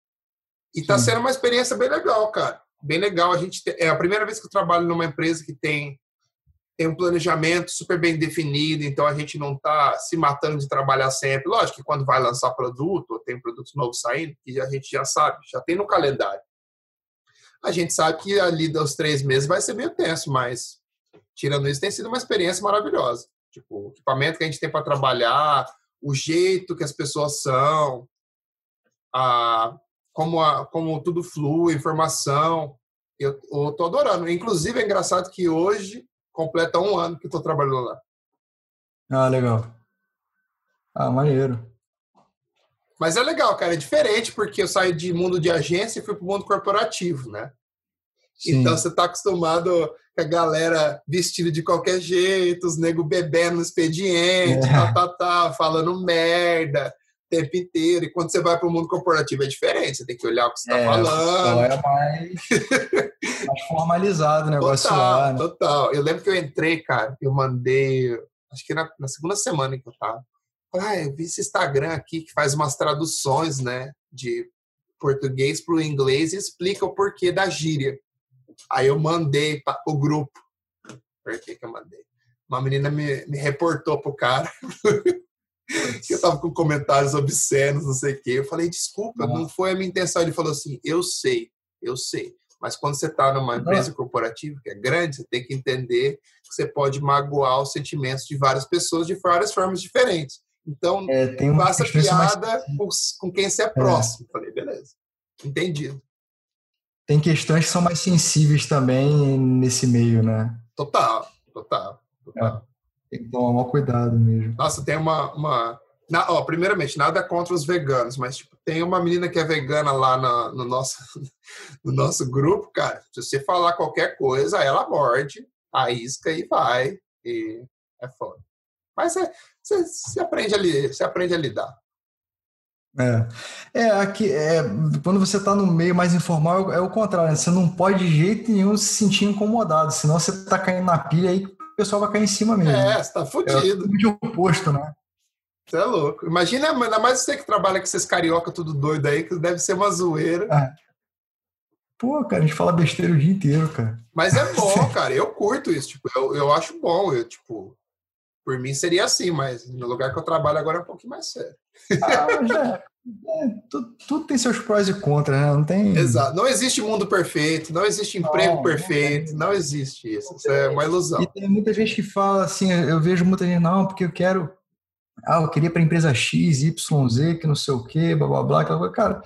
E tá Sim. sendo uma experiência bem legal, cara. Bem legal. A gente é a primeira vez que eu trabalho numa empresa que tem tem um planejamento super bem definido, então a gente não está se matando de trabalhar sempre. Lógico que quando vai lançar produto, ou tem produtos novos saindo, que a gente já sabe, já tem no calendário. A gente sabe que ali dos três meses vai ser meio tenso, mas tirando isso, tem sido uma experiência maravilhosa. Tipo, o equipamento que a gente tem para trabalhar, o jeito que as pessoas são, a, como, a, como tudo flui, informação. Eu, eu tô adorando. Inclusive, é engraçado que hoje completa um ano que estou trabalhando lá. Ah, legal. Ah, maneiro. Mas é legal, cara, é diferente porque eu saí de mundo de agência e fui para o mundo corporativo, né? Sim. Então você está acostumado com a galera vestida de qualquer jeito, os nego bebendo no expediente, é. tá, tá, tá, falando merda o tempo inteiro. E quando você vai para o mundo corporativo é diferente, você tem que olhar o que você está é, falando. É mais, mais formalizado o negócio total, lá. Né? Total. Eu lembro que eu entrei, cara, eu mandei, acho que na, na segunda semana que eu tava. Ah, eu vi esse Instagram aqui que faz umas traduções, né, de português para o inglês e explica o porquê da gíria. Aí eu mandei para o grupo. Por que, que eu mandei? Uma menina me, me reportou pro cara. que eu tava com comentários obscenos, não sei o quê. Eu falei, desculpa, não foi a minha intenção. Ele falou assim, eu sei, eu sei. Mas quando você está numa empresa corporativa que é grande, você tem que entender que você pode magoar os sentimentos de várias pessoas de várias formas diferentes. Então, é, faça piada mais... com, com, quem você é, é. próximo. É. Falei, beleza. Entendido. Tem questões que são mais sensíveis também nesse meio, né? Total, total, total. É. Tem que tomar cuidado mesmo. Nossa, tem uma, uma, Na, ó, primeiramente, nada contra os veganos, mas tipo, tem uma menina que é vegana lá no, no, nosso, no nosso grupo, cara. Se você falar qualquer coisa, ela morde a isca e vai. E é foda. Mas é, você, você, aprende a, você aprende a lidar. É, é aqui é, quando você está no meio mais informal é o contrário, né? você não pode de jeito nenhum se sentir incomodado, senão você está caindo na pilha aí o pessoal vai cair em cima mesmo. É, você tá fudido. É o oposto, né? Você é louco. Imagina, ainda mais você que trabalha com esses carioca tudo doido aí, que deve ser uma zoeira. É. Pô, cara, a gente fala besteira o dia inteiro, cara. Mas é bom, cara. Eu curto isso. Tipo, eu, eu acho bom. Eu, tipo, por mim seria assim, mas no lugar que eu trabalho agora é um pouquinho mais sério. Ah, já, é, tudo, tudo, tem seus prós e contras, né? Não tem. Exato. Não existe mundo perfeito, não existe emprego não, perfeito, não, não, existe isso. Isso é uma ilusão. E tem muita gente que fala assim, eu vejo muita gente, não, porque eu quero. Ah, eu queria para a empresa X, Y, Z, que não sei o quê, blá blá blá. Aquela Cara,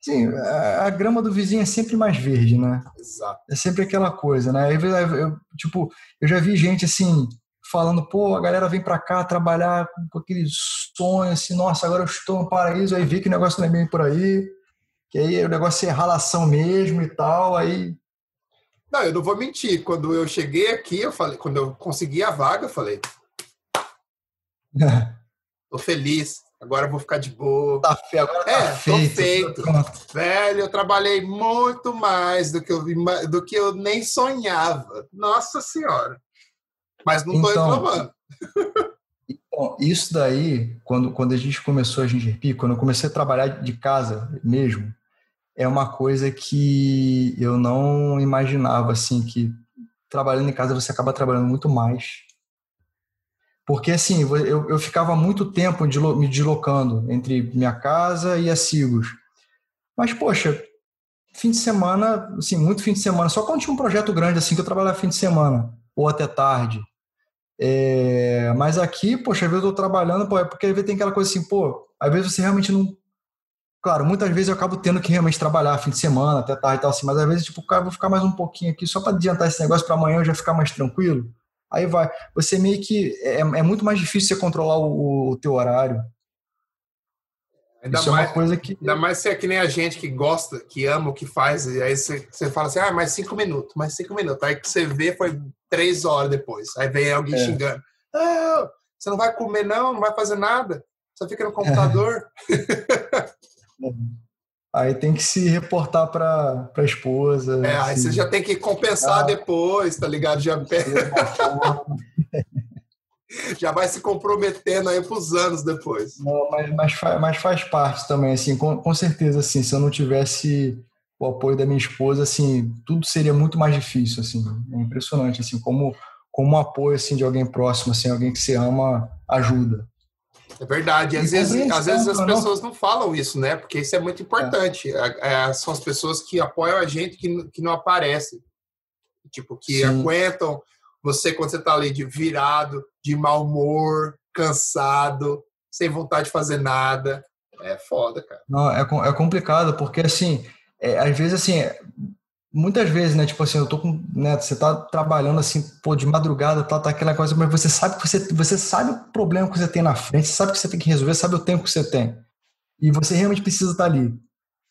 sim, a, a, grama do vizinho é sempre mais verde, né? Exato. É sempre aquela coisa, né? Eu, eu, tipo, eu já vi gente assim falando, pô, a galera vem para cá trabalhar com aquele sonho, assim, nossa, agora eu estou no paraíso, aí vi que o negócio não é bem por aí, que aí o negócio é ralação mesmo e tal, aí... Não, eu não vou mentir, quando eu cheguei aqui, eu falei, quando eu consegui a vaga, eu falei, tô feliz, agora eu vou ficar de boa. Tá feio, agora é, tá feito. Tô feito. Velho, eu trabalhei muito mais do que eu, do que eu nem sonhava. Nossa Senhora. Mas não estou então, reclamando. Então, isso daí, quando, quando a gente começou a Gingerpi, quando eu comecei a trabalhar de casa mesmo, é uma coisa que eu não imaginava, assim, que trabalhando em casa você acaba trabalhando muito mais. Porque, assim, eu, eu ficava muito tempo me deslocando entre minha casa e a Sigos. Mas, poxa, fim de semana, assim, muito fim de semana, só quando tinha um projeto grande, assim, que eu trabalhava fim de semana, ou até tarde. É, mas aqui, poxa, às vezes eu tô trabalhando, pô, é porque às vezes tem aquela coisa assim, pô, às vezes você realmente não. Claro, muitas vezes eu acabo tendo que realmente trabalhar fim de semana, até tarde e tal assim, mas às vezes, tipo, cara, vou ficar mais um pouquinho aqui só para adiantar esse negócio para amanhã eu já ficar mais tranquilo. Aí vai. Você meio que. É, é muito mais difícil você controlar o, o teu horário. Ainda Isso mais, é uma coisa que. Ainda mais se é que nem a gente que gosta, que ama o que faz, e aí você, você fala assim, ah, mais cinco minutos, mais cinco minutos. Aí que você vê foi três horas depois. Aí vem alguém é. xingando. Ah, você não vai comer, não, não vai fazer nada. Só fica no computador. aí tem que se reportar para a esposa. É, aí você já tem que compensar ah, depois, tá ligado? Já já vai se comprometendo aí para os anos depois. Não, mas, mas, faz, mas faz parte também, assim, com, com certeza, assim, se eu não tivesse o apoio da minha esposa, assim, tudo seria muito mais difícil, assim, é impressionante, assim, como como um apoio, assim, de alguém próximo, assim, alguém que se ama, ajuda. É verdade, às vezes, às vezes as pessoas não falam isso, né, porque isso é muito importante, é. É, são as pessoas que apoiam a gente que, que não aparecem, tipo, que Sim. aguentam você quando você tá ali de virado, de mau humor, cansado, sem vontade de fazer nada, é foda, cara. Não, é, é complicado, porque, assim, é, às vezes, assim, muitas vezes, né? Tipo assim, eu tô com. Né, você tá trabalhando assim, pô, de madrugada, tá, tá aquela coisa, mas você sabe que você, você sabe o problema que você tem na frente, sabe que você tem que resolver, sabe o tempo que você tem. E você realmente precisa estar tá ali.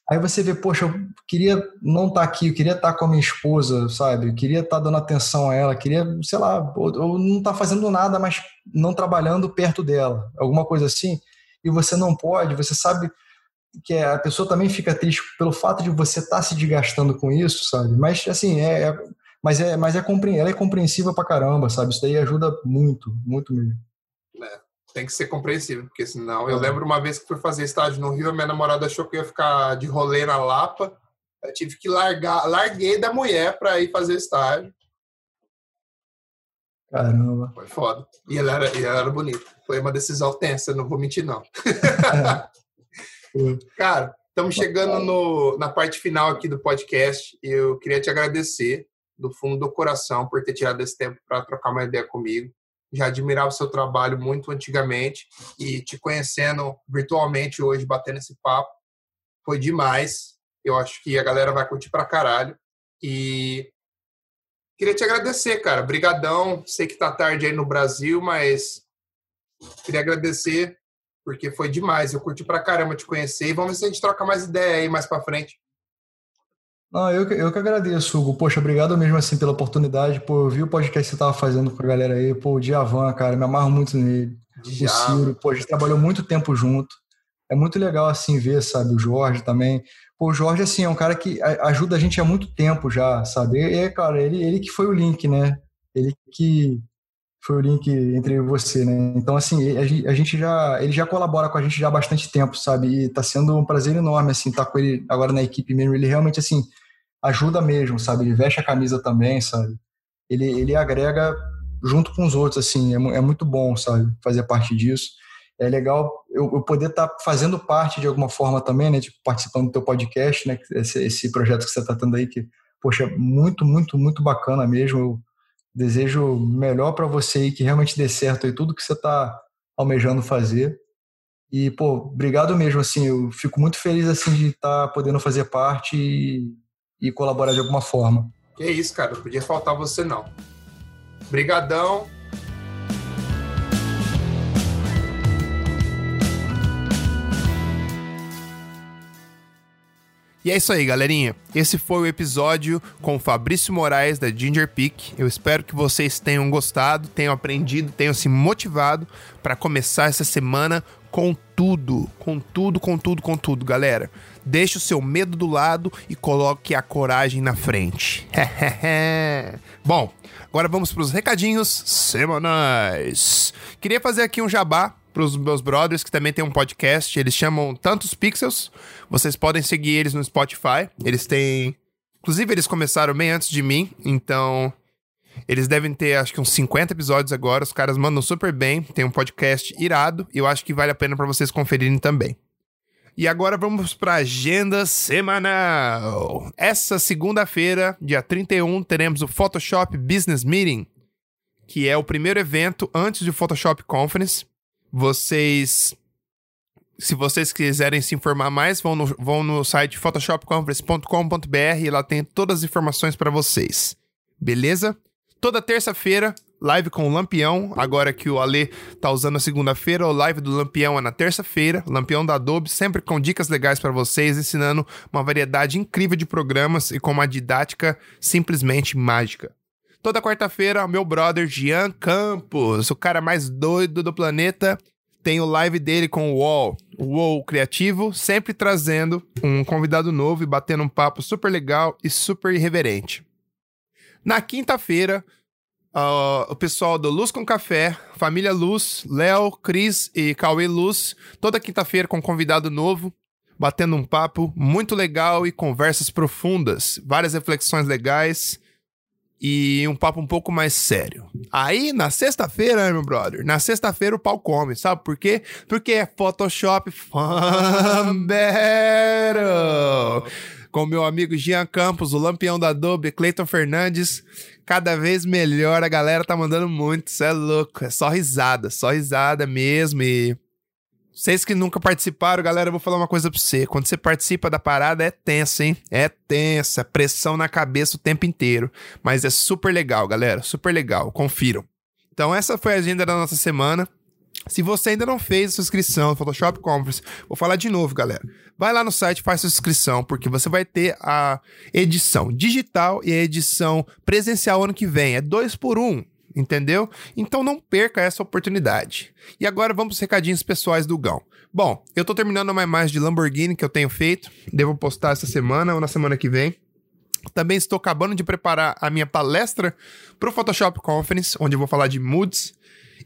Aí você vê, poxa, eu queria não estar tá aqui, eu queria estar tá com a minha esposa, sabe? Eu queria estar dando atenção a ela, queria, sei lá, ou, ou não estar fazendo nada, mas não trabalhando perto dela, alguma coisa assim. E você não pode, você sabe que a pessoa também fica triste pelo fato de você estar tá se desgastando com isso, sabe? Mas assim, é, é mas é, mas é ela é compreensiva pra caramba, sabe? Isso daí ajuda muito, muito mesmo. É, tem que ser compreensível, porque senão. É. Eu lembro uma vez que fui fazer estágio no Rio, a minha namorada achou que eu ia ficar de rolê na Lapa. Eu tive que largar, larguei da mulher para ir fazer estágio. Caramba. Foi foda. E ela era, e ela era bonita. Foi uma decisão tensa, não vou mentir, não. Cara, estamos chegando no, na parte final aqui do podcast. Eu queria te agradecer do fundo do coração por ter tirado esse tempo para trocar uma ideia comigo. Já admirava o seu trabalho muito antigamente e te conhecendo virtualmente hoje, batendo esse papo, foi demais. Eu acho que a galera vai curtir pra caralho. E queria te agradecer, cara. Brigadão. Sei que tá tarde aí no Brasil, mas queria agradecer porque foi demais. Eu curti pra caramba te conhecer e vamos ver se a gente troca mais ideia aí mais pra frente. Não, eu, eu que agradeço, Hugo. Poxa, obrigado mesmo assim pela oportunidade. Pô, eu vi o podcast que você tava fazendo com a galera aí. Pô, o Diavan, cara, me amarro muito nele. O Ciro, pô, a gente trabalhou muito tempo junto. É muito legal assim ver, sabe, o Jorge também. Pô, o Jorge, assim, é um cara que ajuda a gente há muito tempo já, sabe? E, é, cara, ele, ele que foi o link, né? Ele que foi o link entre você, né? Então, assim, a gente já, ele já colabora com a gente já há bastante tempo, sabe? E tá sendo um prazer enorme, assim, estar tá com ele agora na equipe mesmo. Ele realmente, assim, ajuda mesmo, sabe? Ele veste a camisa também, sabe? Ele, ele agrega junto com os outros, assim, é, é muito bom, sabe? Fazer parte disso. É legal eu, eu poder estar tá fazendo parte de alguma forma também, né? Tipo, participando do teu podcast, né? Esse, esse projeto que você está tendo aí, que, poxa, muito, muito, muito bacana mesmo. Eu desejo melhor para você aí, que realmente dê certo aí tudo que você está almejando fazer. E, pô, obrigado mesmo, assim, eu fico muito feliz, assim, de estar tá podendo fazer parte e e colaborar de alguma forma. Que isso, cara, não podia faltar você não. Brigadão. E é isso aí, galerinha. Esse foi o episódio com o Fabrício Moraes da Ginger Peak. Eu espero que vocês tenham gostado, tenham aprendido, tenham se motivado para começar essa semana com tudo, com tudo, com tudo, com tudo, galera. Deixe o seu medo do lado e coloque a coragem na frente. Bom, agora vamos para os recadinhos semanais. Queria fazer aqui um jabá para os meus brothers que também tem um podcast. Eles chamam Tantos Pixels. Vocês podem seguir eles no Spotify. Eles têm. Inclusive, eles começaram bem antes de mim, então eles devem ter, acho que uns 50 episódios agora. Os caras mandam super bem. Tem um podcast irado. E eu acho que vale a pena para vocês conferirem também. E agora vamos para agenda semanal. Essa segunda-feira, dia 31, teremos o Photoshop Business Meeting, que é o primeiro evento antes do Photoshop Conference. Vocês se vocês quiserem se informar mais, vão no, vão no site photoshopconference.com.br e lá tem todas as informações para vocês. Beleza? Toda terça-feira, live com o Lampião. Agora que o Ale tá usando a segunda-feira, o live do Lampião é na terça-feira. Lampião da Adobe, sempre com dicas legais para vocês, ensinando uma variedade incrível de programas e com uma didática simplesmente mágica. Toda quarta-feira, meu brother Gian Campos, o cara mais doido do planeta, tem o live dele com o UOL, o UOL Criativo, sempre trazendo um convidado novo e batendo um papo super legal e super irreverente. Na quinta-feira, uh, o pessoal do Luz com Café, Família Luz, Léo, Cris e Cauê Luz, toda quinta-feira com um convidado novo, batendo um papo muito legal e conversas profundas, várias reflexões legais e um papo um pouco mais sério. Aí, na sexta-feira, meu brother, na sexta-feira o pau come, sabe por quê? Porque é Photoshop Battle com meu amigo Jean Campos, o lampião da Adobe, Cleiton Fernandes. Cada vez melhor, a galera tá mandando muito, isso é louco, é só risada, só risada mesmo e... Vocês que nunca participaram, galera, eu vou falar uma coisa pra você. Quando você participa da parada, é tensa, hein? É tensa, pressão na cabeça o tempo inteiro. Mas é super legal, galera, super legal, confiram. Então essa foi a agenda da nossa semana. Se você ainda não fez a sua inscrição no Photoshop Conference, vou falar de novo, galera. Vai lá no site, faz sua inscrição, porque você vai ter a edição digital e a edição presencial ano que vem. É dois por um, entendeu? Então não perca essa oportunidade. E agora vamos para os recadinhos pessoais do Gão. Bom, eu tô terminando uma imagem de Lamborghini que eu tenho feito. Devo postar essa semana ou na semana que vem. Também estou acabando de preparar a minha palestra para o Photoshop Conference, onde eu vou falar de moods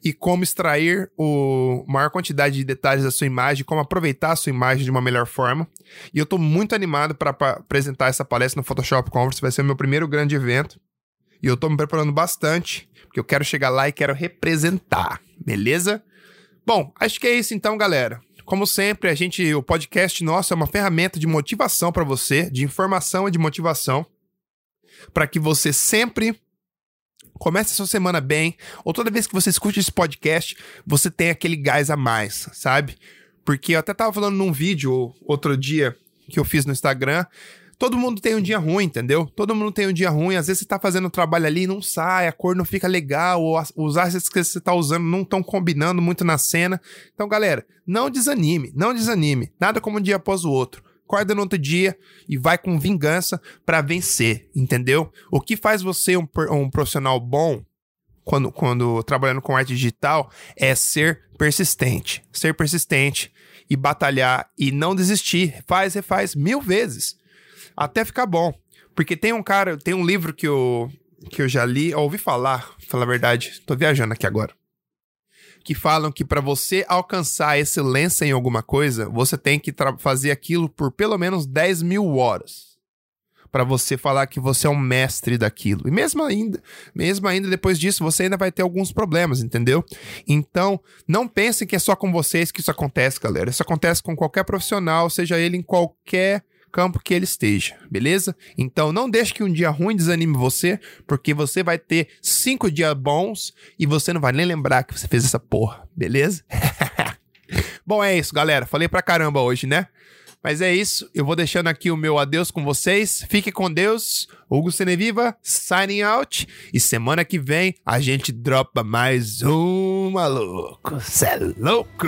e como extrair o maior quantidade de detalhes da sua imagem, como aproveitar a sua imagem de uma melhor forma. E eu estou muito animado para apresentar essa palestra no Photoshop Conference, vai ser o meu primeiro grande evento. E eu estou me preparando bastante, porque eu quero chegar lá e quero representar, beleza? Bom, acho que é isso então, galera. Como sempre, a gente, o podcast nosso é uma ferramenta de motivação para você, de informação e de motivação, para que você sempre Comece a sua semana bem, ou toda vez que você escute esse podcast, você tem aquele gás a mais, sabe? Porque eu até tava falando num vídeo outro dia que eu fiz no Instagram. Todo mundo tem um dia ruim, entendeu? Todo mundo tem um dia ruim. Às vezes você tá fazendo o trabalho ali e não sai, a cor não fica legal, ou os assets que você tá usando não estão combinando muito na cena. Então, galera, não desanime, não desanime. Nada como um dia após o outro. Acorda no outro dia e vai com vingança para vencer, entendeu? O que faz você um, um profissional bom quando, quando trabalhando com arte digital é ser persistente. Ser persistente e batalhar e não desistir. Faz, refaz mil vezes até ficar bom. Porque tem um cara, tem um livro que eu, que eu já li, ouvi falar, falar a verdade, tô viajando aqui agora. Que falam que para você alcançar excelência em alguma coisa, você tem que fazer aquilo por pelo menos 10 mil horas para você falar que você é um mestre daquilo. E mesmo ainda, mesmo ainda depois disso, você ainda vai ter alguns problemas, entendeu? Então, não pensem que é só com vocês que isso acontece, galera. Isso acontece com qualquer profissional, seja ele em qualquer campo que ele esteja, beleza? Então não deixe que um dia ruim desanime você, porque você vai ter cinco dias bons e você não vai nem lembrar que você fez essa porra, beleza? Bom, é isso, galera. Falei pra caramba hoje, né? Mas é isso, eu vou deixando aqui o meu adeus com vocês. Fique com Deus. Hugo Seneviva, signing out. E semana que vem a gente dropa mais um maluco. Cê é louco!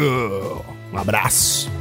Um abraço.